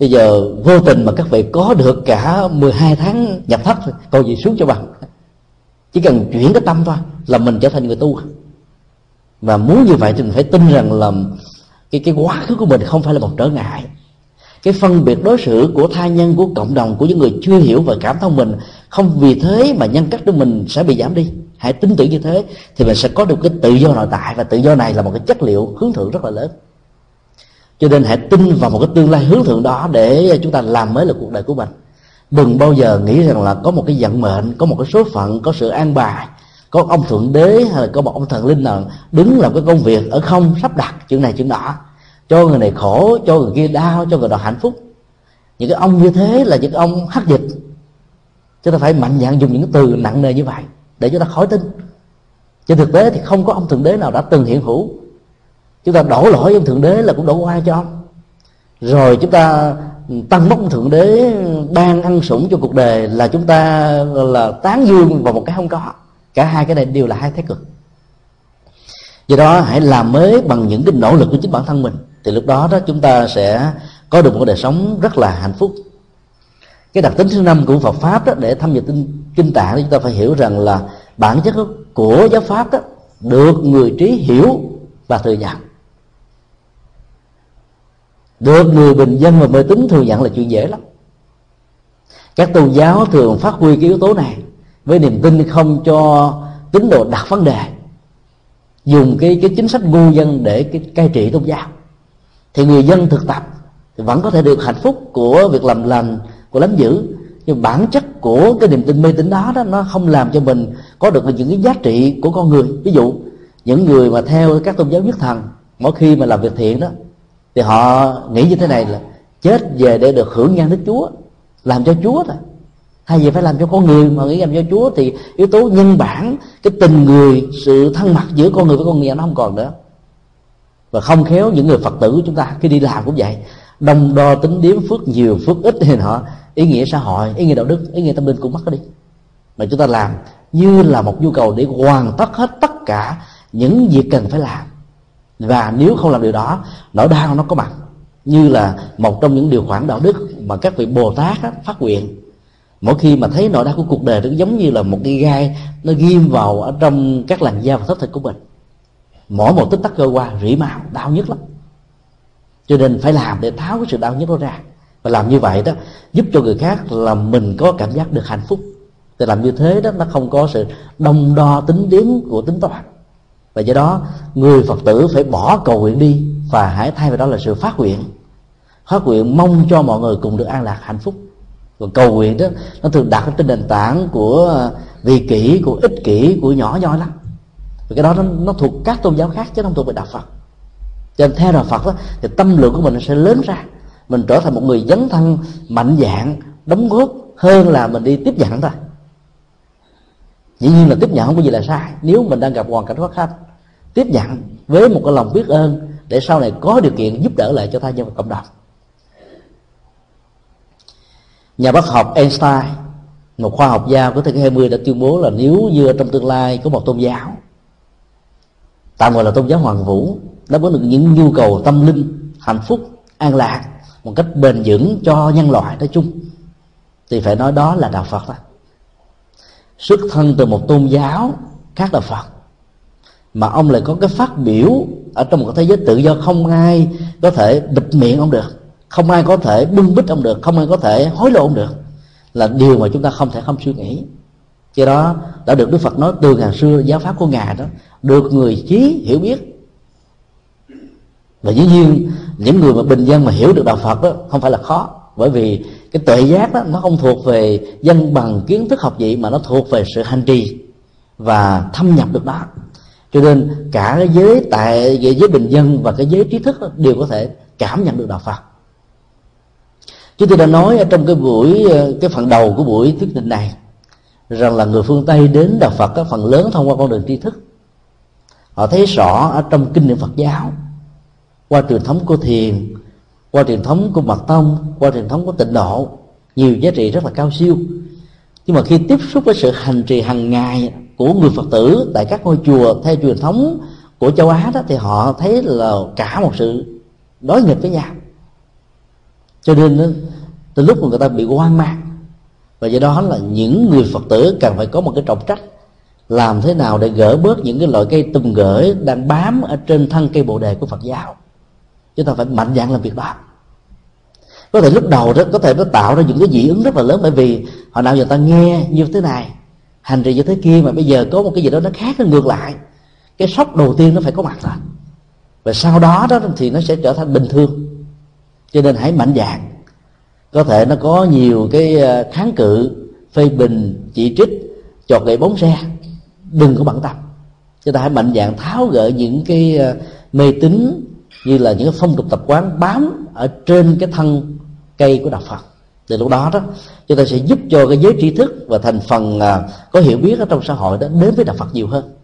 bây giờ vô tình mà các vị có được cả 12 tháng nhập thất thôi còn gì xuống cho bằng. Chỉ cần chuyển cái tâm thôi là mình trở thành người tu. Và muốn như vậy thì mình phải tin rằng là cái cái quá khứ của mình không phải là một trở ngại. Cái phân biệt đối xử của tha nhân, của cộng đồng, của những người chưa hiểu và cảm thông mình không vì thế mà nhân cách của mình sẽ bị giảm đi. Hãy tin tưởng như thế thì mình sẽ có được cái tự do nội tại. Và tự do này là một cái chất liệu hướng thượng rất là lớn. Cho nên hãy tin vào một cái tương lai hướng thượng đó để chúng ta làm mới là cuộc đời của mình. Đừng bao giờ nghĩ rằng là có một cái vận mệnh, có một cái số phận, có sự an bài, có ông thượng đế hay là có một ông thần linh nào đứng làm cái công việc ở không sắp đặt chuyện này chuyện đó cho người này khổ, cho người kia đau, cho người đó hạnh phúc. Những cái ông như thế là những ông hắc dịch chúng ta phải mạnh dạn dùng những từ nặng nề như vậy để chúng ta khỏi tin trên thực tế thì không có ông thượng đế nào đã từng hiện hữu. Chúng ta đổ lỗi ông thượng đế là cũng đổ qua cho ông. Rồi chúng ta tăng bốc thượng đế, ban ăn sủng cho cuộc đời là chúng ta, là tán dương vào một cái không có. Cả hai cái này đều là hai thái cực. Do đó hãy làm mới bằng những cái nỗ lực của chính bản thân mình. Thì lúc đó đó chúng ta sẽ có được một đời sống rất là hạnh phúc cái đặc tính thứ năm của Phật pháp đó để thâm nhập kinh, kinh tạng chúng ta phải hiểu rằng là bản chất của giáo pháp đó được người trí hiểu và thừa nhận. Được người bình dân và mê tín thừa nhận là chuyện dễ lắm. Các tôn giáo thường phát huy cái yếu tố này với niềm tin không cho tín đồ đặt vấn đề dùng cái cái chính sách ngu dân để cái cai trị tôn giáo. Thì người dân thực tập thì vẫn có thể được hạnh phúc của việc làm lành của lánh dữ. Nhưng bản chất của cái niềm tin mê tín đó đó, nó không làm cho mình có được những cái giá trị của con người. Ví dụ, những người mà theo các tôn giáo nhất thần, mỗi khi mà làm việc thiện đó, thì họ nghĩ như thế này là chết về để được hưởng nhan đức chúa, làm cho chúa thôi. Thay vì phải làm cho con người mà nghĩ làm cho chúa, thì yếu tố nhân bản, cái tình người, sự thân mật giữa con người với con người nó không còn nữa. Và không khéo những người phật tử của chúng ta khi đi làm cũng vậy. Đông đo tính điếm phước nhiều, phước ít thì họ ý nghĩa xã hội ý nghĩa đạo đức ý nghĩa tâm linh cũng mất đi. Mà chúng ta làm như là một nhu cầu để hoàn tất hết tất cả những việc cần phải làm. Và nếu không làm điều đó nỗi đau nó có mặt. Như là một trong những điều khoản đạo đức mà các vị bồ tát á, phát nguyện. Mỗi khi mà thấy nỗi đau của cuộc đời nó giống như là một cái gai nó ghim vào ở trong các làn da và thất thịt của mình. Mỗi một tích tắc trôi qua rỉ máu đau nhất lắm. Cho nên phải làm để tháo cái sự đau nhất đó ra và làm như vậy đó giúp cho người khác là mình có cảm giác được hạnh phúc. Thì làm như thế đó nó không có sự đông đo tính điểm của tính toán. Và do đó người phật tử phải bỏ cầu nguyện đi và hãy thay vào đó là sự phát nguyện. Phát nguyện mong cho mọi người cùng được an lạc hạnh phúc. Còn cầu nguyện đó nó thường đặt trên nền tảng của vị kỷ của ích kỷ của nhỏ nhoi lắm. Vì cái đó nó, nó thuộc các tôn giáo khác chứ không thuộc về đạo phật. Cho nên theo đạo phật đó, thì tâm lượng của mình sẽ lớn ra mình trở thành một người dấn thân, mạnh dạng đóng góp hơn là mình đi tiếp nhận thôi. Dĩ nhiên là tiếp nhận không có gì là sai. Nếu mình đang gặp hoàn cảnh khó khăn, tiếp nhận với một cái lòng biết ơn để sau này có điều kiện giúp đỡ lại cho tha nhân và cộng đồng. Nhà bác học Einstein, một khoa học gia của thế kỷ 20 đã tuyên bố là nếu như trong tương lai có một tôn giáo, tạm gọi là tôn giáo hoàng vũ, đáp ứng được những nhu cầu tâm linh, hạnh phúc, an lạc một cách bền vững cho nhân loại nói chung. Thì phải nói đó là đạo phật đó. Xuất thân từ một tôn giáo khác là phật, mà ông lại có cái phát biểu ở trong một thế giới tự do không ai có thể bịt miệng ông được, không ai có thể bưng bít ông được, không ai có thể hối lộ ông được, là điều mà chúng ta không thể không suy nghĩ. Do đó, đã được đức phật nói từ ngàn xưa giáo pháp của ngài đó, được người trí hiểu biết và dĩ nhiên những người mà bình dân mà hiểu được đạo phật đó không phải là khó. Bởi vì cái tuệ giác đó nó không thuộc về dân bằng kiến thức học vị mà nó thuộc về sự hành trì và thâm nhập được đó. Cho nên cả cái giới tại giới bình dân và cái giới trí thức đó, đều có thể cảm nhận được đạo phật. Chúng tôi đã nói ở trong cái buổi cái phần đầu của buổi thuyết trình này rằng là người phương tây đến đạo phật có phần lớn thông qua con đường tri thức. Họ thấy rõ ở trong kinh điển phật giáo qua truyền thống của thiền, qua truyền thống của mật tông, qua truyền thống của tịnh độ, nhiều giá trị rất là cao siêu. Nhưng mà khi tiếp xúc với sự hành trì hàng ngày của người phật tử tại các ngôi chùa theo truyền thống của châu á đó, thì họ thấy là cả một sự đối nghịch với nhau. Cho nên từ lúc mà người ta bị hoang mang, và do đó là những người phật tử cần phải có một cái trọng trách, làm thế nào để gỡ bớt những cái loại cây tùm gửi đang bám ở trên thân cây bồ đề của phật giáo chúng ta phải mạnh dạn làm việc đó. Có thể lúc đầu đó, có thể nó tạo ra những cái dị ứng rất là lớn bởi vì hồi nào giờ ta nghe như thế này, hành trì như thế kia mà bây giờ có một cái gì đó nó khác, nó ngược lại. Cái sốc đầu tiên nó phải có mặt rồi và sau đó đó thì nó sẽ trở thành bình thường. Cho nên hãy mạnh dạn. Có thể nó có nhiều cái ờ, kháng cự, phê bình, chỉ trích, chọt gậy bóng xe. Đừng có bận tâm. Chúng ta hãy mạnh dạn tháo gỡ những cái ờ, mê tín như là những phong tục tập quán bám ở trên cái thân cây của đạo phật. Từ lúc đó đó chúng ta sẽ giúp cho cái giới tri thức và thành phần à, có hiểu biết ở trong xã hội đó đến với đạo phật nhiều hơn.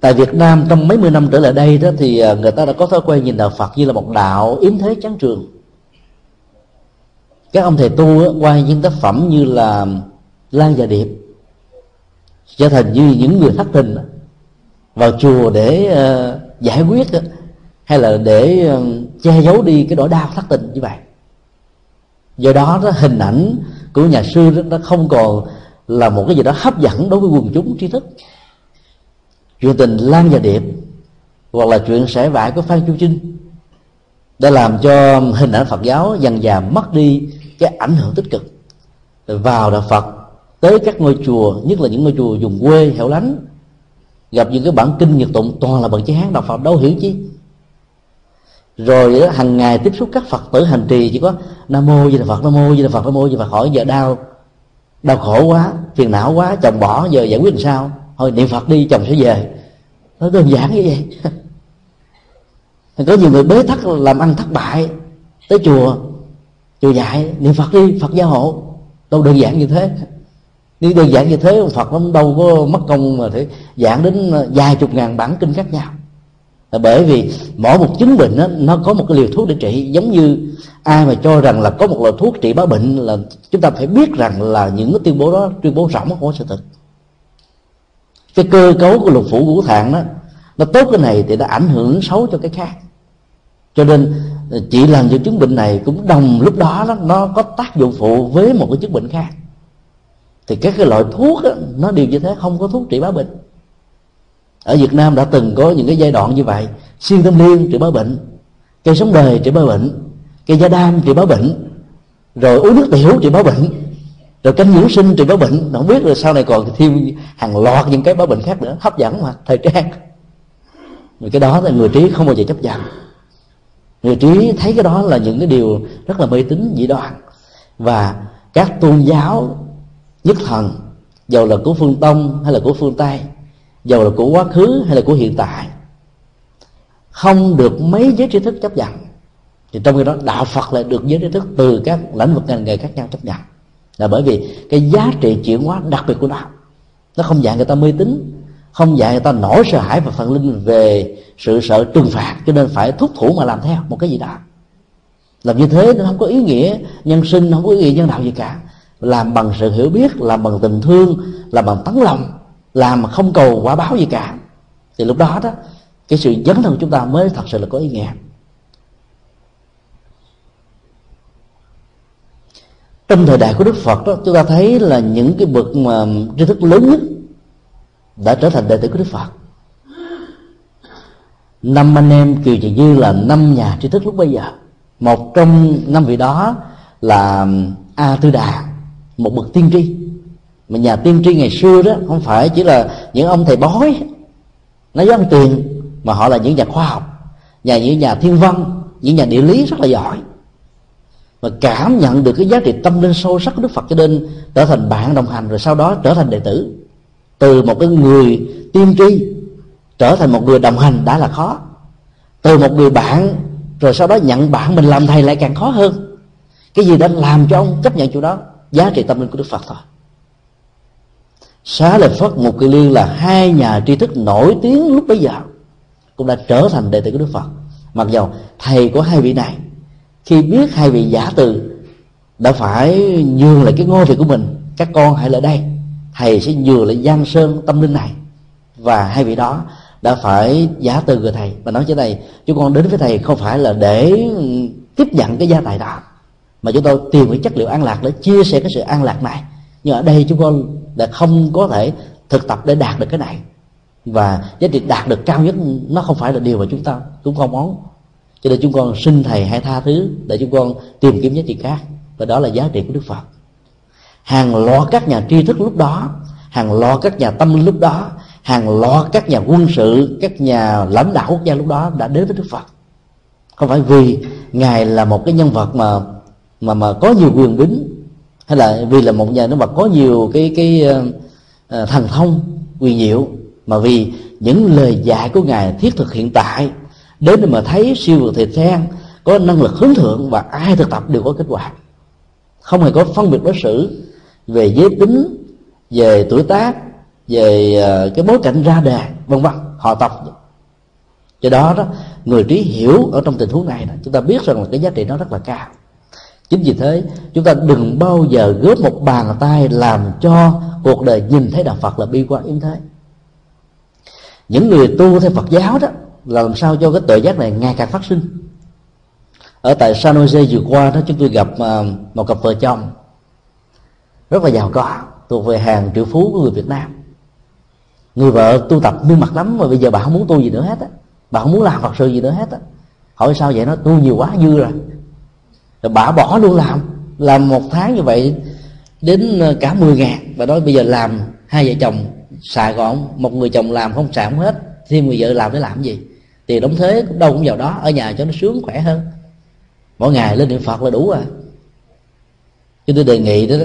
Tại Việt Nam trong mấy mươi năm trở lại đây đó thì à, người ta đã có thói quen nhìn đạo Phật như là một đạo yếm thế chán trường. Các ông thầy tu qua những tác phẩm như là Lan và Điệp trở thành như những người thất tình vào chùa để uh, giải quyết hay là để ờ, che giấu đi cái nỗi đau thất tình như vậy. Do đó đó hình ảnh của nhà sư đó, nó không còn là một cái gì đó hấp dẫn đối với quần chúng trí thức. Chuyện tình lan và điệp hoặc là chuyện sẻ vải của phan chu trinh đã làm cho hình ảnh phật giáo dần dà mất đi cái ảnh hưởng tích cực. Vào đạo phật tới các ngôi chùa nhất là những ngôi chùa vùng quê hẻo lánh gặp những cái bản kinh nhật tụng, toàn là bằng chữ hán đạo phật, đâu hiểu chứ. Rồi hàng ngày tiếp xúc các phật tử hành trì, chỉ có nam mô di đà phật, nam mô di đà phật, nam mô di đà phật, hỏi giờ đau đau khổ quá, phiền não quá, chồng bỏ, giờ giải quyết làm sao? Thôi, niệm phật đi, chồng sẽ về. Nó đơn giản như vậy. <laughs> Có nhiều người bế tắc làm ăn thất bại, tới chùa chùa dạy, niệm phật đi, phật gia hộ. Đâu đơn giản như thế nhưng đơn giản như thế phật nó đâu có mất công mà thể giảng đến ờ, vài chục ngàn bản kinh khác nhau. Là bởi vì mỗi một chứng bệnh đó, nó có một cái liều thuốc để trị. Giống như ai mà cho rằng là có một loại thuốc trị bá bệnh là chúng ta phải biết rằng là những cái tuyên bố đó tuyên bố rỗng không có sự thật. Cái cơ cấu của lục phủ ngũ tạng đó nó tốt cái này thì nó ảnh hưởng xấu cho cái khác. Cho nên ờ, chỉ làm cho chứng bệnh này cũng đồng lúc đó, đó nó có tác dụng phụ với một cái chứng bệnh khác thì các cái loại thuốc đó, nó đều như thế không có thuốc trị bá bệnh. Ở Việt Nam đã từng có những cái giai đoạn như vậy. Xuyên tâm liên trị bá bệnh cây sống đời trị bá bệnh cây da đam trị bá bệnh rồi uống nước tiểu trị bá bệnh rồi canh dưỡng sinh trị bá bệnh. Không biết rồi sau này còn thêm hàng loạt những cái bá bệnh khác nữa hấp dẫn mà thời trang. Rồi cái đó là người trí không bao giờ chấp nhận. Người trí thấy cái đó là những cái điều rất là mê tín dị đoan. Và các tôn giáo nhất thần, dầu là của phương tông hay là của phương tây, dầu là của quá khứ hay là của hiện tại, không được mấy giới trí thức chấp nhận. Thì trong khi đó, đạo phật lại được giới trí thức từ các lĩnh vực ngành nghề khác nhau chấp nhận. Là bởi vì cái giá trị chuyển hóa đặc biệt của nó nó không dạy người ta mê tín, không dạy người ta nổi sợ hãi và phần linh về sự sợ trừng phạt, cho nên phải thúc thủ mà làm theo một cái gì đó. Làm như thế nó không có ý nghĩa nhân sinh không có ý nghĩa nhân đạo gì cả làm bằng sự hiểu biết, làm bằng tình thương, làm bằng tấm lòng, làm mà không cầu quả báo gì cả. Thì lúc đó đó, cái sự dấn thân của chúng ta mới thật sự là có ý nghĩa. Trong thời đại của đức phật đó, chúng ta thấy là những cái bậc mà tri thức lớn nhất đã trở thành đệ tử của đức phật. Năm anh em kiều trì dư là năm nhà tri thức lúc bây giờ. Một trong năm vị đó là a tư đà một bậc tiên tri. Mà nhà tiên tri ngày xưa đó, không phải chỉ là những ông thầy bói. Nói với ông tiền mà họ là những nhà khoa học. Nhà, những nhà thiên văn, những nhà địa lý rất là giỏi. Mà cảm nhận được cái giá trị tâm linh sâu sắc của đức phật cho nên trở thành bạn đồng hành rồi sau đó trở thành đệ tử. Từ một cái người tiên tri trở thành một người đồng hành đã là khó. Từ một người bạn rồi sau đó nhận bạn mình làm thầy lại càng khó hơn. Cái gì đã làm cho ông chấp nhận chỗ đó? Giá trị tâm linh của đức phật thôi. Xá lợi phất, một kỳ liên là hai nhà tri thức nổi tiếng lúc bấy giờ, cũng đã trở thành đệ tử của đức phật. Mặc dầu thầy của hai vị này, khi biết hai vị giả từ, đã phải nhường lại cái ngôi vị của mình, các con hãy lại đây, thầy sẽ nhường lại giang sơn tâm linh này. Và hai vị đó đã phải giả từ người thầy, và nói cho thầy, chúng con đến với thầy không phải là để tiếp nhận cái gia tài đó mà chúng tôi tìm cái chất liệu an lạc để chia sẻ cái sự an lạc này. Nhưng ở đây chúng con đã không có thể thực tập để đạt được cái này. Và giá trị đạt được cao nhất nó không phải là điều mà chúng ta cũng không muốn. Cho nên chúng con xin thầy hãy tha thứ để chúng con tìm kiếm giá trị khác. Và đó là giá trị của đức phật. Hàng loạt các nhà tri thức lúc đó, hàng loạt các nhà tâm linh lúc đó, hàng loạt các nhà quân sự, các nhà lãnh đạo quốc gia lúc đó đã đến với đức phật. Không phải vì ngài là một cái nhân vật mà mà mà có nhiều quyền bính. Hay là vì là một nhà nước mà có nhiều cái cái uh, thần thông quyền diệu mà vì những lời dạy của ngài thiết thực hiện tại đến để mà thấy siêu vượt thịt than có năng lực hướng thượng và ai thực tập đều có kết quả. Không hề có phân biệt đối xử về giới tính về tuổi tác về ờ, cái bối cảnh ra đề vân vân họ tập. Do đó đó người trí hiểu ở trong tình huống này đó, chúng ta biết rằng là cái giá trị nó rất là cao chính vì thế, chúng ta đừng bao giờ góp một bàn tay làm cho cuộc đời nhìn thấy đạo phật là bi quan yếm thế. Những người tu theo phật giáo đó là làm sao cho cái tội giác này ngày càng phát sinh. Ở tại San Jose, vừa qua đó, chúng tôi gặp à, một cặp vợ chồng rất là giàu có, thuộc về hàng triệu phú của người Việt Nam. Người vợ tu tập miên mặt lắm, mà bây giờ bà không muốn tu gì nữa hết á. Bà không muốn làm phật sự gì nữa hết á. Hỏi sao vậy? Nó tu nhiều quá, dư rồi rồi bả bỏ luôn làm. Làm một tháng như vậy đến ờ, cả 10 ngàn. Và nói bây giờ làm hai vợ chồng xài gọn một người chồng làm không xài không hết, thêm người vợ làm để làm gì? Tiền đóng thuế cũng đâu cũng vào đó, ở nhà cho nó sướng khỏe hơn. Mỗi ngày lên niệm phật là đủ à. Cho tôi đề nghị đó,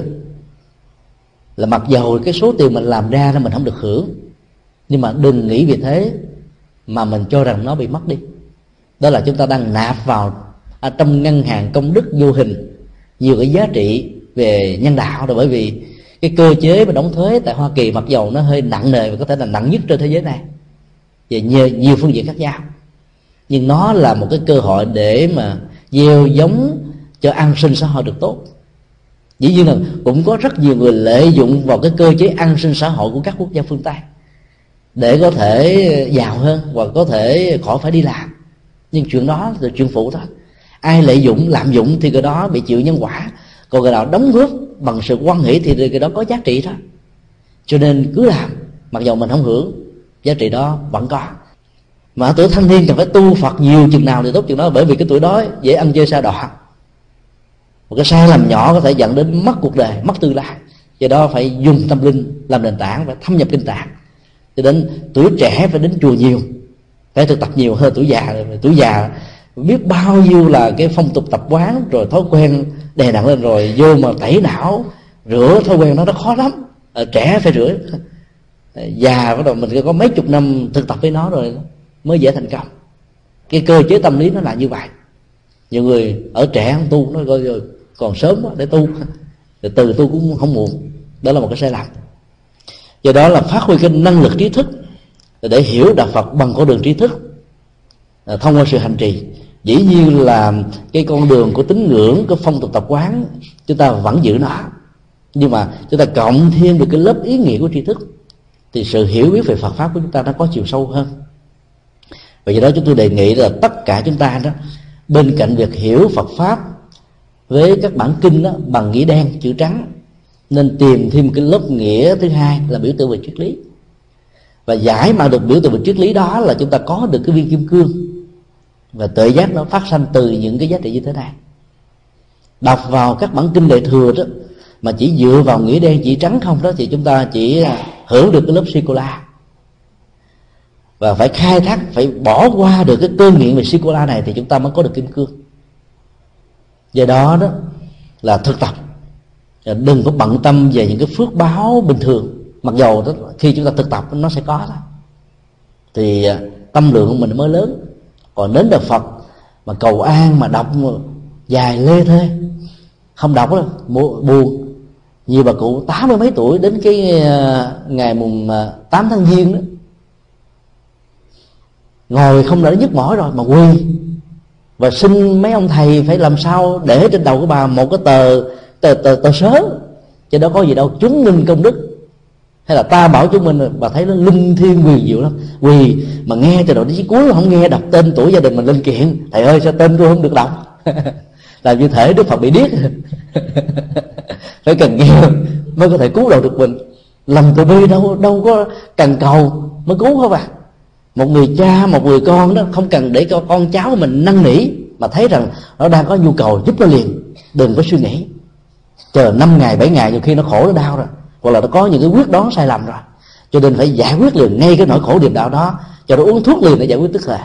là mặc dầu cái số tiền mình làm ra nó mình không được hưởng, nhưng mà đừng nghĩ vì thế mà mình cho rằng nó bị mất đi. Đó là chúng ta đang nạp vào ở trong ngân hàng công đức vô hình nhiều cái giá trị về nhân đạo rồi bởi vì cái cơ chế mà đóng thuế tại Hoa Kỳ mặc dầu nó hơi nặng nề và có thể là nặng nhất trên thế giới này về nhiều, nhiều phương diện khác nhau. Nhưng nó là một cái cơ hội để mà gieo giống cho an sinh xã hội được tốt. Dĩ nhiên là cũng có rất nhiều người lợi dụng vào cái cơ chế an sinh xã hội của các quốc gia phương tây để có thể giàu hơn và có thể khỏi phải đi làm. Nhưng chuyện đó là chuyện phụ thôi ai lợi dụng, lạm dụng thì cái đó bị chịu nhân quả. Còn cái nào đóng góp bằng sự quan hệ thì cái đó có giá trị đó. Cho nên cứ làm, mặc dù mình không hưởng, giá trị đó vẫn có. Mà ở tuổi thanh niên cần phải tu phật nhiều chừng nào thì tốt chừng đó, bởi vì cái tuổi đó dễ ăn chơi xa đọa. Một cái sai lầm nhỏ có thể dẫn đến mất cuộc đời, mất tương lai. Do đó phải dùng tâm linh làm nền tảng và thâm nhập kinh tạng. Cho đến tuổi trẻ phải đến chùa nhiều, phải thực tập nhiều hơn tuổi già tuổi già biết bao nhiêu là cái phong tục tập quán, rồi thói quen đè nặng lên rồi vô mà tẩy não, rửa thói quen nó nó khó lắm. Ở trẻ phải rửa. Già bắt đầu mình có mấy chục năm thực tập với nó rồi mới dễ thành công. Cái cơ chế tâm lý nó là như vậy. Nhiều người ở trẻ không tu, nó coi rồi còn sớm để tu. Rồi từ tu cũng không muộn. Đó là một cái sai lầm. Do đó là phát huy cái năng lực trí thức để hiểu đạo phật bằng con đường trí thức à, thông qua sự hành trì dĩ nhiên là cái con đường của tín ngưỡng của phong tục tập quán, chúng ta vẫn giữ nó. Nhưng mà chúng ta cộng thêm được cái lớp ý nghĩa của tri thức, thì sự hiểu biết về Phật pháp của chúng ta nó có chiều sâu hơn. Và do đó chúng tôi đề nghị là tất cả chúng ta đó, bên cạnh việc hiểu Phật pháp với các bản kinh đó bằng nghĩa đen, chữ trắng, nên tìm thêm cái lớp nghĩa thứ hai là biểu tượng về triết lý. Và giải mà được biểu tượng về triết lý đó là chúng ta có được cái viên kim cương và tự giác nó phát sanh từ những cái giá trị như thế này. Đọc vào các bản kinh đại thừa đó mà chỉ dựa vào nghĩa đen chỉ trắng không đó thì chúng ta chỉ à, hưởng được cái lớp sô cô la. Và phải khai thác phải bỏ qua được cái cơn nghiện về sô cô la này thì chúng ta mới có được kim cương. Do đó đó là thực tập. Đừng có bận tâm về những cái phước báo bình thường. Mặc dầu đó, khi chúng ta thực tập nó sẽ có đó. Thì à, tâm lượng của mình mới lớn còn đến đời phật mà cầu an mà đọc dài lê thê. Không đọc đó buồn. Nhiều bà cụ tám mươi mấy tuổi đến cái à, ngày mùng à, 8 tháng giêng đó. Ngồi không đỡ nhức mỏi rồi mà quỳ. Và xin mấy ông thầy phải làm sao để trên đầu của bà một cái tờ tờ tờ, tờ sớ. Chứ đó có gì đâu chứng minh công đức hay là ta bảo chúng mình, bà thấy nó linh thiêng quyền diệu lắm. Quỳ mà nghe từ đầu đến cuối không nghe đọc tên tuổi gia đình mình lên kiện. Thầy ơi, sao tên tôi không được đọc? <laughs> Làm như thể đức phật bị điếc. <laughs> Phải cần nghe mới có thể cứu độ được mình. Lòng từ bi đâu đâu có cần cầu mới cứu không à một người cha, một người con đó, không cần để cho con cháu mình năn nỉ, mà thấy rằng nó đang có nhu cầu giúp nó liền. Đừng có suy nghĩ. Chờ năm ngày, bảy ngày, nhiều khi nó khổ, nó đau rồi hoặc là nó có những cái quyết đoán sai lầm rồi. Cho nên phải giải quyết liền ngay cái nỗi khổ niềm đau đó. Cho nó uống thuốc liền để giải quyết tức thời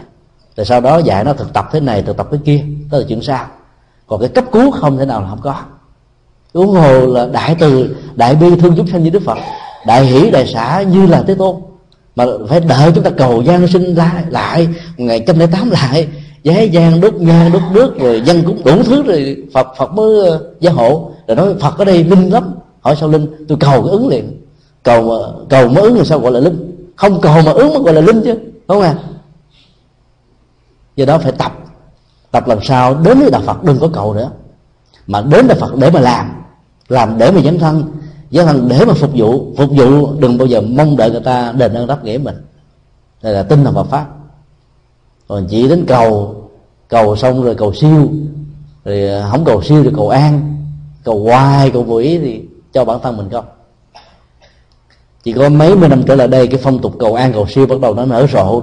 rồi sau đó dạy nó thực tập thế này, thực tập thế kia. Đó là chuyện sao còn cái cấp cứu không thể nào là không có. Uống hồ là đại từ, đại bi thương chúng sanh như đức phật. Đại hỷ, đại xã như là thế tôn. Mà phải đợi chúng ta cầu gian sinh lại lại, ngày trăm lẻ tám lại. Giấy gian đốt nhang đốt nước, rồi dân cũng đủ thứ rồi phật phật mới ờ, gia hộ. Rồi nói phật ở đây minh lắm hỏi sao linh, tôi cầu cái ứng liền. Cầu mà, cầu mới ứng thì sao? Gọi là linh. Không cầu mà ứng mới gọi là linh chứ đúng không à do đó phải tập. Tập làm sao? Đến với đạo phật, đừng có cầu nữa. Mà đến đạo phật để mà làm. Làm để mà dấn thân. Dấn thân để mà phục vụ. Phục vụ đừng bao giờ mong đợi người ta đền ơn đáp nghĩa mình. Đây là tin là Phật pháp. Còn chỉ đến cầu cầu xong rồi cầu siêu. Rồi à, không cầu siêu thì cầu an. Cầu hoài, cầu vô thì cho bản thân mình không? Chỉ có mấy mươi năm trở lại đây, cái phong tục cầu an cầu siêu bắt đầu nó nở rộ.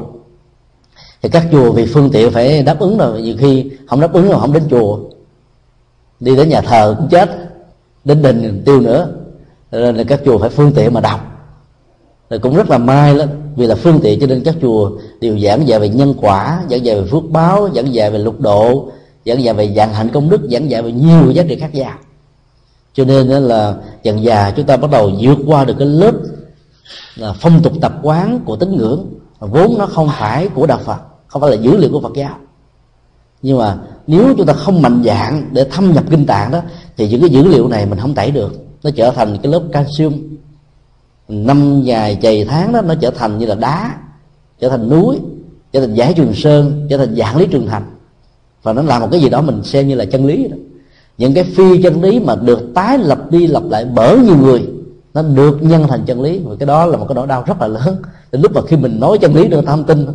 Thì các chùa vì phương tiện phải đáp ứng rồi, nhiều khi không đáp ứng rồi không đến chùa. Đi đến nhà thờ cũng chết, đến đình tiêu nữa. Nên là các chùa phải phương tiện mà đọc. Rồi cũng rất là may lắm, vì là phương tiện cho nên các chùa đều giảng dạy về nhân quả, giảng dạy về phước báo, giảng dạy về lục độ, giảng dạy về dạng hạnh công đức, giảng dạy về nhiều giá trị khác nhau cho nên là dần già chúng ta bắt đầu vượt qua được cái lớp là phong tục tập quán của tín ngưỡng. Vốn nó không phải của đạo phật, không phải là dữ liệu của phật giáo. Nhưng mà nếu chúng ta không mạnh dạng để thâm nhập kinh tạng đó, thì những cái dữ liệu này mình không tẩy được. Nó trở thành cái lớp calcium. Năm ngày chày tháng đó, nó trở thành như là đá, trở thành núi, trở thành giải trường sơn, trở thành dạng lý trường thành. Và nó làm một cái gì đó mình xem như là chân lý đó những cái phi chân lý mà được tái lập đi lập lại bởi nhiều người, nó được nhân thành chân lý. Và cái đó là một cái nỗi đau rất là lớn. Đến lúc mà khi mình nói chân lý được tham tin,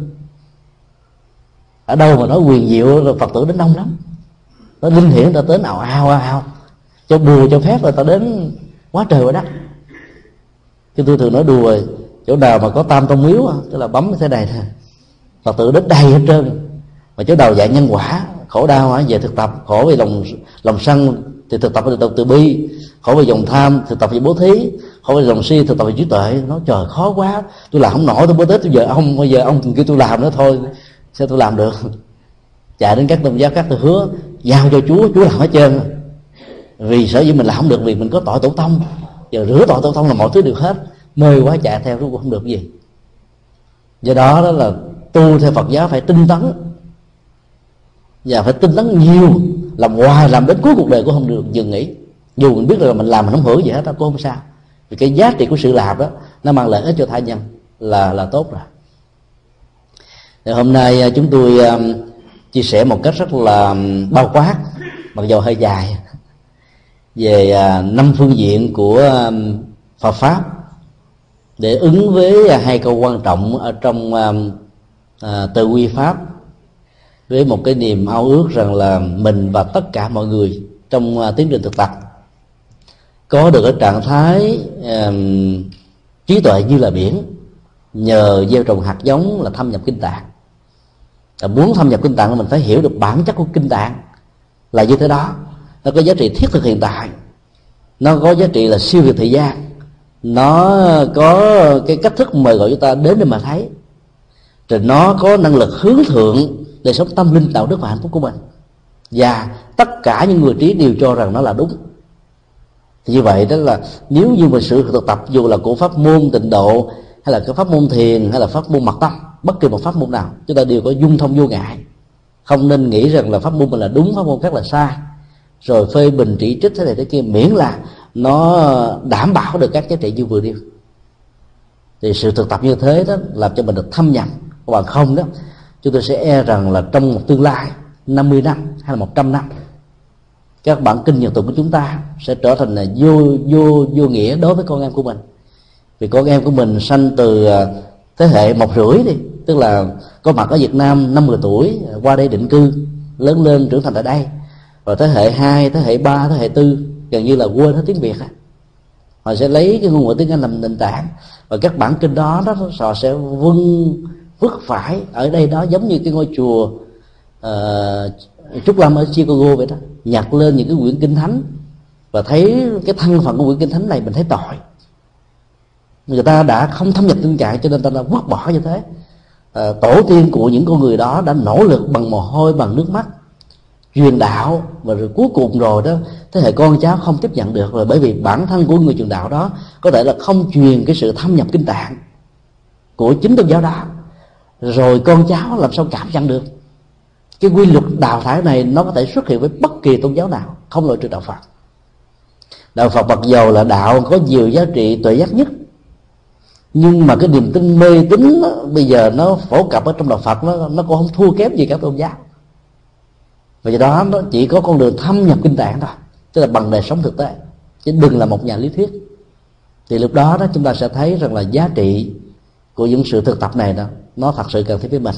ở đâu mà nói quyền diệu, rồi phật tử đến đông lắm. Nó linh hiển ta đến ào ào ào cho bùa cho phép rồi ta đến quá trời quá đất. Chứ tôi thường nói đùa, chỗ nào mà có tam tông miếu tức là bấm cái thế này thôi phật tử đến đầy hết trơn. Mà chỗ đầu dạy nhân quả khổ đau hả? Về thực tập. Khổ về lòng lòng sân thì thực tập về từ bi. Khổ về dòng tham thực tập về bố thí. Khổ về lòng si thực tập về trí tuệ. Nó trời, khó quá. Tôi làm không nổi, tôi bố thí, tôi giờ ông, bây giờ ông kêu tôi làm nữa thôi, sao tôi làm được? <laughs> Chạy đến các tôn giáo, các tôi hứa, giao cho chúa chúa làm hết trơn. Vì sở dĩ mình làm không được, vì mình có tội tổ tông. Giờ rửa tội tổ tông là mọi thứ được hết. Mê quá, chạy theo cũng không được gì. Do đó đó là tu theo phật giáo phải tinh tấn và phải tinh tấn nhiều làm hoài làm đến cuối cuộc đời cũng không được dừng nghỉ. Dù mình biết là mình làm mình không hưởng gì hết đó cũng không sao. Vì cái giá trị của sự làm đó nó mang lợi ích cho tha nhân là là tốt rồi. Thì hôm nay à, chúng tôi um, chia sẻ một cách rất là bao quát mặc dù hơi dài về uh, năm phương diện của um, Phật pháp để ứng với hai câu quan trọng ở trong uh, từ quy pháp với một cái niềm ao ước rằng là mình và tất cả mọi người trong à, tiến trình thực tập có được cái trạng thái um, trí tuệ như là biển nhờ gieo trồng hạt giống là thâm nhập kinh tạng. Và muốn thâm nhập kinh tạng là mình phải hiểu được bản chất của kinh tạng là như thế đó. Nó có giá trị thiết thực hiện tại nó có giá trị là siêu việt thời gian nó có cái cách thức mời gọi chúng ta đến để mà thấy. Rồi nó có năng lực hướng thượng đời sống tâm linh đạo đức và hạnh phúc của mình. Và tất cả những người trí đều cho rằng nó là đúng. Thì như vậy đó là nếu như mình sự thực tập, dù là của pháp môn tịnh độ, hay là cái pháp môn thiền, hay là pháp môn mật tâm, bất kỳ một pháp môn nào, chúng ta đều có dung thông vô ngại. Không nên nghĩ rằng là pháp môn mình là đúng, pháp môn khác là sai. Rồi phê bình chỉ trích thế này thế kia, miễn là nó đảm bảo được các giá trị như vừa nêu. Thì sự thực tập như thế đó làm cho mình được thâm nhập. Còn không đó chúng tôi sẽ e rằng là trong một tương lai 50 năm hay là 100 năm các bản kinh nhật tụng của chúng ta sẽ trở thành là vô vô vô nghĩa đối với con em của mình. Vì con em của mình sanh từ à, thế hệ một rưỡi đi tức là có mặt ở Việt Nam năm 10 tuổi à, qua đây định cư lớn lên trưởng thành tại đây. Rồi thế hệ 2, thế hệ 3, thế hệ 4 gần như là quên hết tiếng Việt họ sẽ lấy cái ngôn ngữ tiếng Anh làm nền tảng và các bản kinh đó đó họ sẽ vâng vứt phải ở đây đó giống như cái ngôi chùa uh, Trúc Lâm ở Chicago vậy đó. Nhặt lên những cái quyển kinh thánh và thấy cái thân phận của quyển kinh thánh này mình thấy tội. Người ta đã không thâm nhập tinh trạng cho nên ta đã vứt bỏ như thế. À, tổ tiên của những con người đó đã nỗ lực bằng mồ hôi bằng nước mắt truyền đạo và rồi cuối cùng rồi đó thế hệ con cháu không tiếp nhận được. Rồi bởi vì bản thân của người truyền đạo đó có thể là không truyền cái sự thâm nhập kinh tạng của chính tôn giáo đó rồi con cháu làm sao cảm nhận được? Cái quy luật đào thải này nó có thể xuất hiện với bất kỳ tôn giáo nào, không loại trừ đạo phật. Đạo phật mặc dầu là đạo có nhiều giá trị tuệ giác nhất, nhưng mà cái niềm tin mê tín bây giờ nó phổ cập ở trong đạo phật nó nó cũng không thua kém gì các tôn giáo. Và do đó nó chỉ có con đường thâm nhập kinh tạng thôi, tức là bằng đời sống thực tế, chứ đừng là một nhà lý thuyết. Thì lúc đó đó chúng ta sẽ thấy rằng là giá trị của những sự thực tập này đó nó thật sự cần thiết với mình.